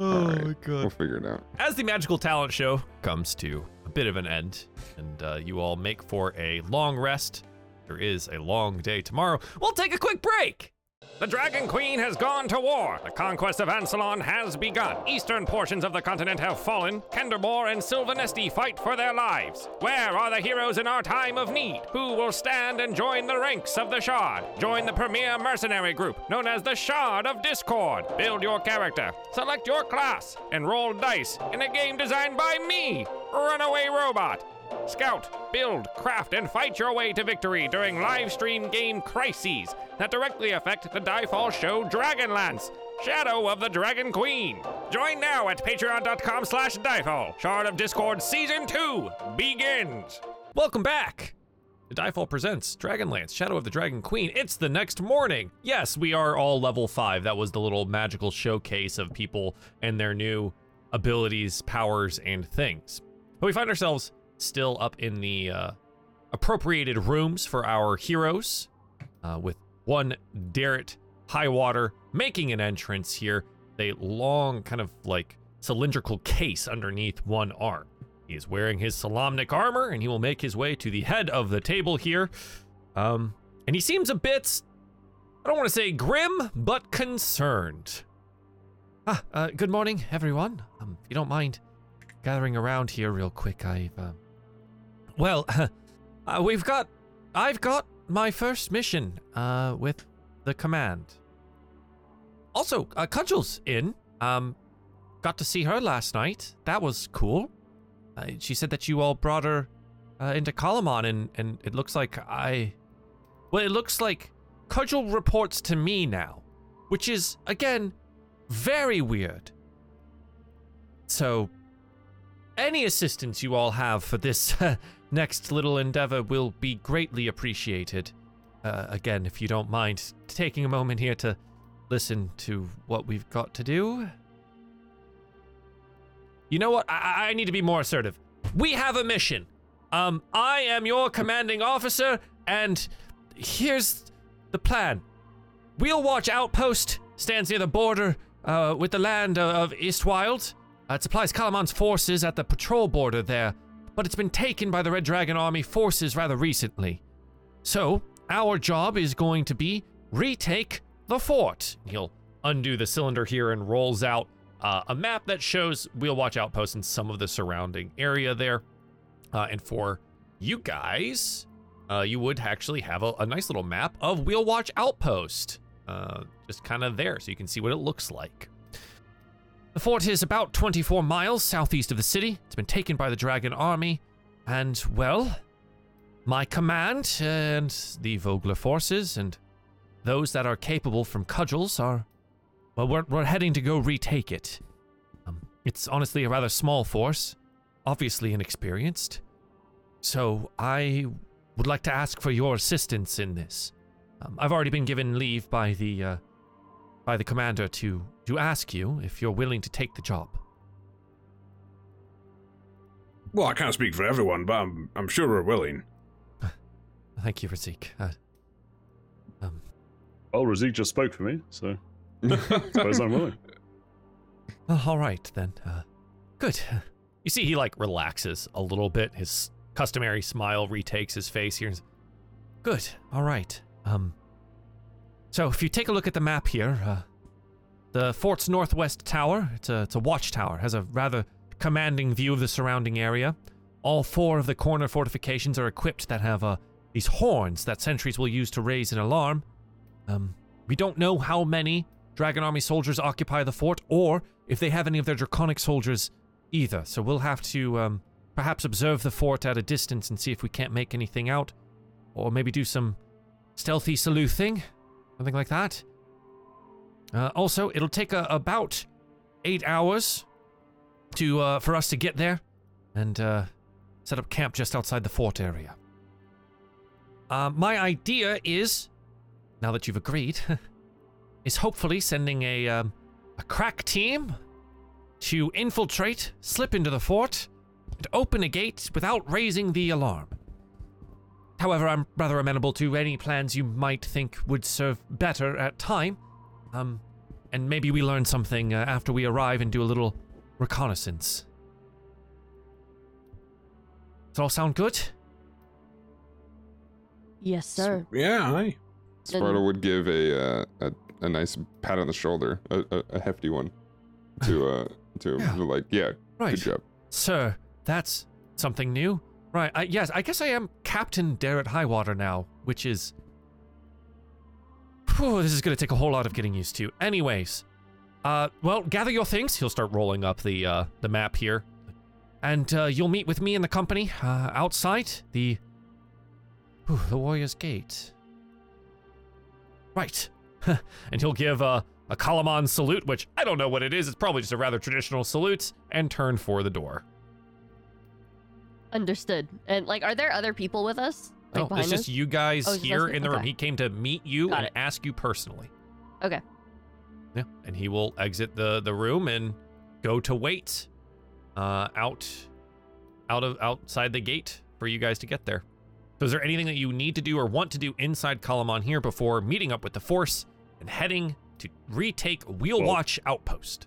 Oh Alright. my god. we'll figure it out. As the magical talent show comes to a bit of an end, and uh, you all make for a long rest, there is a long day tomorrow. We'll take a quick break. The Dragon Queen has gone to war. The conquest of Ansalon has begun. Eastern portions of the continent have fallen. Kendermore and Silvanesti fight for their lives. Where are the heroes in our time of need? Who will stand and join the ranks of the Shard? Join the premier mercenary group known as the Shard of Discord. Build your character, select your class, and roll dice in a game designed by me, Runaway Robot. Scout, build, craft, and fight your way to victory during live stream game crises that directly affect the Diefall show Dragonlance, Shadow of the Dragon Queen. Join now at patreon.com slash Diefall. Shard of Discord Season 2 begins. Welcome back. The Diefall presents Dragonlance, Shadow of the Dragon Queen. It's the next morning. Yes, we are all level 5. That was the little magical showcase of people and their new abilities, powers, and things. But we find ourselves still up in the uh, appropriated rooms for our heroes, uh, with one Darret Highwater making an entrance here. A long, kind of like cylindrical case underneath one arm. He is wearing his Solamnic armor, and he will make his way to the head of the table here. Um, and he seems a bit, I don't want to say grim, but concerned. Ah, uh, good morning, everyone. Um, if you don't mind gathering around here real quick, I've, uh, well, uh, we've got, I've got my first mission, uh, with the command. Also, uh, Cudgel's in. Um, got to see her last night. That was cool. Uh, she said that you all brought her uh, into Kalaman, and, and it looks like I. Well, it looks like Cudgel reports to me now, which is, again, very weird. So, any assistance you all have for this next little endeavor will be greatly appreciated. Uh, again, if you don't mind taking a moment here to listen to what we've got to do. You know what? I, I need to be more assertive. We have a mission. Um, I am your commanding officer, and here's the plan. Wheel Watch Outpost stands near the border uh, with the land of, Estwilde. Uh, it supplies Kalaman's forces at the patrol border there, but it's been taken by the Red Dragon Army forces rather recently. So, our job is going to be retake the fort. He'll undo the cylinder here and rolls out uh, a map that shows Wheel Watch Outpost and some of the surrounding area there. Uh, and for you guys, uh, you would actually have a, a nice little map of Wheel Watch Outpost, uh, just kind of there, so you can see what it looks like. The fort is about 24 miles southeast of the city. It's been taken by the Dragon Army, and well, my command and the Vogler forces and those that are capable from cudgels are, well, we're, we're heading to go retake it. Um, it's honestly a rather small force, obviously inexperienced. So I would like to ask for your assistance in this. Um, I've already been given leave by the uh, by the commander to to ask you if you're willing to take the job. Well, I can't speak for everyone, but I'm, I'm sure we're willing. Thank you, Razik. Uh, um, Well, Razik just spoke for me, so I suppose I'm willing. well, all right then. Uh, good. You see, he like relaxes a little bit. His customary smile retakes his face here. Good. All right. Um. So if you take a look at the map here, uh, the fort's northwest tower. It's a it's a watchtower. Has a rather commanding view of the surrounding area. All four of the corner fortifications are equipped that have uh, these horns that sentries will use to raise an alarm. Um, we don't know how many Dragon Army soldiers occupy the fort, or if they have any of their Draconic soldiers either. So we'll have to um, perhaps observe the fort at a distance and see if we can't make anything out, or maybe do some stealthy sleuthing, something like that. Uh, also, it'll take uh, about eight hours to uh, for us to get there and uh, set up camp just outside the fort area. Uh, my idea is, now that you've agreed, is hopefully sending a um, a crack team to infiltrate, slip into the fort, and open a gate without raising the alarm. However, I'm rather amenable to any plans you might think would serve better at time. Um, and maybe we learn something uh, after we arrive and do a little reconnaissance. Does it all sound good? Yes, sir. Yeah, aye. Then- Sparta would give a, uh, a a nice pat on the shoulder, a, a, a hefty one, to uh to Yeah. like yeah, Right. good job. Sir, that's something new. Right, I, yes, I guess I am Captain Darret Highwater now, which is. Whew, this is going to take a whole lot of getting used to. Anyways, uh, well, gather your things. He'll start rolling up the uh, the map here, and uh, you'll meet with me and the company uh, outside the. Whew, the Warrior's Gate. Right, and he'll give uh, a Kalaman salute, which I don't know what it is. It's probably just a rather traditional salute, and turn for the door. Understood. And like, are there other people with us? Like no, behind it's just you guys Oh, here in the room. He came to meet you Got and it. ask you personally. Okay. Yeah, and he will exit the the room and go to wait uh, out out of outside the gate for you guys to get there. So, is there anything that you need to do or want to do inside Kalaman here before meeting up with the Force and heading to retake Wheel Well- Watch Outpost?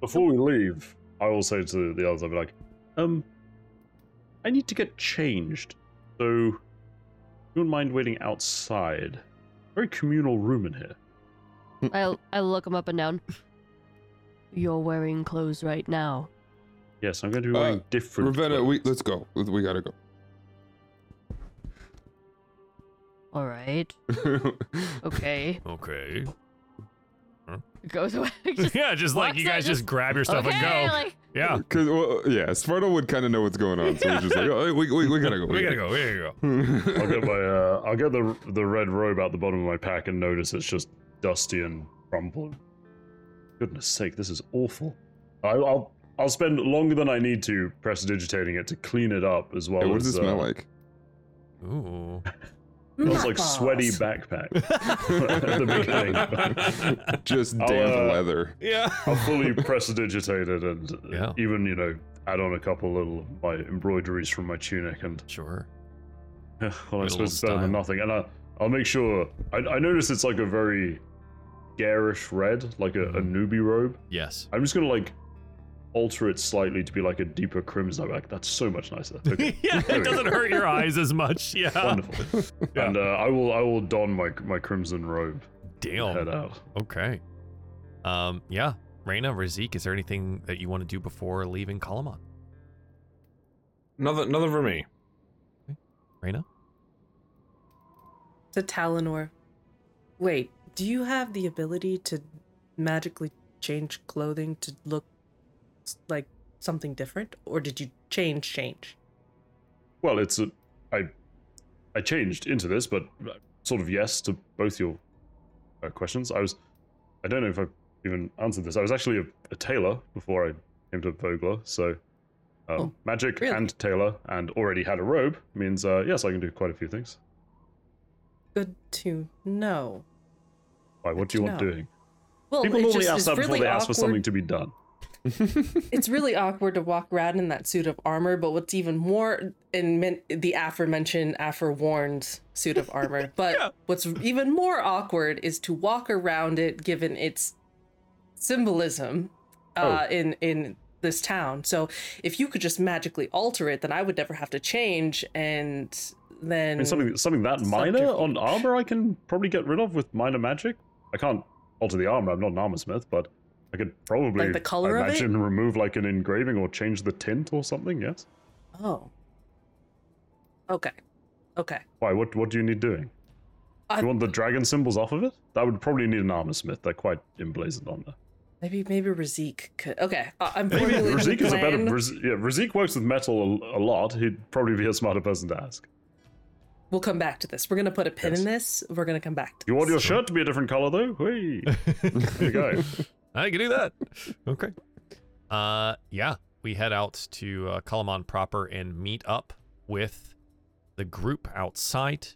Before we leave, I will say to the others, I'll be like, um, I need to get changed. So, you wouldn't mind waiting outside? Very communal room in here. I I look him up and down. You're wearing clothes right now. Yes, I'm going to be wearing Uh, different. Ravenna, we let's go. We gotta go. All right. Okay. Okay. Goes away. Just yeah, just like you guys just, just, grab your stuff okay, and go. Like, yeah, Cause well, yeah, Sparta would kind of know what's going on, so he's just like, oh, we, we, we gotta go. we gotta go. We gotta go. I'll get my uh, I'll get the the red robe out the bottom of my pack and notice it's just dusty and crumpled. Goodness sake, this is awful. I, I'll I'll spend longer than I need to prestidigitating it to clean it up as well. Hey, what as, does it smell uh, like? Ooh. Smells like sweaty backpack at the beginning. Just I'll, damp uh, leather. Yeah. I'll fully prestidigitate it and Yeah. even you know add on a couple little of my embroideries from my tunic, and Sure. well, I suppose it's better than nothing. And I, I'll make sure. I, I notice it's like a very garish red, like a, a Mhm. newbie robe. Yes. I'm just gonna like alter it slightly to be like a deeper crimson. I'm like, that's so much nicer. Okay, yeah, it doesn't hurt your eyes as much. Yeah. wonderful. Yeah. And uh, I will, I will don my my crimson robe. and Head Damn. out. Okay. Um. Yeah. Raina, Razik, is there anything that you want to do before leaving Kalaman? Nothing, nothing for me. Reina. To Talenor. Wait, do you have the ability to magically change clothing to look s- like something different? Or did you change change? Well, it's a, I, I changed into this, but uh, sort of yes to both your uh, questions. I was, I don't know if I've even answered this. I was actually a, a tailor before I came to Vogler, so um, Oh, magic really? and tailor, and already had a robe means uh, yes, I can do quite a few things. Good to know. Why? What do you want know. doing? Well, People normally ask that before really they ask for something to be done. it's really awkward to walk around in that suit of armor, but what's even more in men- the aforementioned, aforewarned suit of armor. But Yeah. what's even more awkward is to walk around it, given its symbolism uh, Oh. in in this town. So if you could just magically alter it, then I would never have to change, and then I mean, something something that minor on armor, I can probably get rid of with minor magic. I can't alter the armor. I'm not an armor smith, but I could probably Like the color I of it? imagine remove like an engraving or change the tint or something. Yes. oh, okay, okay. Why? What What do you need doing? I- you want the dragon symbols off of it? That would probably need an armor smith. They're quite emblazoned on there. Maybe maybe Razik could. Okay, uh, I'm Maybe formulating Razik is a better. plan. Yeah, Razik works with metal a, a lot. He'd probably be a smarter person to ask. We'll come back to this. We're gonna put a pin Yes. in this. We're gonna come back to You want your shirt to be a different color though? Hey, there you go. I can do that. Okay. Uh, yeah, we head out to uh, Kalaman proper and meet up with the group outside.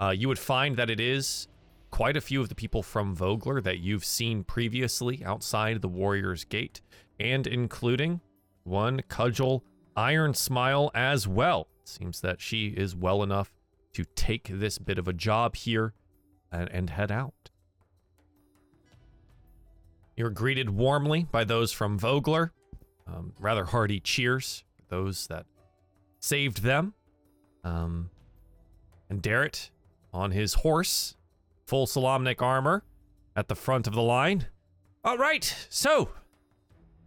Uh, you would find that it is quite a few of the people from Vogler that you've seen previously outside the Warrior's Gate, and including one Cudgel Iron Smile as well. Seems that she is well enough to take this bit of a job here and, and head out. You're greeted warmly by those from Vogler. Um, rather hearty cheers for those that saved them. Um, and Darret on his horse, full Solamnic armor, at the front of the line. All right, so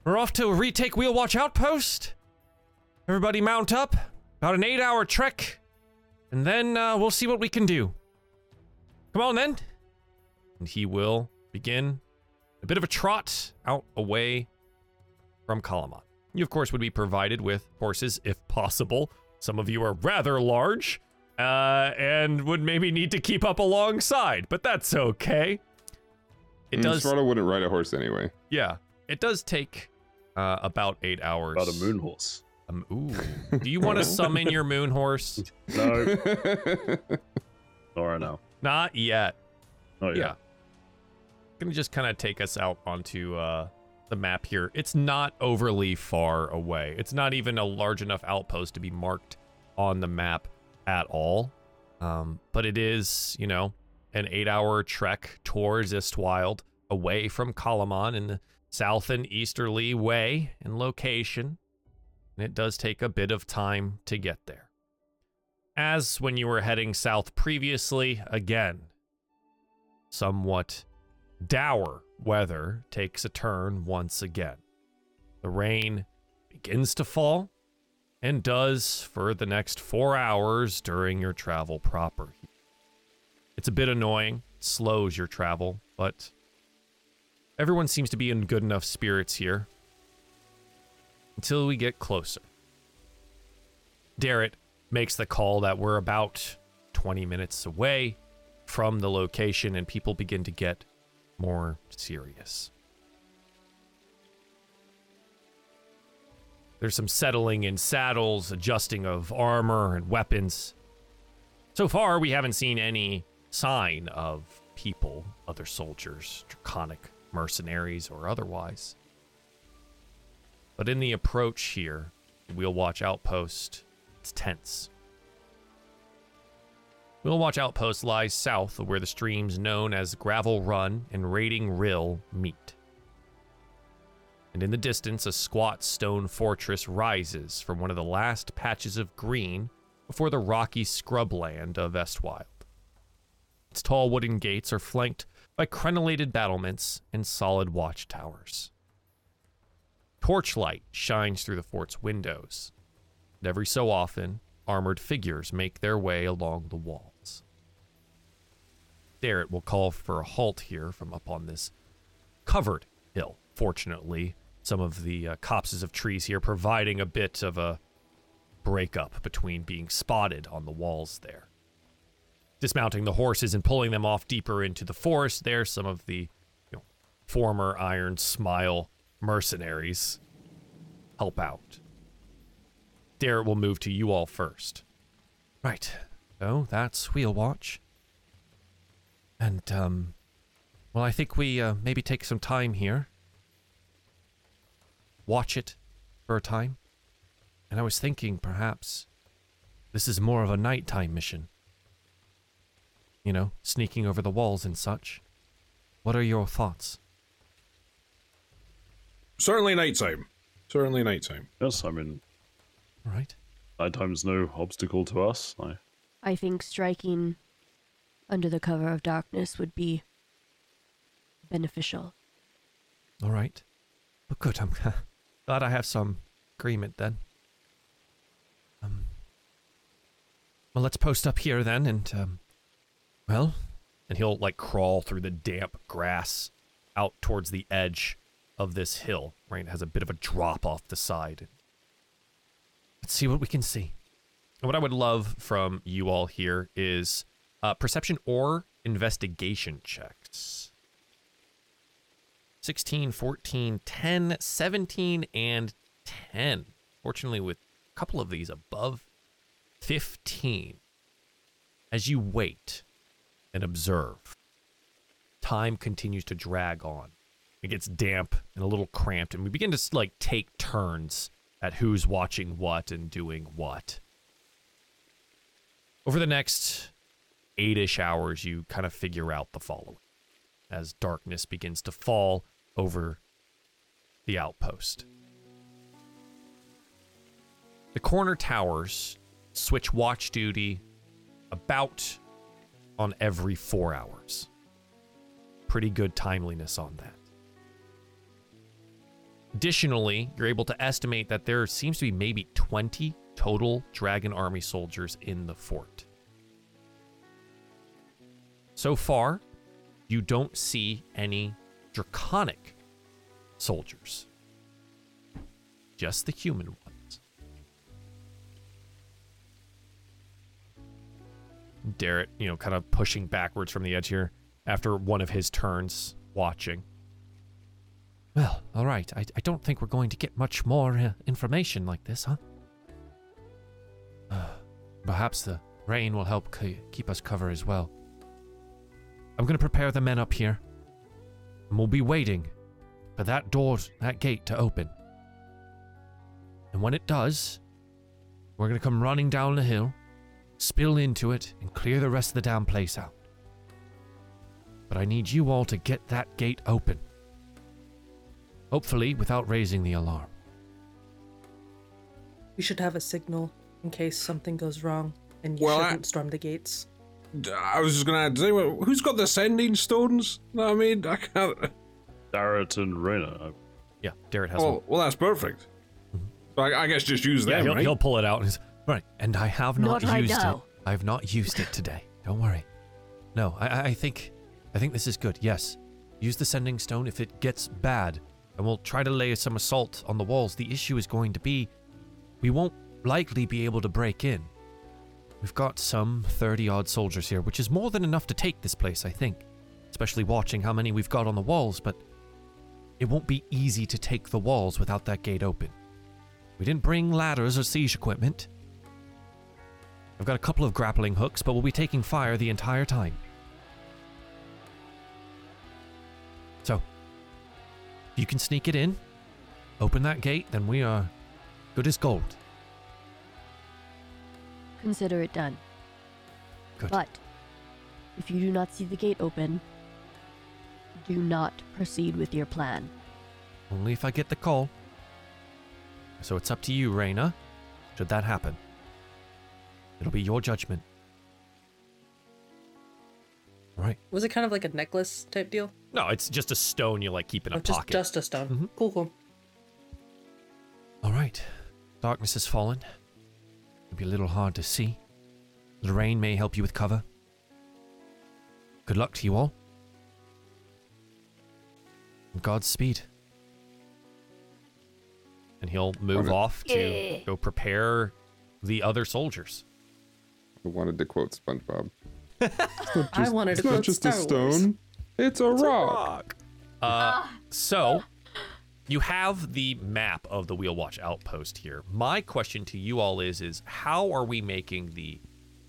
we're off to retake Wheel Watch Outpost. Everybody mount up. About an eight hour trek. And then uh, we'll see what we can do. Come on then. And he will begin a bit of a trot out away from Kalaman. You, of course, would be provided with horses if possible. Some of you are rather large uh, and would maybe need to keep up alongside, but that's okay. It Mm, does, Sparta wouldn't ride a horse anyway. yeah. It does take uh, about eight hours. About a moon horse. Um, ooh. Do you want to summon your moon horse? No, not right now. Not yet. Not Yeah. Gonna just kind of take us out onto uh, the map here. It's not overly far away. It's not even a large enough outpost to be marked on the map at all. Um, but it is, you know, an eight-hour trek towards Estwilde, away from Kalaman in the south and easterly way in location. And it does take a bit of time to get there. As when you were heading south previously, again, somewhat dour weather takes a turn once again. The rain begins to fall and does for the next four hours during your travel proper. It's a bit annoying, slows your travel, but everyone seems to be in good enough spirits here until we get closer. Darret makes the call that we're about 20 minutes away from the location and people begin to get more serious. There's some settling in saddles, adjusting of armor and weapons. So far, we haven't seen any sign of people, other soldiers, draconic mercenaries, or otherwise. But in the approach here, Wheel Watch Outpost. It's tense. Wheel Watch Outpost lies south of where the streams known as Gravel Run and Raiding Rill meet. And in the distance, a squat stone fortress rises from one of the last patches of green before the rocky scrubland of Estwilde. Its tall wooden gates are flanked by crenellated battlements and solid watchtowers. Torchlight shines through the fort's windows, and every so often, armored figures make their way along the walls. Darret will call for a halt here from up on this covered hill. Fortunately, some of the uh, copses of trees here providing a bit of a breakup between being spotted on the walls there. Dismounting the horses and pulling them off deeper into the forest, there some of the you know, former Iron Smile mercenaries help out. Darret will move to you all first. Right. So that's Wheelwatch. And, um, well, I think we uh, maybe take some time here. Watch it for a time. And I was thinking perhaps this is more of a nighttime mission. You know, sneaking over the walls and such. What are your thoughts? Certainly nighttime. Certainly nighttime. Yes, I mean, All right. time's no obstacle to us. I, I think striking under the cover of darkness would be beneficial. All right. Well, good. I'm glad I have some agreement then. Um. Well, let's post up here then, and um. Well, and he'll like crawl through the damp grass out towards the edge of this hill. Right, it has a bit of a drop off the side. Let's see what we can see. And what I would love from you all here is uh, perception or investigation checks. 16, 14, 10, 17, and 10. Fortunately, with a couple of these above 15. As you wait and observe, time continues to drag on. It gets damp and a little cramped, and we begin to like take turns at who's watching what and doing what. Over the next eight ish hours, you kind of figure out the following as darkness begins to fall over the outpost. The corner towers switch watch duty about on every four hours. Pretty good timeliness on that. Additionally, you're able to estimate that there seems to be maybe 20 total Dragon Army soldiers in the fort. So far, you don't see any draconic soldiers, just the human ones. Darret, you know, kind of pushing backwards from the edge here after one of his turns watching. Well, all right. I, I don't think we're going to get much more uh, information like this, huh? Uh, perhaps the rain will help k- keep us cover as well. I'm going to prepare the men up here, and we'll be waiting for that door, that gate to open. And when it does, we're going to come running down the hill, spill into it, and clear the rest of the damn place out. But I need you all to get that gate open. Hopefully, without raising the alarm. We should have a signal in case something goes wrong, and you Well, shouldn't storm the gates. I was just gonna add, anyone, who's got the sending stones? I mean, I can't. Darret and Reyna. Yeah, Darret has oh, one. Oh, well, that's perfect. Mm-hmm. So I, I guess just use that. Yeah, he'll, right? he'll pull it out. And right, and I have not, Not used now. it. I've not used it today. Don't worry. No, I, I- I think, I think this is good. Yes, use the sending stone if it gets bad, and we'll try to lay some assault on the walls. The issue is going to be, we won't likely be able to break in. We've got some 30 odd soldiers here, which is more than enough to take this place, I think. Especially watching how many we've got on the walls, but it won't be easy to take the walls without that gate open. We didn't bring ladders or siege equipment. I've got a couple of grappling hooks, but we'll be taking fire the entire time. You can sneak it in, open that gate, then we are Good as gold. Consider it done. Good. But if you do not see the gate open, do not proceed with your plan. Only if I get the call. So it's up to you, Raina. Should that happen, it'll be your judgment. Right. Was it kind of like a necklace type deal? No, it's just a stone you like keep in a Or just pocket. just a stone. Mhm. Cool, cool. All right. Darkness has fallen. It'll be a little hard to see. The rain may help you with cover. Good luck to you all. Godspeed. And he'll move Wanna- off to Yeah. go prepare the other soldiers. I wanted to quote SpongeBob. I wanted It's to not quote just a stone. Wars. Stone. It's a rock. Uh, so you have the map of the Wheelwatch outpost here. My question to you all is is how are we making the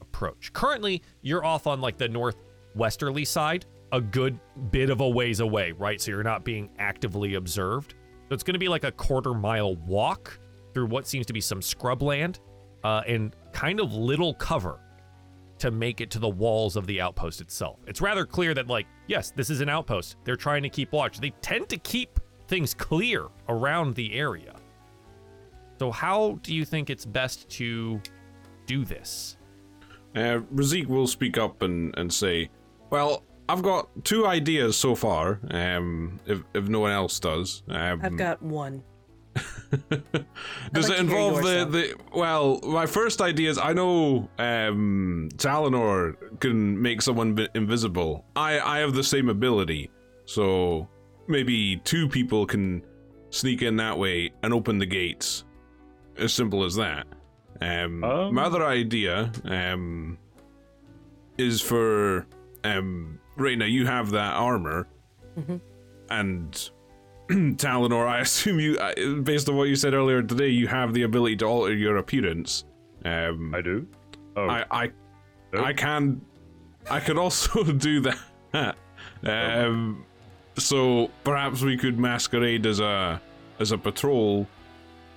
approach? Currently, you're off on like the northwesterly side, a good bit of a ways away, right? So you're not being actively observed. So it's going to be like a quarter mile walk through what seems to be some scrubland uh, and kind of little cover to make it to the walls of the outpost itself. It's rather clear that, like, yes, this is an outpost. They're trying to keep watch. They tend to keep things clear around the area. So, how do you think it's best to do this? Uh, Razik will speak up and, and say, Well, I've got two ideas so far, um, if, if no one else does. Um, I've got one. Does like it involve the, the well? My first idea is I know um, Talenor can make someone invisible. I I have the same ability, so maybe two people can sneak in that way and open the gates. As simple as that. Um, Um. my other idea um, is for um, Reina. You have that armor, and Talenor, I assume you, uh, based on what you said earlier today, you have the ability to alter your appearance. Um, I do. Oh, I, I, Oh. I can, I could also do that. um, so perhaps we could masquerade as a, as a patrol,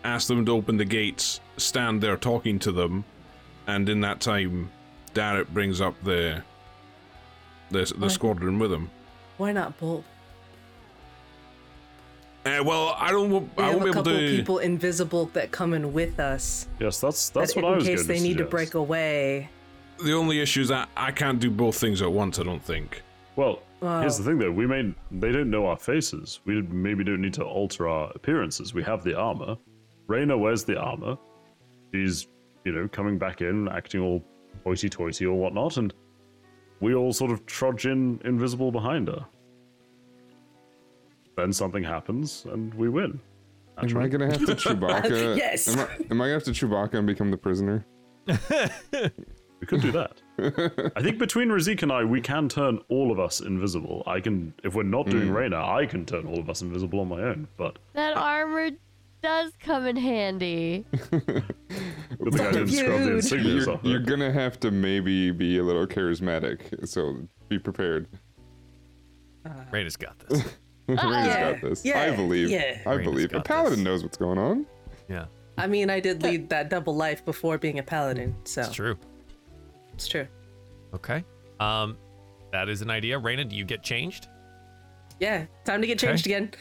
ask them to open the gates, stand there talking to them, and in that time, Darret brings up the, the, the squadron with him. Why not both? Uh, well, I don't. wa- We I have won't be a couple to. people invisible that come in with us. yes, that's that's that what in I was In case they need to break away. The only issue is that I can't do both things at once. I don't think. Well, here's the thing though. We may they don't know our faces. We maybe don't need to alter our appearances. We have the armor. Reyna wears the armor. She's, you know, coming back in, acting all hoity-toity or whatnot, and we all sort of trudge in invisible behind her. Then something happens, and we win. Am I gonna have to Chewbacca? Yes. Am I, am I gonna have to Chewbacca and become the prisoner? We could do that. I think between Razik and I, we can turn all of us invisible. I can, if we're not doing hmm. Reyna, I can turn all of us invisible on my own. But That armor does come in handy. good thing I didn't scrub the Dude. insignias You're, off. you're gonna have to maybe be a little charismatic, so be prepared. Uh, Raina's got this. Raina's Yeah, got this. yeah, I believe. yeah. I Raina's believe. A paladin this. knows what's going on. yeah, I mean, I did lead that double life before being a paladin, so it's true. it's true. Okay. Um, that is an idea. Raina, do you get changed? Yeah, time to get changed again.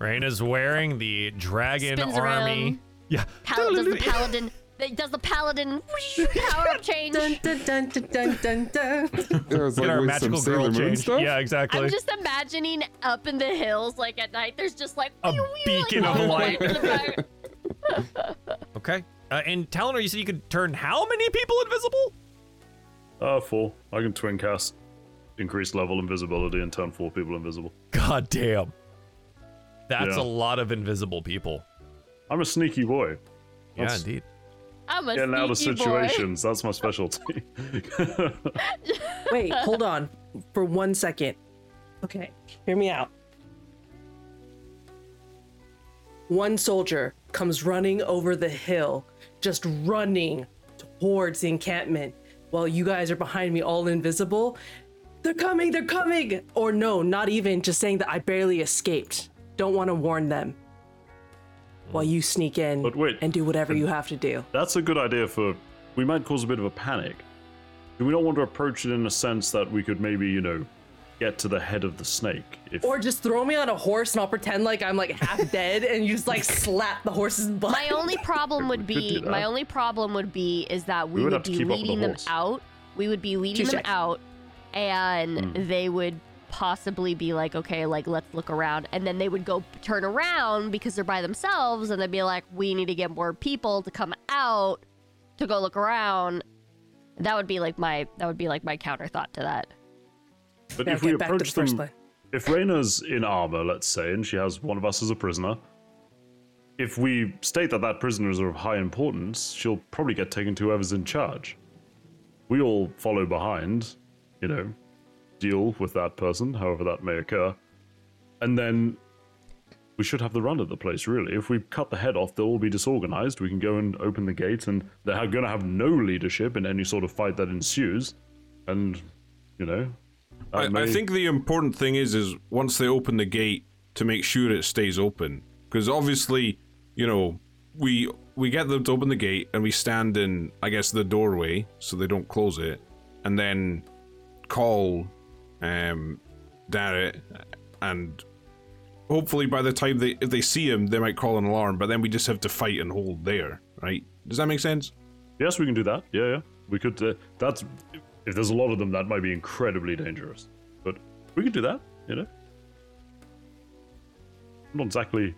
Raina's wearing the dragon Spins army. around. Yeah. Pal- does the paladin? Does the paladin power up change? Dun dun dun dun dun dun dun. It was Get like our with magical some girl Sailor Moon change. stuff. Yeah, exactly. I'm just imagining up in the hills, like at night, there's just like A whew, whew, like, beacon of light. in the back. Okay. Uh, and Talenor, you said you could turn how many people invisible? Uh, four. I can twin cast increased level invisibility and turn four people invisible. God damn. That's Yeah. a lot of invisible people. I'm a sneaky boy. Yeah, indeed. I'm a Getting out of sneaky boy. situations. That's my specialty. Wait, hold on for one second. Okay, hear me out. One soldier comes running over the hill, just running towards the encampment, while you guys are behind me, all invisible. They're coming, they're coming! Or no, not even, just saying that I barely escaped. Don't want to warn them. While you sneak in But wait, and do whatever you have to do. That's a good idea for. We might cause a bit of a panic. We Do we not want to approach it in a sense that we could maybe, you know, get to the head of the snake? If Or just throw me on a horse and I'll pretend like I'm like half dead and you just like slap the horse's butt. My only problem would We could do be my only problem would be is that we, We would would, have to be keep up with the leading them horse. out. We would be leading them Touche. out, and Hmm. they would possibly be like, okay, like let's look around, and then they would go turn around because they're by themselves, and they'd be like, we need to get more people to come out to go look around. That would be like my that would be like my counter thought to that. but Now if we get back to approach the first them, if Reyna's in armor, let's say, and she has one of us as a prisoner, if we state that that prisoner is of high importance, she'll probably get taken to whoever's in charge. We all follow behind, you know, deal with that person, however that may occur, and then we should have the run of the place, really. If we cut the head off, they'll all be disorganized. We can go and open the gate, and they're going to have no leadership in any sort of fight that ensues. And, you know. I, I think the important thing is is once they open the gate to make sure it stays open because obviously you know we we get them to open the gate and we stand in I guess the doorway so they don't close it and then call um Darret and hopefully by the time they if they see him they might call an alarm but then we just have to fight and hold there right does that make sense Yes, we can do that. Yeah, yeah. We could. Uh, that's if there's a lot of them, that might be incredibly dangerous. But we could do that. You know. I'm not exactly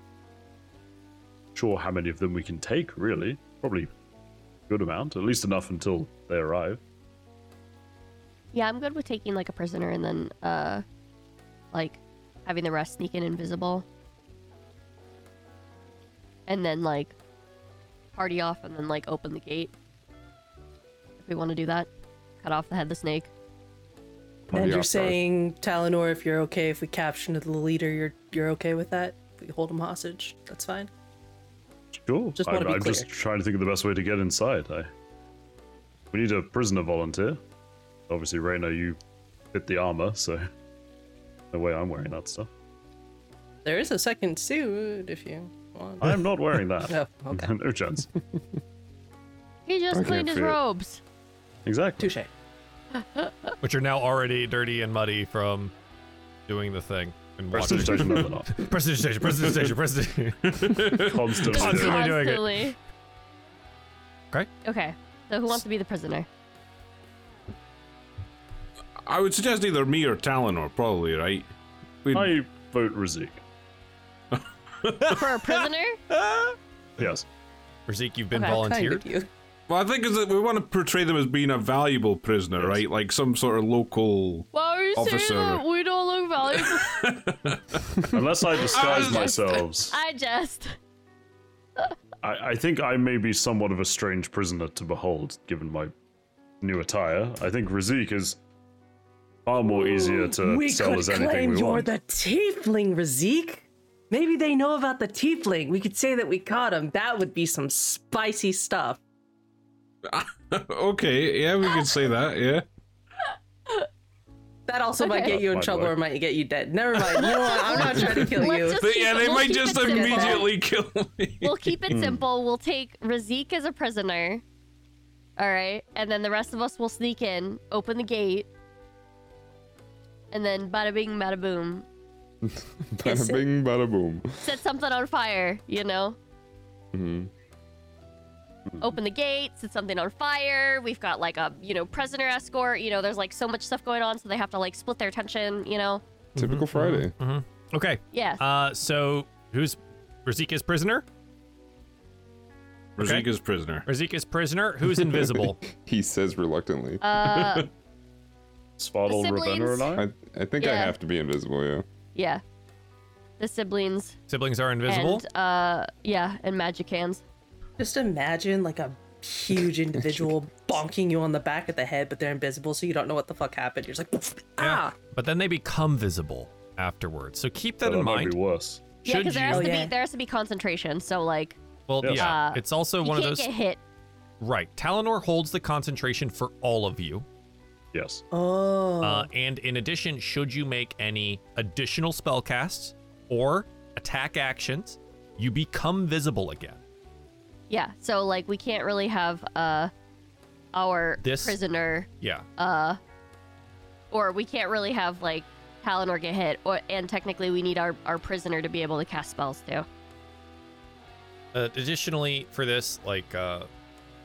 sure how many of them we can take. Really, probably a good amount, at least enough until they arrive. Yeah, I'm good with taking like a prisoner and then uh like having the rest sneak in invisible. And then like party off and then like open the gate. If we want to do that. Cut off the head of the snake. Party and you're off, guys. saying, Talenor, if you're okay, if we capture the leader, you're you're okay with that? If we hold him hostage, that's fine. Sure. Just I, be I'm clear. just trying to think of the best way to get inside. I. We need a prisoner volunteer. Obviously, Reyna, you fit the armor, so no way I'm wearing that stuff. There is a second suit if you want. I'm not wearing that. Oh, okay. no chance. He just I cleaned his fit. robes. Exactly. Touche. Which are now already dirty and muddy from doing the thing and watching. Prestidigitation, no, they're not. Prestidigitation, prestidigitation, prestidigitation. Constantly. Constantly. doing it. doing it. Constantly. Okay. Okay. So who wants to be the prisoner? I would suggest either me or Talenor probably right we I vote Razik. For a prisoner? Yes. Razik, you've been Okay. volunteered. You. Well, I think is that we want to portray them as being a valuable prisoner, Yes. right? Like some sort of local. Why are you Officer. saying that we don't look valuable? Unless I disguise I- myself, I just. I, I think I may be somewhat of a strange prisoner to behold, given my new attire. I think Razik is far more easier to we sell could as anything claim we you're want. the tiefling, Razik. Maybe they know about the tiefling. We could say that we caught him. That would be some spicy stuff. okay, yeah, we could say that. Yeah. That also might get you in By trouble way. or might get you dead. Never mind. You know what? I'm not trying to kill you. But yeah, they we'll might just it simple. immediately kill me. We'll keep Hmm. it simple. We'll take Razik as a prisoner. All right, and then the rest of us will sneak in, open the gate, and then bada bing, bada boom, Bada bing, bada boom. set something on fire. You know, hmm open the gate, set something on fire. We've got like a you know prisoner escort. You know, there's like so much stuff going on, so they have to like split their attention. You know, Typical Friday. Okay. yes. Uh, so who's Razika's prisoner? Okay. Razika's prisoner. Razika's prisoner. Who's invisible? He says reluctantly. uh, Svartal, The Ravenna, and I? I I think I yeah. have to be invisible. Yeah. yeah, the siblings Siblings are invisible. and uh, yeah, and magic hands. Just imagine like a huge individual bonking you on the back of the head, but they're invisible, so you don't know what the fuck happened. You're just like, ah. But then they become visible afterwards. So keep that Well, in that might mind. be worse. Yeah, Should because there you? has Oh, to yeah. be there has to be concentration. So like, Well, Yes. yeah. Uh, it's also you one of can't those. get hit. Right. Talenor holds the concentration for all of you. Yes. Oh. Uh, and in addition, should you make any additional spell casts or attack actions, you become visible again. Yeah. So like we can't really have uh our This- prisoner Yeah. uh or we can't really have like Talenor get hit or and technically we need our our prisoner to be able to cast spells too. Uh, additionally, for this, like, uh,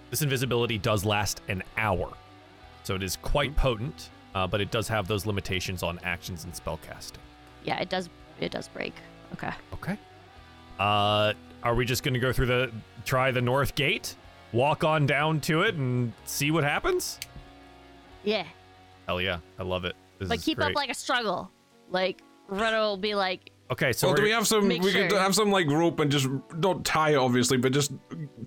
this invisibility does last an hour. So it is quite potent, uh, but it does have those limitations on actions and spellcasting. Yeah, it does it does break. Okay. Okay. Uh, are we just going to go through the, try the north gate, walk on down to it, and see what happens? Yeah. Hell yeah. I love it. This But is keep great. up like a struggle. Like Rena will be like, Okay, so well, do we're- have some? Make we could have some like rope and just don't tie it, obviously, but just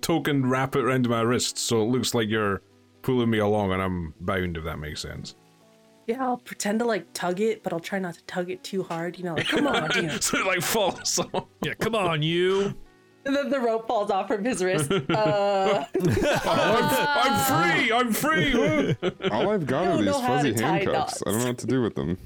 token wrap it around my wrist so it looks like you're pulling me along and I'm bound. If that makes sense. Yeah, I'll pretend to like tug it, but I'll try not to tug it too hard. You know, like come on, you know. so it like falls off. yeah, come on, you. And then the rope falls off from his wrist. Uh, I'm free. I'm free. All I've got are these fuzzy handcuffs. I don't know what to do with them.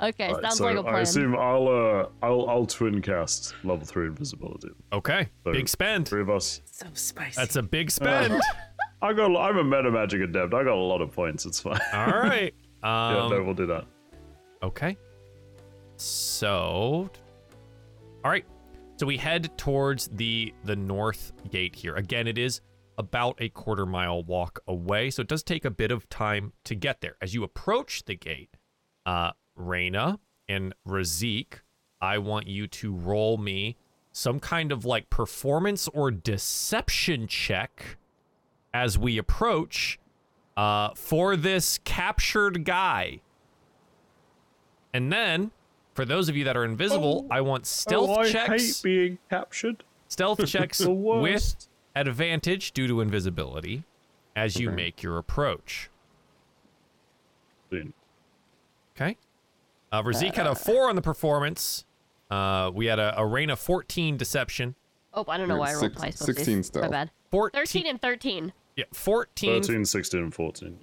Okay, Alright, sounds so like a plan. I assume I'll uh I'll I'll twin cast level three invisibility. Okay, So, big spend. Three of us. so spicy. That's a big spend. I got I'm a meta magic adept. I got a lot of points. It's fine. All right. yeah, Um, no, we'll do that. Okay. So, all right. So we head towards the the north gate here. Again, it is about a quarter mile walk away, so it does take a bit of time to get there. As you approach the gate, uh, Reyna and Razik, I want you to roll me some kind of like performance or deception check as we approach uh, for this captured guy. And then, for those of you that are invisible, I want stealth oh, I checks. hate being captured. Stealth checks with advantage due to invisibility as you Okay. make your approach. Okay. Uh, Razik had a four on the performance. Uh, we had a Arena 14 deception. oh, I don't know why I rolled Six- twice. 16 My stealth. bad. 14, 13 and 13. Yeah, 14. 13, 16, and 14.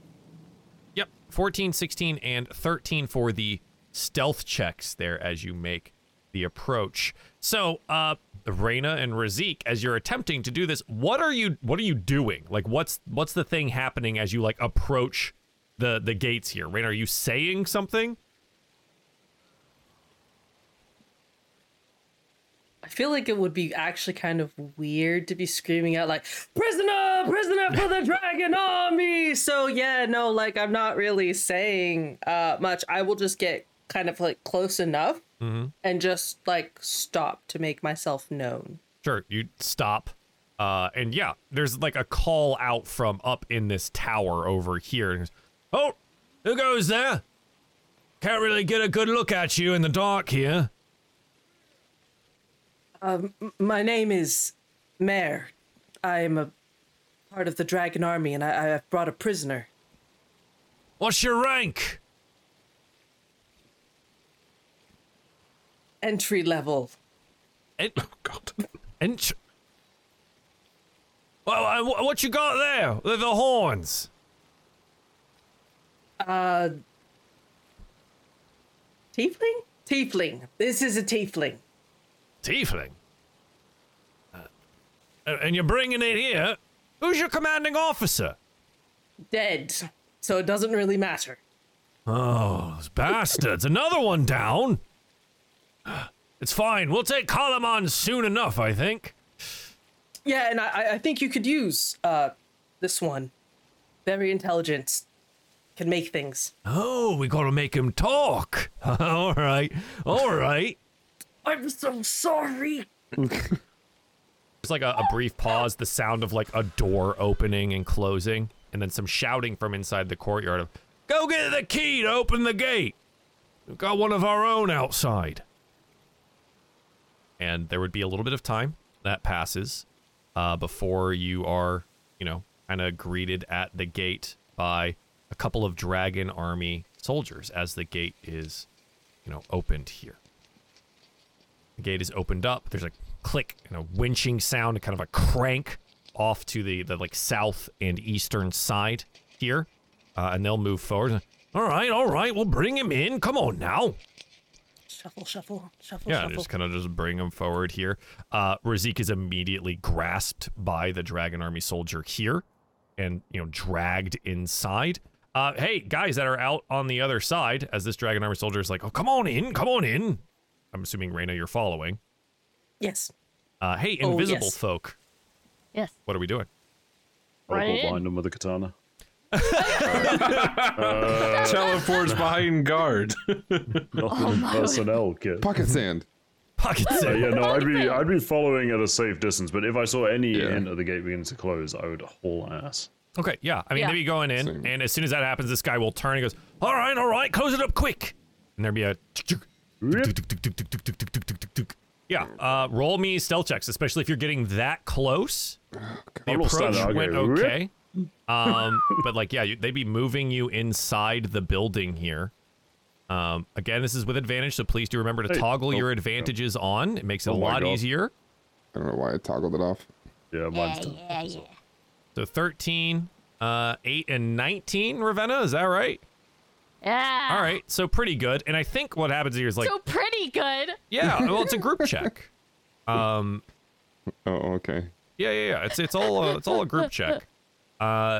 Yep, 14, 16, and 13 for the stealth checks there as you make the approach. So, uh, Reyna and Razik, as you're attempting to do this, what are you what are you doing? Like what's what's the thing happening as you like approach the the gates here? Reyna, are you saying something? I feel like it would be actually kind of weird to be screaming out like "Prisoner, prisoner for the Dragon Army!" So yeah, no, like I'm not really saying uh, much. I will just get kind of like close enough and just like stop to make myself known. Sure, you stop. Uh, and yeah, there's like a call out from up in this tower over here. Oh, who goes there? Can't really get a good look at you in the dark here. My name is Mare. I am a part of the Dragon Army, and I, have brought a prisoner. What's your rank? Entry level. And, God. and well, uh, what you got there? The, the horns. Uh, tiefling? Tiefling. This is a tiefling. Tiefling. Uh, and you're bringing it here. Who's your commanding officer? Dead. So it doesn't really matter. Oh, those bastards. Another one down. It's fine. We'll take Kalaman soon enough, I think. Yeah, and I, I think you could use uh this one. Very intelligent. Can make things. Oh, we gotta make him talk. all right. All right. I'm so sorry. There's like a, a brief pause, the sound of like a door opening and closing, and then some shouting from inside the courtyard of, Go get the key to open the gate. We've got one of our own outside. And there would be a little bit of time that passes uh, before you are, you know, kind of greeted at the gate by a couple of dragon army soldiers as the gate is, you know, opened here. The gate is opened up. There's a click and a winching sound, kind of a crank off to the, the like south and eastern side here. Uh, and they'll move forward. All right, all right, we'll bring him in. Come on now. Shuffle, shuffle, shuffle, Yeah, shuffle. just kind of just bring him forward here. Uh, Razik is immediately grasped by the Dragon Army soldier here, and you know dragged inside. Uh, hey guys that are out on the other side, as this Dragon Army soldier is like, oh come on in, come on in. I'm assuming Reyna, you're following. Yes. Uh, hey, Oh, invisible yes. folk, Yes. what are we doing? I'll Run go it in. behind him with a katana. Teleports behind guard. Not Oh my personnel, kid. Pocket sand. Pocket Uh, sand. yeah, no, I'd be I'd be following at a safe distance, but if I saw any Yeah. hint of the gate beginning to close, I would haul ass. Okay, yeah. I mean, Yeah. they'd be going in, Same. and as soon as that happens, this guy will turn and goes, "All right, all right, close it up quick." And there'd be a yeah. Uh, roll me stealth checks, especially if you're getting that close. The approach went okay, um, but like yeah, you, they'd be moving you inside the building here. Um, again, this is with advantage, so please do remember to Hey. toggle Oh, your oh. advantages on. It makes it Oh a lot God. easier. I don't know why I toggled it off. Yeah, mine's done. yeah, yeah. So 13, uh, 8, and 19, Ravenna, is that right? Yeah. All right, so pretty good. And I think what happens here is like, so pretty good. yeah, well, it's a group check. Um, Oh, okay. yeah, yeah, yeah. It's it's all a, it's all a group check. Uh,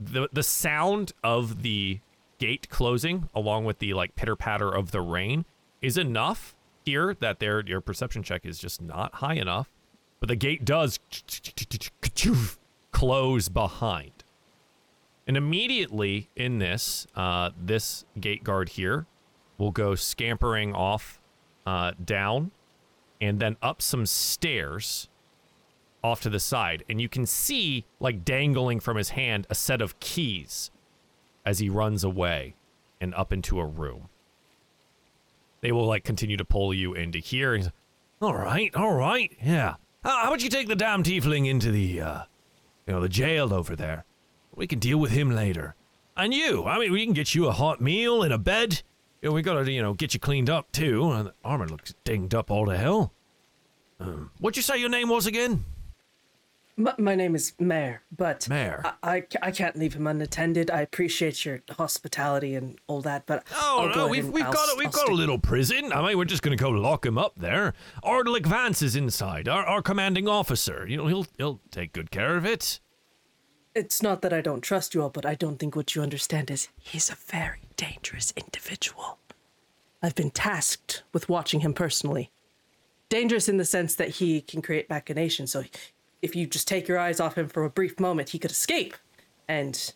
the the sound of the gate closing, along with the like pitter patter of the rain, is enough here that their your perception check is just not high enough. But the gate does close behind. And immediately in this, uh, this gate guard here will go scampering off uh, down and then up some stairs off to the side. And you can see, like dangling from his hand, a set of keys as he runs away and up into a room. They will like continue to pull you into here. He's, all right, all right, yeah. How, how about you take the damn tiefling into the, uh, you know, the jail over there? We can deal with him later. And you, I mean, we can get you a hot meal and a bed. You know, we gotta, you know, get you cleaned up too. And the armor looks dinged up all to hell. Um, what'd you say your name was again? My, my name is Mare, but Mare. I, I, I can't leave him unattended. I appreciate your hospitality and all that, but Oh no, we've we've I'll got a, we've I'll got a little prison. I mean, we're just gonna go lock him up there. Ardalic Vance is inside. Our our commanding officer. You know, he'll he'll take good care of it. It's not that I don't trust you all, but I don't think what you understand is he's a very dangerous individual. I've been tasked with watching him personally. Dangerous in the sense that he can create machinations. So if you just take your eyes off him for a brief moment, he could escape. And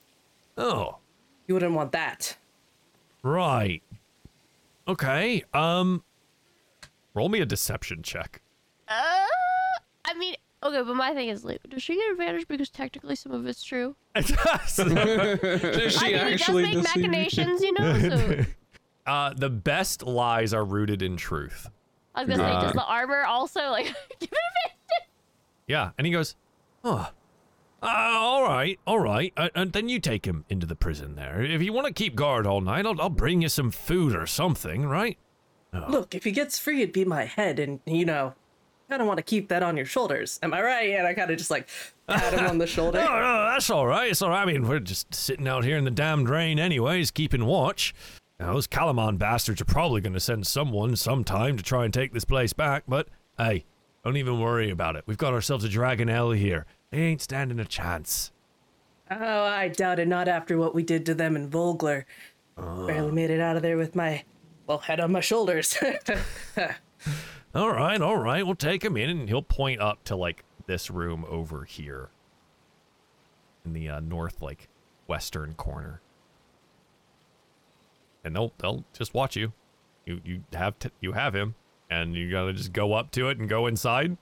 Oh, you wouldn't want that. right. Okay. Um, roll me a deception check. Uh, I mean, okay, but my thing is, like, does she get advantage because technically some of it's true? It Does I she mean, it does make deceive you? machinations, you know. So uh, the best lies are rooted in truth. I was gonna say, does Uh. the armor also like give it advantage? Yeah, and he goes, "Oh, uh, all right, all right. Uh, and then you take him into the prison there. If you want to keep guard all night, I'll, I'll bring you some food or something, right?" Look, if he gets free, it'd be my head, and you know, kind of want to keep that on your shoulders. Am I right? And I kind of just like pat him on the shoulder. No, no, that's all right. It's all right. I mean, we're just sitting out here in the damned rain, anyways, keeping watch. Now, those Kalaman bastards are probably going to send someone sometime to try and take this place back, but hey, don't even worry about it. We've got ourselves a Dragonnel here. They ain't standing a chance. Oh, I doubt it. Not after what we did to them in Vogler. Barely ah. made it out of there with my, well, head on my shoulders. All right, all right. We'll take him in, and he'll point up to like this room over here in the uh, north, like western corner, and they'll they'll just watch you. You you have t- you have him, and you gotta just go up to it and go inside.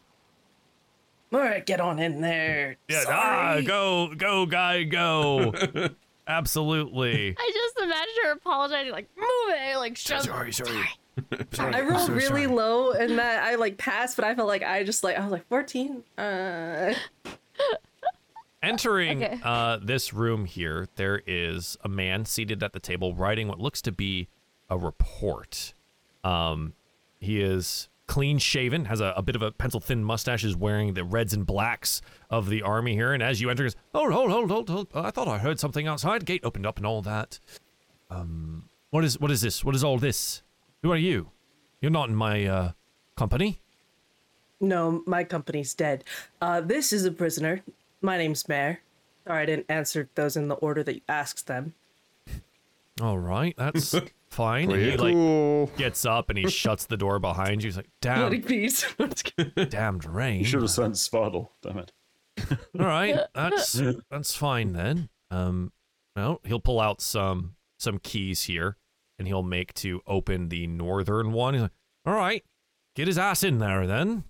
All right, get on in there. Yeah, ah, Sorry. go go guy go. Absolutely. I just imagine her apologizing, like move it, like shove. sorry. I rolled really low and that I like passed, but I felt like I just like I was like 14. Uh Entering Okay. uh, this room here, there is a man seated at the table writing what looks to be a report. Um, he is clean shaven, has a, a bit of a pencil thin mustache, is wearing the reds and blacks of the army here. And as you enter, he goes, "Oh, hold, hold, hold, hold! I thought I heard something outside. Gate opened up and all that. Um, what is what is this? What is all this? Who are you? You're not in my uh, company. No, my company's dead. Uh, this is a prisoner. My name's Mare. Sorry, I didn't answer those in the order that you asked them. All right, that's fine. And he like cool. gets up and he shuts the door behind you. He's like, Bloody "Damn, peace. damned rain." You should have sent Svartal. Damn it. All right, that's that's fine then. Um, well, he'll pull out some some keys here, and he'll make to open the northern one. He's like, "All right, get his ass in there then."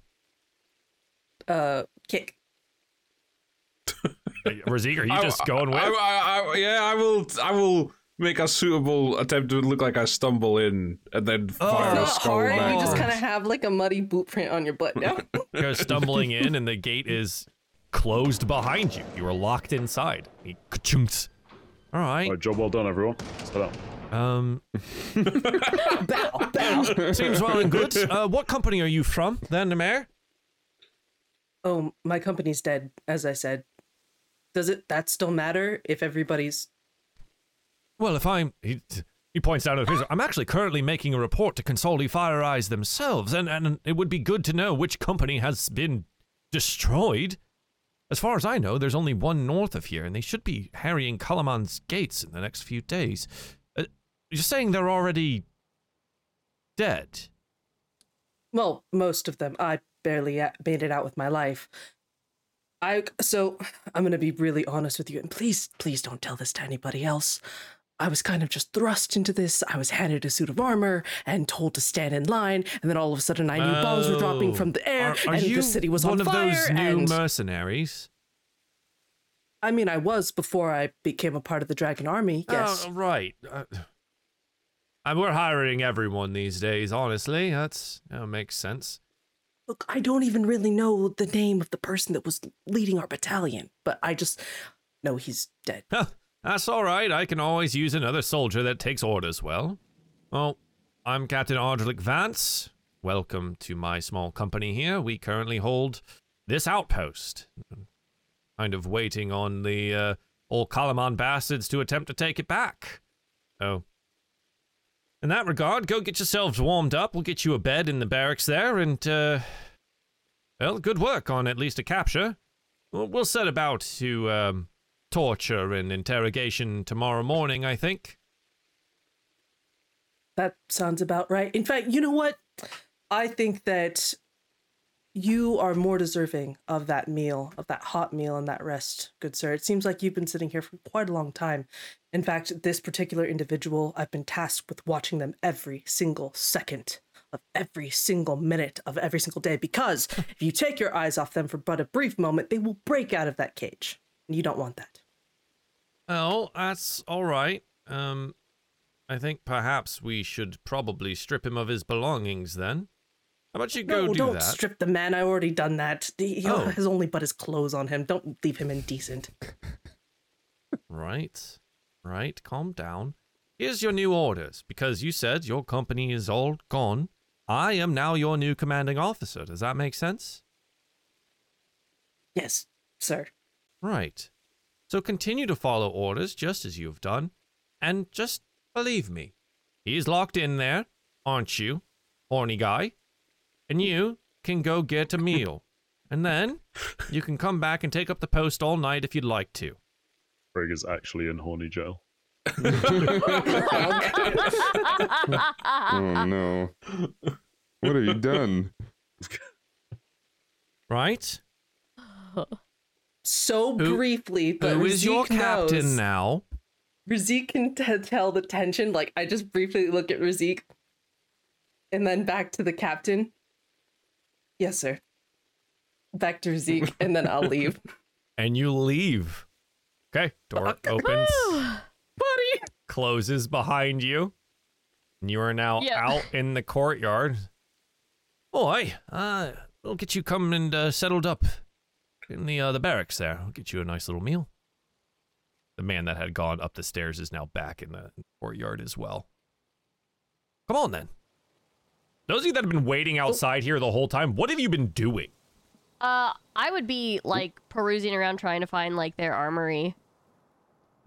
uh, kick. Razik, are you I- just going with? I, I, I, yeah, I will. I will make a suitable attempt to look like I stumble in and then fire Oh. a skull hard. back. You just Oh. kind of have like a muddy boot print on your butt now. You're stumbling in, and the gate is closed behind you. You are locked inside. He ka-chunks. All right. All right, job well done, everyone. Set up. Um, bow, bow. seems well and good. Uh, what company are you from, then, the mayor? Oh, my company's dead, as I said. Does it that still matter if everybody's Well, if I'm, he, he points down at his. I'm actually currently making a report to Kansaldi Fire Eyes themselves, and and it would be good to know which company has been destroyed. As far as I know, there's only one north of here, and they should be harrying Kalaman's gates in the next few days. You're saying they're already dead? well, most of them. I barely made it out with my life. I so I'm gonna be really honest with you, and please, please don't tell this to anybody else. I was kind of just thrust into this. I was handed a suit of armor and told to stand in line, and then all of a sudden I knew bombs were dropping Oh. from the air, Are, are and you the city was on fire. one of those new and mercenaries? I mean, I was before I became a part of the Dragon Army. Yes. Oh, right. Uh, and we're hiring everyone these days. Honestly, that's that makes sense. Look, I don't even really know the name of the person that was leading our battalion, but I just know he's dead. Huh, that's all right. I can always use another soldier that takes orders well. Well, I'm Captain Ardric Vance. Welcome to my small company here. We currently hold this outpost. Kind of waiting on the uh, old Kalaman bastards to attempt to take it back. So, in that regard, go get yourselves warmed up. We'll get you a bed in the barracks there, and, uh, well, good work on at least a capture. We'll, set about to, um, torture and interrogation tomorrow morning, I think. That sounds about right. In fact, you know what? I think that you are more deserving of that meal, of that hot meal and that rest, good sir. It seems like you've been sitting here for quite a long time. In fact, this particular individual, I've been tasked with watching them every single second of every single minute of every single day because if you take your eyes off them for but a brief moment, they will break out of that cage. And you don't want that. Well, that's all right. Um, I think perhaps we should probably strip him of his belongings then. How about you go no, do don't that? strip the man. I already done that. He Oh. has only but his clothes on him. Don't leave him indecent. Right, right. Calm down. Here's your new orders. Because you said your company is all gone, I am now your new commanding officer. Does that make sense? Yes, sir. Right. So continue to follow orders just as you've done, and just believe me. He's locked in there, aren't you, horny guy? And you can go get a meal. And then you can come back and take up the post all night if you'd like to. Frigg is actually in horny jail. Oh no. What have you done? Right? So Who- briefly, but Who is your captain knows. now? Razik can t- tell the tension. Like I just briefly look at Razik, and then back to the captain. Yes, sir. Back to Razik, and then I'll leave. And you leave. Okay, door opens, Buddy. closes behind you. And you are now Yeah. out in the courtyard. Boy, uh, we'll get you come and uh, settled up in the uh, the barracks there. I'll get you a nice little meal. The man that had gone up the stairs is now back in the courtyard as well. Come on then. Those of you that have been waiting outside here the whole time, what have you been doing? Uh, I would be like perusing around trying to find like their armory.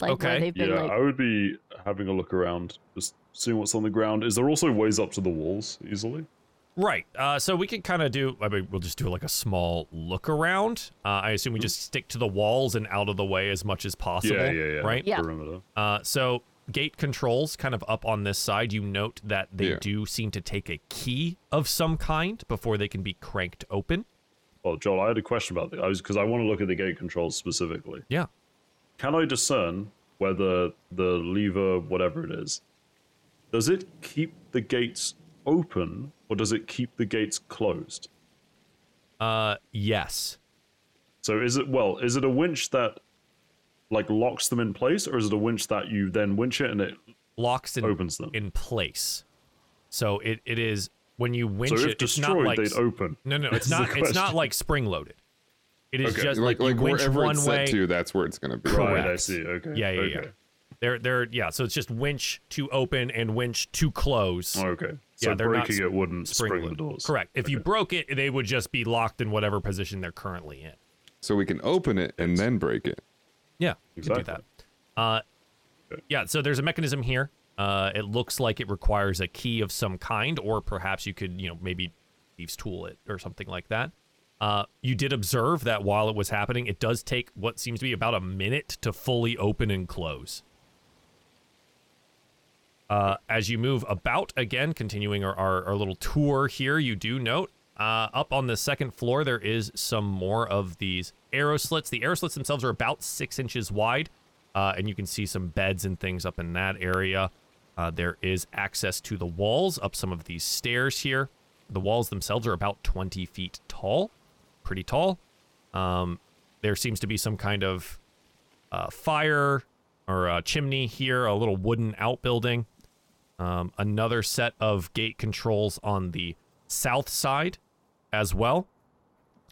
Like Okay. where they've been yeah, like I would be having a look around, just seeing what's on the ground. Is there also ways up to the walls easily? Right. Uh, so we could kind of do. I mean, we'll just do like a small look around. Uh, I assume we just stick to the walls and out of the way as much as possible. yeah, yeah, yeah. Right. Yeah. Perimeter. Uh, so gate controls kind of up on this side. You note that they Yeah. do seem to take a key of some kind before they can be cranked open. Well, Joel, I had a question about that. I was because I want to look at the gate controls specifically. Yeah. Can I discern whether the lever, whatever it is, does it keep the gates open or does it keep the gates closed? Uh, yes. So is it well, is it a winch that like locks them in place, or is it a winch that you then winch it and it Locks in opens them? in place. So it, it is when you winch so it. it's not like they'd open. no, no. It's not. It's not like spring loaded. It is Okay. just like like, like winch wherever one it's way. set to, that's where it's gonna be. Right, I see. Okay. Yeah, yeah, okay. yeah. They're they're yeah. So it's just winch to open and winch to close. Okay. So Yeah, they're not breaking it wouldn't spring, the spring-loaded. doors. Correct. If you broke it, they would just be locked in whatever position they're currently in. So we can open it and then break it. Yeah, you can do that. Uh, yeah. So there's a mechanism here. Uh, it looks like it requires a key of some kind, or perhaps you could, you know, maybe thieves tool it or something like that. Uh, you did observe that while it was happening, it does take what seems to be about a minute to fully open and close. Uh, as you move about again, continuing our, our, our little tour here, you do note uh, up on the second floor there is some more of these arrow slits. The arrow slits themselves are about six inches wide, uh, and you can see some beds and things up in that area. Uh, there is access to the walls up some of these stairs here. The walls themselves are about 20 feet tall, pretty tall. Um, there seems to be some kind of uh, fire or chimney here, a little wooden outbuilding. Um, another set of gate controls on the south side as well.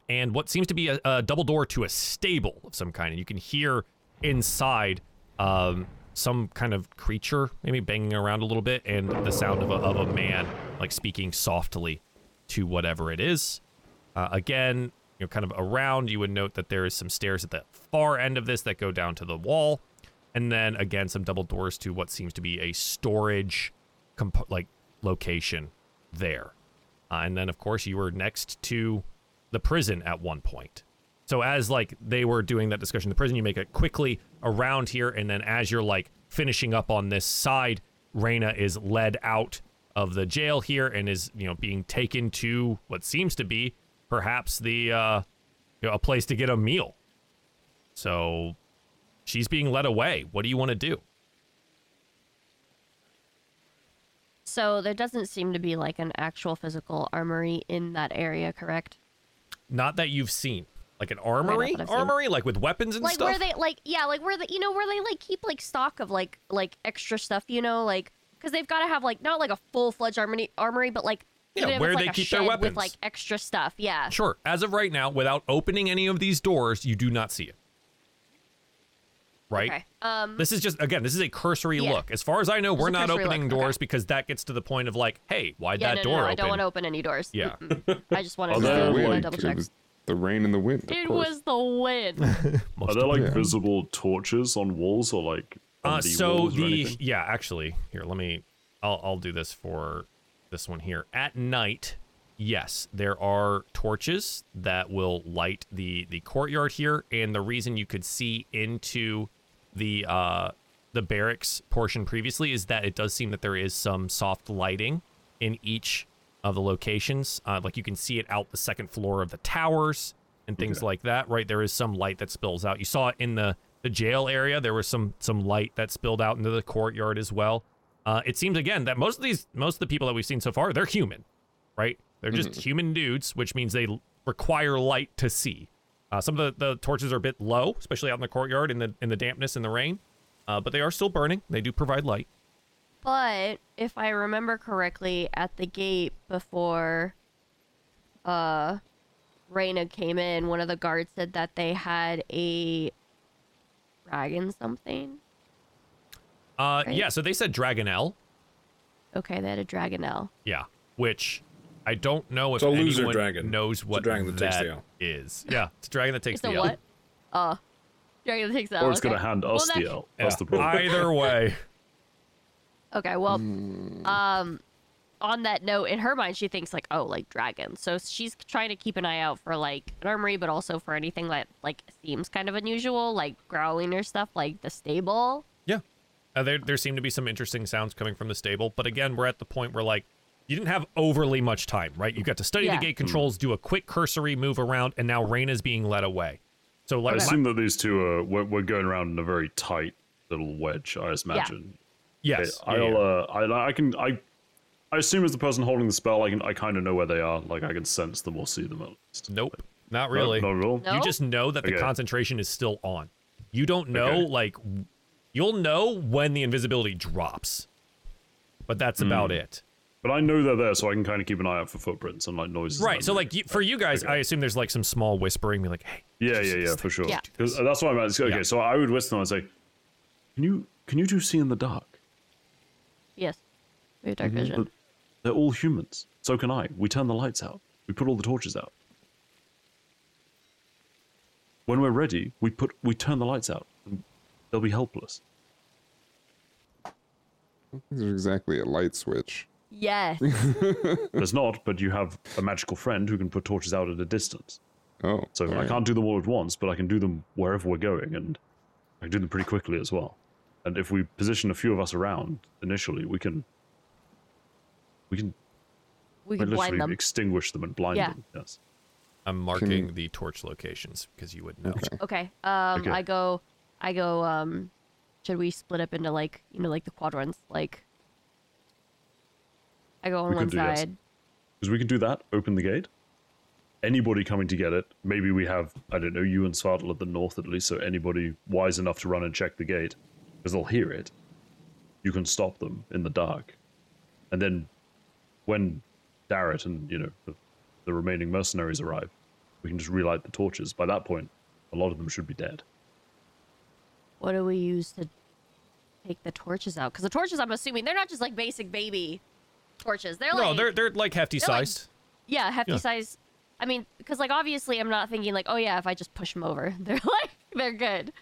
And what seems to be a, a double door to a stable of some kind. And you can hear inside um, some kind of creature maybe banging around a little bit and the sound of a, of a man like speaking softly to whatever it is. Uh, again, you know, kind of around, you would note that there is some stairs at the far end of this that go down to the wall, and then again some double doors to what seems to be a storage, comp- like location there. Uh, and then of course you were next to the prison at one point. So as like they were doing that discussion in the prison, you make it quickly around here, and then as you're like finishing up on this side, Reyna is led out of the jail here and is you know being taken to what seems to be perhaps the uh, you know, a place to get a meal. So she's being led away. What do you want to do? So there doesn't seem to be like an actual physical armory in that area, correct? Not that you've seen. Like an armory? I've seen. Armory? Like with weapons and like stuff? Like where they like yeah, like where they you know where they like keep like stock of like like extra stuff, you know, like because they've got to have like not like a full fledged armory armory, but like Yeah, where it's, they keep their weapons. with like extra stuff. Yeah. Sure. As of right now, without opening any of these doors, you do not see it. Right? Okay. Um. This is just again, this is a cursory Yeah. look. As far as I know, we're not opening look, okay. doors because that gets to the point of like, hey, why'd yeah, that no, door no, no, open? I don't want to open any doors. Yeah. I just wanted Are to, there, I like, wanna wind. double It check. was the rain and the wind. of It course. was the wind. Are there like Yeah. visible torches on walls or like Uh, so walls the anything? yeah, actually, here let me. I'll I'll do this for this one here. At night, yes, there are torches that will light the the courtyard here, and the reason you could see into the uh the barracks portion previously is that it does seem that there is some soft lighting in each of the locations. Uh, like you can see it out the second floor of the towers and things like that. Right, there is some light that spills out. You saw it in the the jail area. There was some some light that spilled out into the courtyard as well. Uh, it seems again that most of these most of the people that we've seen so far they're human, right? They're just human dudes, which means they require light to see. Uh, some of the, the torches are a bit low, especially out in the courtyard in the in the dampness and the rain, uh, but they are still burning. They do provide light. But if I remember correctly, at the gate before uh Reyna came in, one of the guards said that they had a dragon something. Uh, Right. Yeah, so they said Dragonnel. Okay, they had a dragonnel. Yeah, which I don't know if It's a loser anyone dragon. knows It's a what dragon that takes the that L. is. Yeah, it's a dragon that takes It's a the L. what? Uh Dragon that takes that. or it's okay. going to hand Well, us that- the L. That's the problem. Either way. Okay, well, Hmm. um, on that note, in her mind, she thinks like, oh, like dragons. So she's trying to keep an eye out for like an armory, but also for anything that like seems kind of unusual, like growling or stuff, like the stable. Yeah. Uh, there, there seem to be some interesting sounds coming from the stable, but again, we're at the point where like you didn't have overly much time, right? You got to study Yeah. the gate controls, do a quick cursory move around, and now Raina's being led away. So I like, my- assume that these two are we're, we're going around in a very tight little wedge. I imagine. yes, Okay, yeah, I'll yeah. uh, I I can I I assume as the person holding the spell, I can I kind of know where they are. Like I can sense them or see them at least. nope, not No, really. not at all. No? You just know that the Okay. concentration is still on. You don't know Okay. like you'll know when the invisibility drops, but that's Hmm. about it. But I know they're there, so I can kind of keep an eye out for footprints and like noises. Right. So like you, for you guys, I assume there's like some small whispering, be like, "Hey, Yeah, yeah, yeah, for sure. Yeah. Because that's what I'm at. Okay, Yeah. so I would whisper and I'd say, "Can you can you do see in the dark? Yes, we have dark mm-hmm, But vision. they're all humans. So can I. We turn the lights out. We put all the torches out. When we're ready, we put we turn the lights out. And they'll be helpless. This is exactly a light switch. Yes. There's not, but you have a magical friend who can put torches out at a distance. Oh, So I alright. can't do them all at once, but I can do them wherever we're going, and I can do them pretty quickly as well. And if we position a few of us around initially, we can we can we quite can blind literally them. extinguish them and blind Yeah. them. Yes. I'm marking the torch locations because you would know." Okay. Okay. Um, Okay. I go, I go. Um, should we split up into like you know like the quadrants? Like, I go on We one yes. side. Because we can do that, open the gate. Anybody coming to get it, maybe we have, I don't know, you and Svartal at the north at least, so anybody wise enough to run and check the gate, because they'll hear it. You can stop them in the dark. And then when Darret and, you know, the, the remaining mercenaries arrive, we can just relight the torches. By that point, a lot of them should be dead. What do we use to take the torches out? Because the torches, I'm assuming, they're not just like basic baby torches. They're No, like they're they're like hefty they're like- sized. yeah, hefty yeah. size. I mean, because like obviously, I'm not thinking like, oh yeah, if I just push them over, they're like they're good.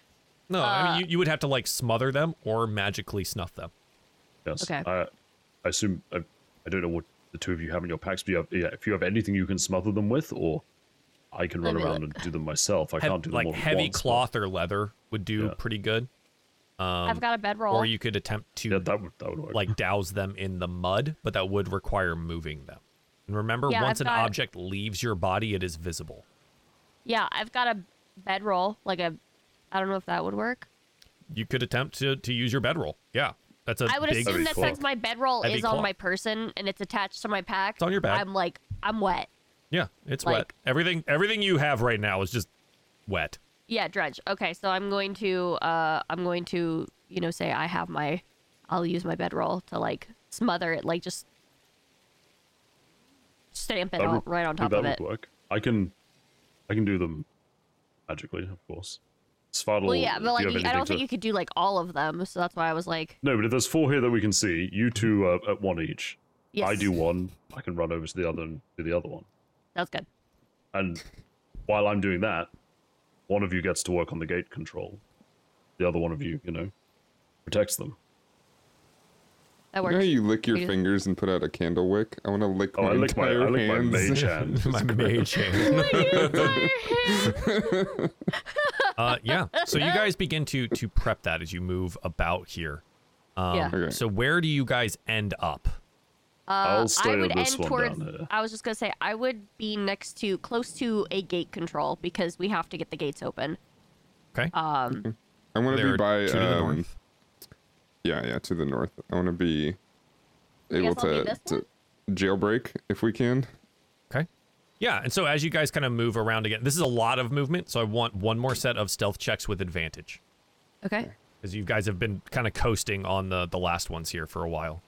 no, I uh, mean you, you would have to like smother them or magically snuff them. Yes. Okay. I, I assume, I, I don't know what the two of you have in your packs, but you have, yeah, if you have anything you can smother them with, or I can Let run me around look. and do them myself. I Hev- can't do them like all heavy once, but- cloth or leather would do Yeah. pretty good. Um, I've got a bedroll. Or you could attempt to Yeah, that would, that would work. like douse them in the mud, but that would require moving them. And remember, Yeah, once I've an got- object leaves your body, it is visible. yeah, I've got a bedroll, like a. I don't know if that would work. You could attempt to, to use your bedroll. Yeah, that's a I would big. assume that since my bedroll Heavy is on my person and it's attached to my pack, It's on your back. I'm like, I'm wet. Yeah, it's wet. Everything everything you have right now is just wet. Yeah, dredge. Okay, so I'm going to, uh, I'm going to, you know, say I have my, I'll use my bedroll to like smother it, like just stamp it on, would- right on top of would it. work. I can, I can do them magically, of course. Svartal, Well, yeah, but like, you you- I don't think to- you could do like all of them, so that's why I was like, No, but if there's four here that we can see, you two are at one each. yes, I do one. I can run over to the other and do the other one. That's good. And while I'm doing that, one of you gets to work on the gate control. The other one of you, you know, protects them. That You know how works. you lick your You- fingers and put out a candle wick? I want to lick Oh, my I lick my, entire I lick my hands. mage hand. My mage hand. uh, yeah. So you guys begin to to prep that as you move about here. Um, Yeah. Okay. So where do you guys end up? I'll stay I at would this end one towards. I was just gonna say I would be next to close to a gate control because we have to get the gates open. Okay. Um, I want to be by. two to the um, north. Yeah, yeah, to the north. I want to be able guess I'll be to, to jailbreak if we can. Okay. Yeah, and so as you guys kind of move around again, this is a lot of movement, so I want one more set of stealth checks with advantage. okay. Because you guys have been kind of coasting on the, the last ones here for a while.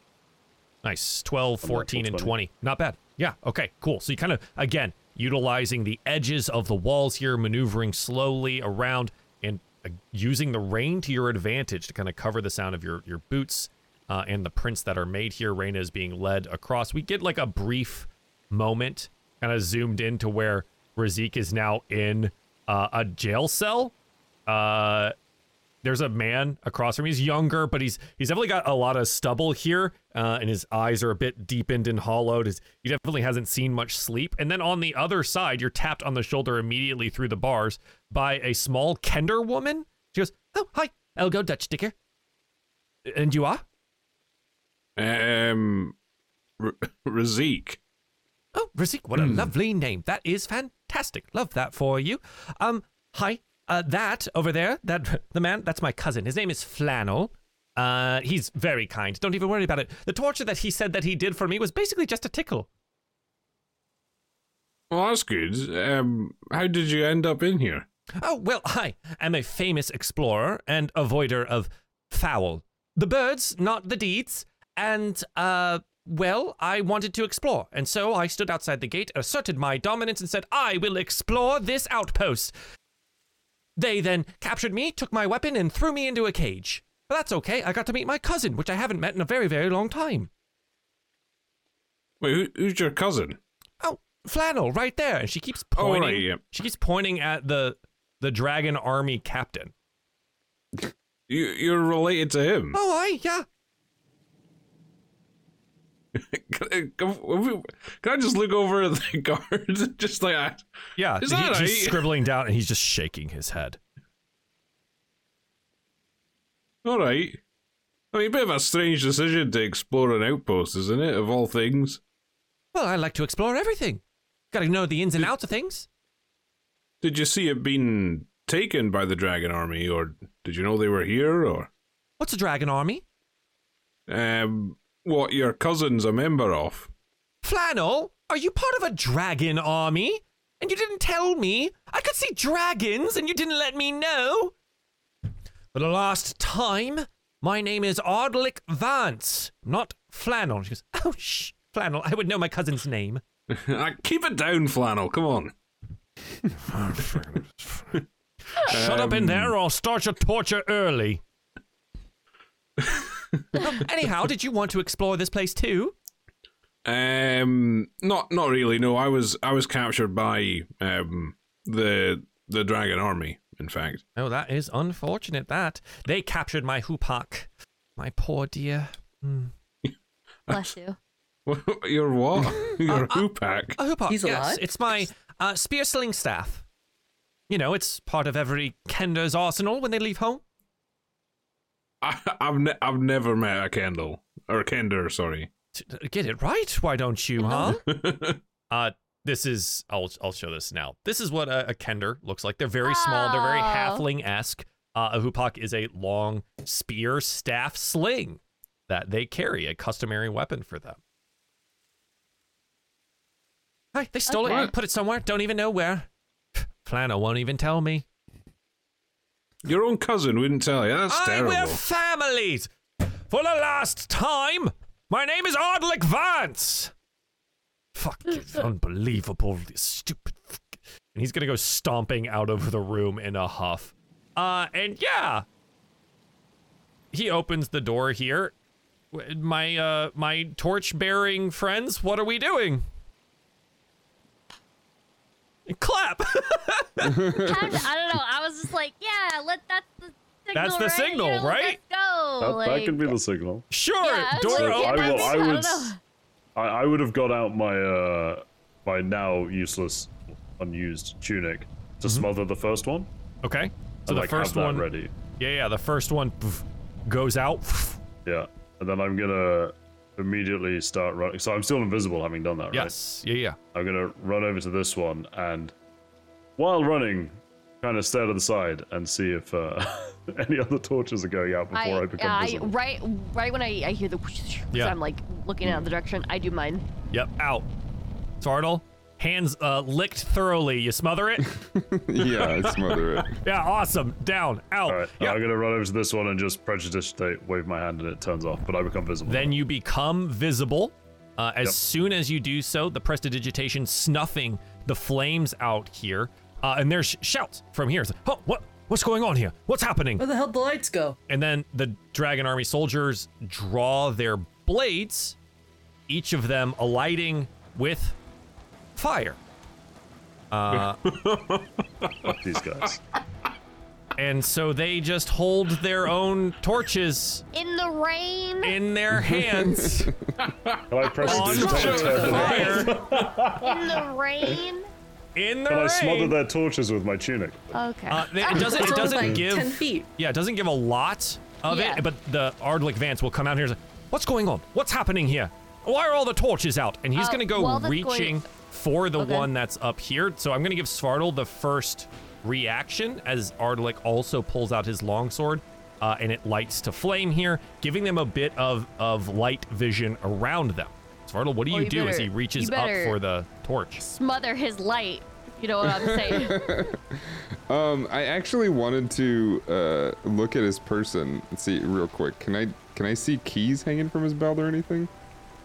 Nice. 12, 14, and 20. 20. Not bad. Yeah, okay, cool. So you kind of, again, utilizing the edges of the walls here, maneuvering slowly around, and uh, using the rain to your advantage to kind of cover the sound of your, your boots uh, and the prints that are made here. Raina is being led across. We get like a brief moment, kind of zoomed in to where Razik is now in uh, a jail cell. There's a man across from me. He's younger, but he's he's definitely got a lot of stubble here, uh, and his eyes are a bit deepened and hollowed. His, he definitely hasn't seen much sleep. And then on the other side, you're tapped on the shoulder immediately through the bars by a small Kender woman. She goes, "Oh, hi, Elgo Dutch Sticker. And you are? Um, R- Razik. Oh, Razik, what a lovely name. That is fantastic. Love that for you. Um, hi. Uh, that over there, that the man, that's my cousin. His name is Flannel. Uh, he's very kind. Don't even worry about it. The torture that he said that he did for me was basically just a tickle. Well, that's good. Um, how did you end up in here? Oh, well, I am a famous explorer and avoider of foul. The birds, not the deeds. And, uh, well, I wanted to explore. And so I stood outside the gate, asserted my dominance, and said, I will explore this outpost. They then captured me, took my weapon, and threw me into a cage. But that's okay. I got to meet my cousin, which I haven't met in a very, very long time. Wait, who, who's your cousin? Oh, flannel, right there. And she keeps Oh, pointing. right, yeah. She keeps pointing at the the dragon army captain. You, you're related to him. Oh, I yeah. Can, can, can I just look over at the guard? just like that. Yeah, Is he- that he's right? scribbling down and he's just shaking his head. All right. I mean, a bit of a strange decision to explore an outpost, isn't it? Of all things. Well, I like to explore everything. Got to know the ins and outs of things. Did you see it being taken by the Dragon Army, or did you know they were here, or What's a dragon army? um, what your cousin's a member of? Flannel, are you part of a dragon army? And you didn't tell me. I could see dragons and you didn't let me know. For the last time, my name is Ardlick Vance, not Flannel. She goes, Oh, shh, Flannel, I would know my cousin's name. Keep it down, Flannel. Come on. Shut up in um, there or I'll start your torture early. Anyhow, did you want to explore this place too? Um, not not really. No, I was I was captured by um the the Dragon Army. In fact, Oh, that is unfortunate that. They captured my hoopak. My poor dear. Hmm. Bless you. you're what? You're Uh, a hoopak. A hoopak, He's yes. alive? It's my uh, spear sling staff. You know, it's part of every Kender's arsenal when they leave home. I, I've ne- I've never met a Kendall or a Kender. Sorry. Get it right, why don't you, huh? uh, this is, I'll, I'll show this now. This is what a, a Kender looks like. They're very small, they're very Oh. halfling esque. Uh, a hoopak is a long spear staff sling that they carry, a customary weapon for them. Hi, they stole Okay. it, put it somewhere, don't even know where. Flannel won't even tell me. Your own cousin wouldn't tell you. That's I terrible. wear families. For the last time, my name is Ardlick Vance. Fuck, it's unbelievable. This stupid. Fuck. And he's gonna go stomping out of the room in a huff. Uh, and yeah, he opens the door here. My uh, my torch-bearing friends, what are we doing? Clap. Kind I don't know. I was just like, yeah, let that's the signal. That's the right? signal, You know, right? Let's go. That, like, that could be the signal. sure, yeah, I was door like, open. I will- that's- I don't would know. s- I, I would have got out my uh my now useless, unused tunic to smother the first one. Okay, so and, the like, first have that one, ready. yeah, yeah, the first one pff, goes out. pff, Yeah, and then I'm gonna immediately start running. So I'm still invisible, having done that, right? Yes, yeah, yeah. I'm gonna run over to this one and, while running, kind of stare to the side and see if uh, any other torches are going out before I, I, become yeah, I visible. right right when I, I hear the whoosh, Yeah. I'm like looking out the direction. I do mine. Yep, out. Sartle, hands uh, licked thoroughly. You smother it? yeah, I smother it. yeah, awesome. Down, out. All right, yeah. I'm gonna run over to this one and just prestidigitate, wave my hand, and it turns off. But I become visible. Then you become visible. Uh, as Yep. soon as you do so, the prestidigitation snuffing the flames out here, uh, and there's shouts from here. It's like, oh, what? What's going on here? What's happening? Where the hell the lights go? And then the Dragon Army soldiers draw their blades, each of them alighting with fire. Uh, Fuck these guys. and so they just hold their own torches In the rain. in their hands Can I press on the fire In the rain. in the Can I smother their torches with my tunic? Okay. Uh, it doesn't. It doesn't like give. ten feet. Yeah, it doesn't give a lot of Yeah. it, but the Ardlick Vance will come out here and say, What's going on? What's happening here? Why are all the torches out? And he's Uh, going to go while that's going- reaching for the Okay. one that's up here. So I'm going to give Svartal the first reaction as Ardlick also pulls out his longsword. Uh, and it lights to flame here, giving them a bit of, of light vision around them. Svartal, what do Oh, you, you do as he reaches up for the torch? Smother his light. You know what I'm saying? Um, I actually wanted to uh, look at his person and see real quick. Can I can I see keys hanging from his belt or anything?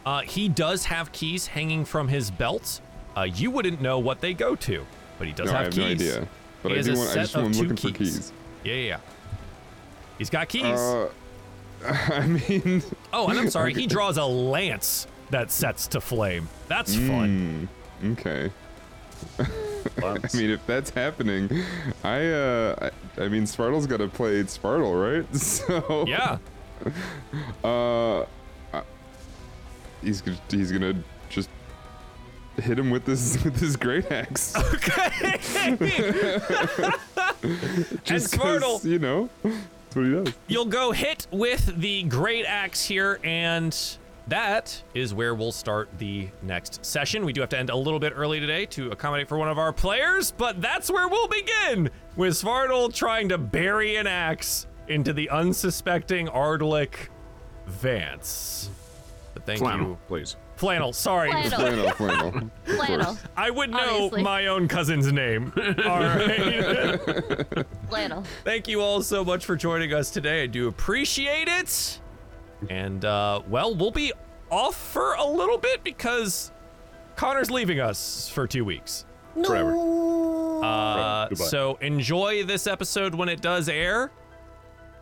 Uh, he does have keys hanging from his belt. Uh, you wouldn't know what they go to, but he does no, have I have keys. no idea. But He I has do a want. I just of want two looking for keys. keys. Yeah, yeah, yeah. He's got keys. Uh, I mean, oh, and I'm sorry. He draws a lance that sets to flame. That's fun. hmm, okay. I mean, if that's happening, I uh, I, I mean, Svartal's got to play Svartal, right? So Yeah. Uh, he's he's gonna just hit him with this with this great axe. just 'cause, Svartal- you know, that's what he does. You'll go hit with the great axe here, and that is where we'll start the next session. We do have to end a little bit early today to accommodate for one of our players, but that's where we'll begin with Svartal trying to bury an axe into the unsuspecting Ardlick Vance. But thank Flannel, you. please. Flannel, sorry. Flannel. Flannel, flannel. Flannel. I would know Obviously. my own cousin's name. All right. Flannel. Thank you all so much for joining us today. I do appreciate it. And, uh, well, we'll be off for a little bit because Connagh's leaving us for two weeks. Forever. Uh, goodbye. so enjoy this episode when it does air,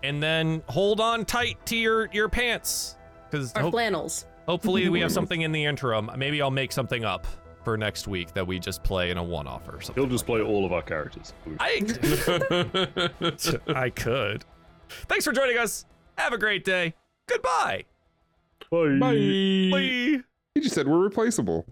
and then hold on tight to your your pants because Our flannels. Hopefully we have something in the interim. Maybe I'll make something up for next week that we just play in a one-off or something. He'll just play all of our characters. I I could. Thanks for joining us. Have a great day. Goodbye. Bye. Bye. Bye. He just said we're replaceable.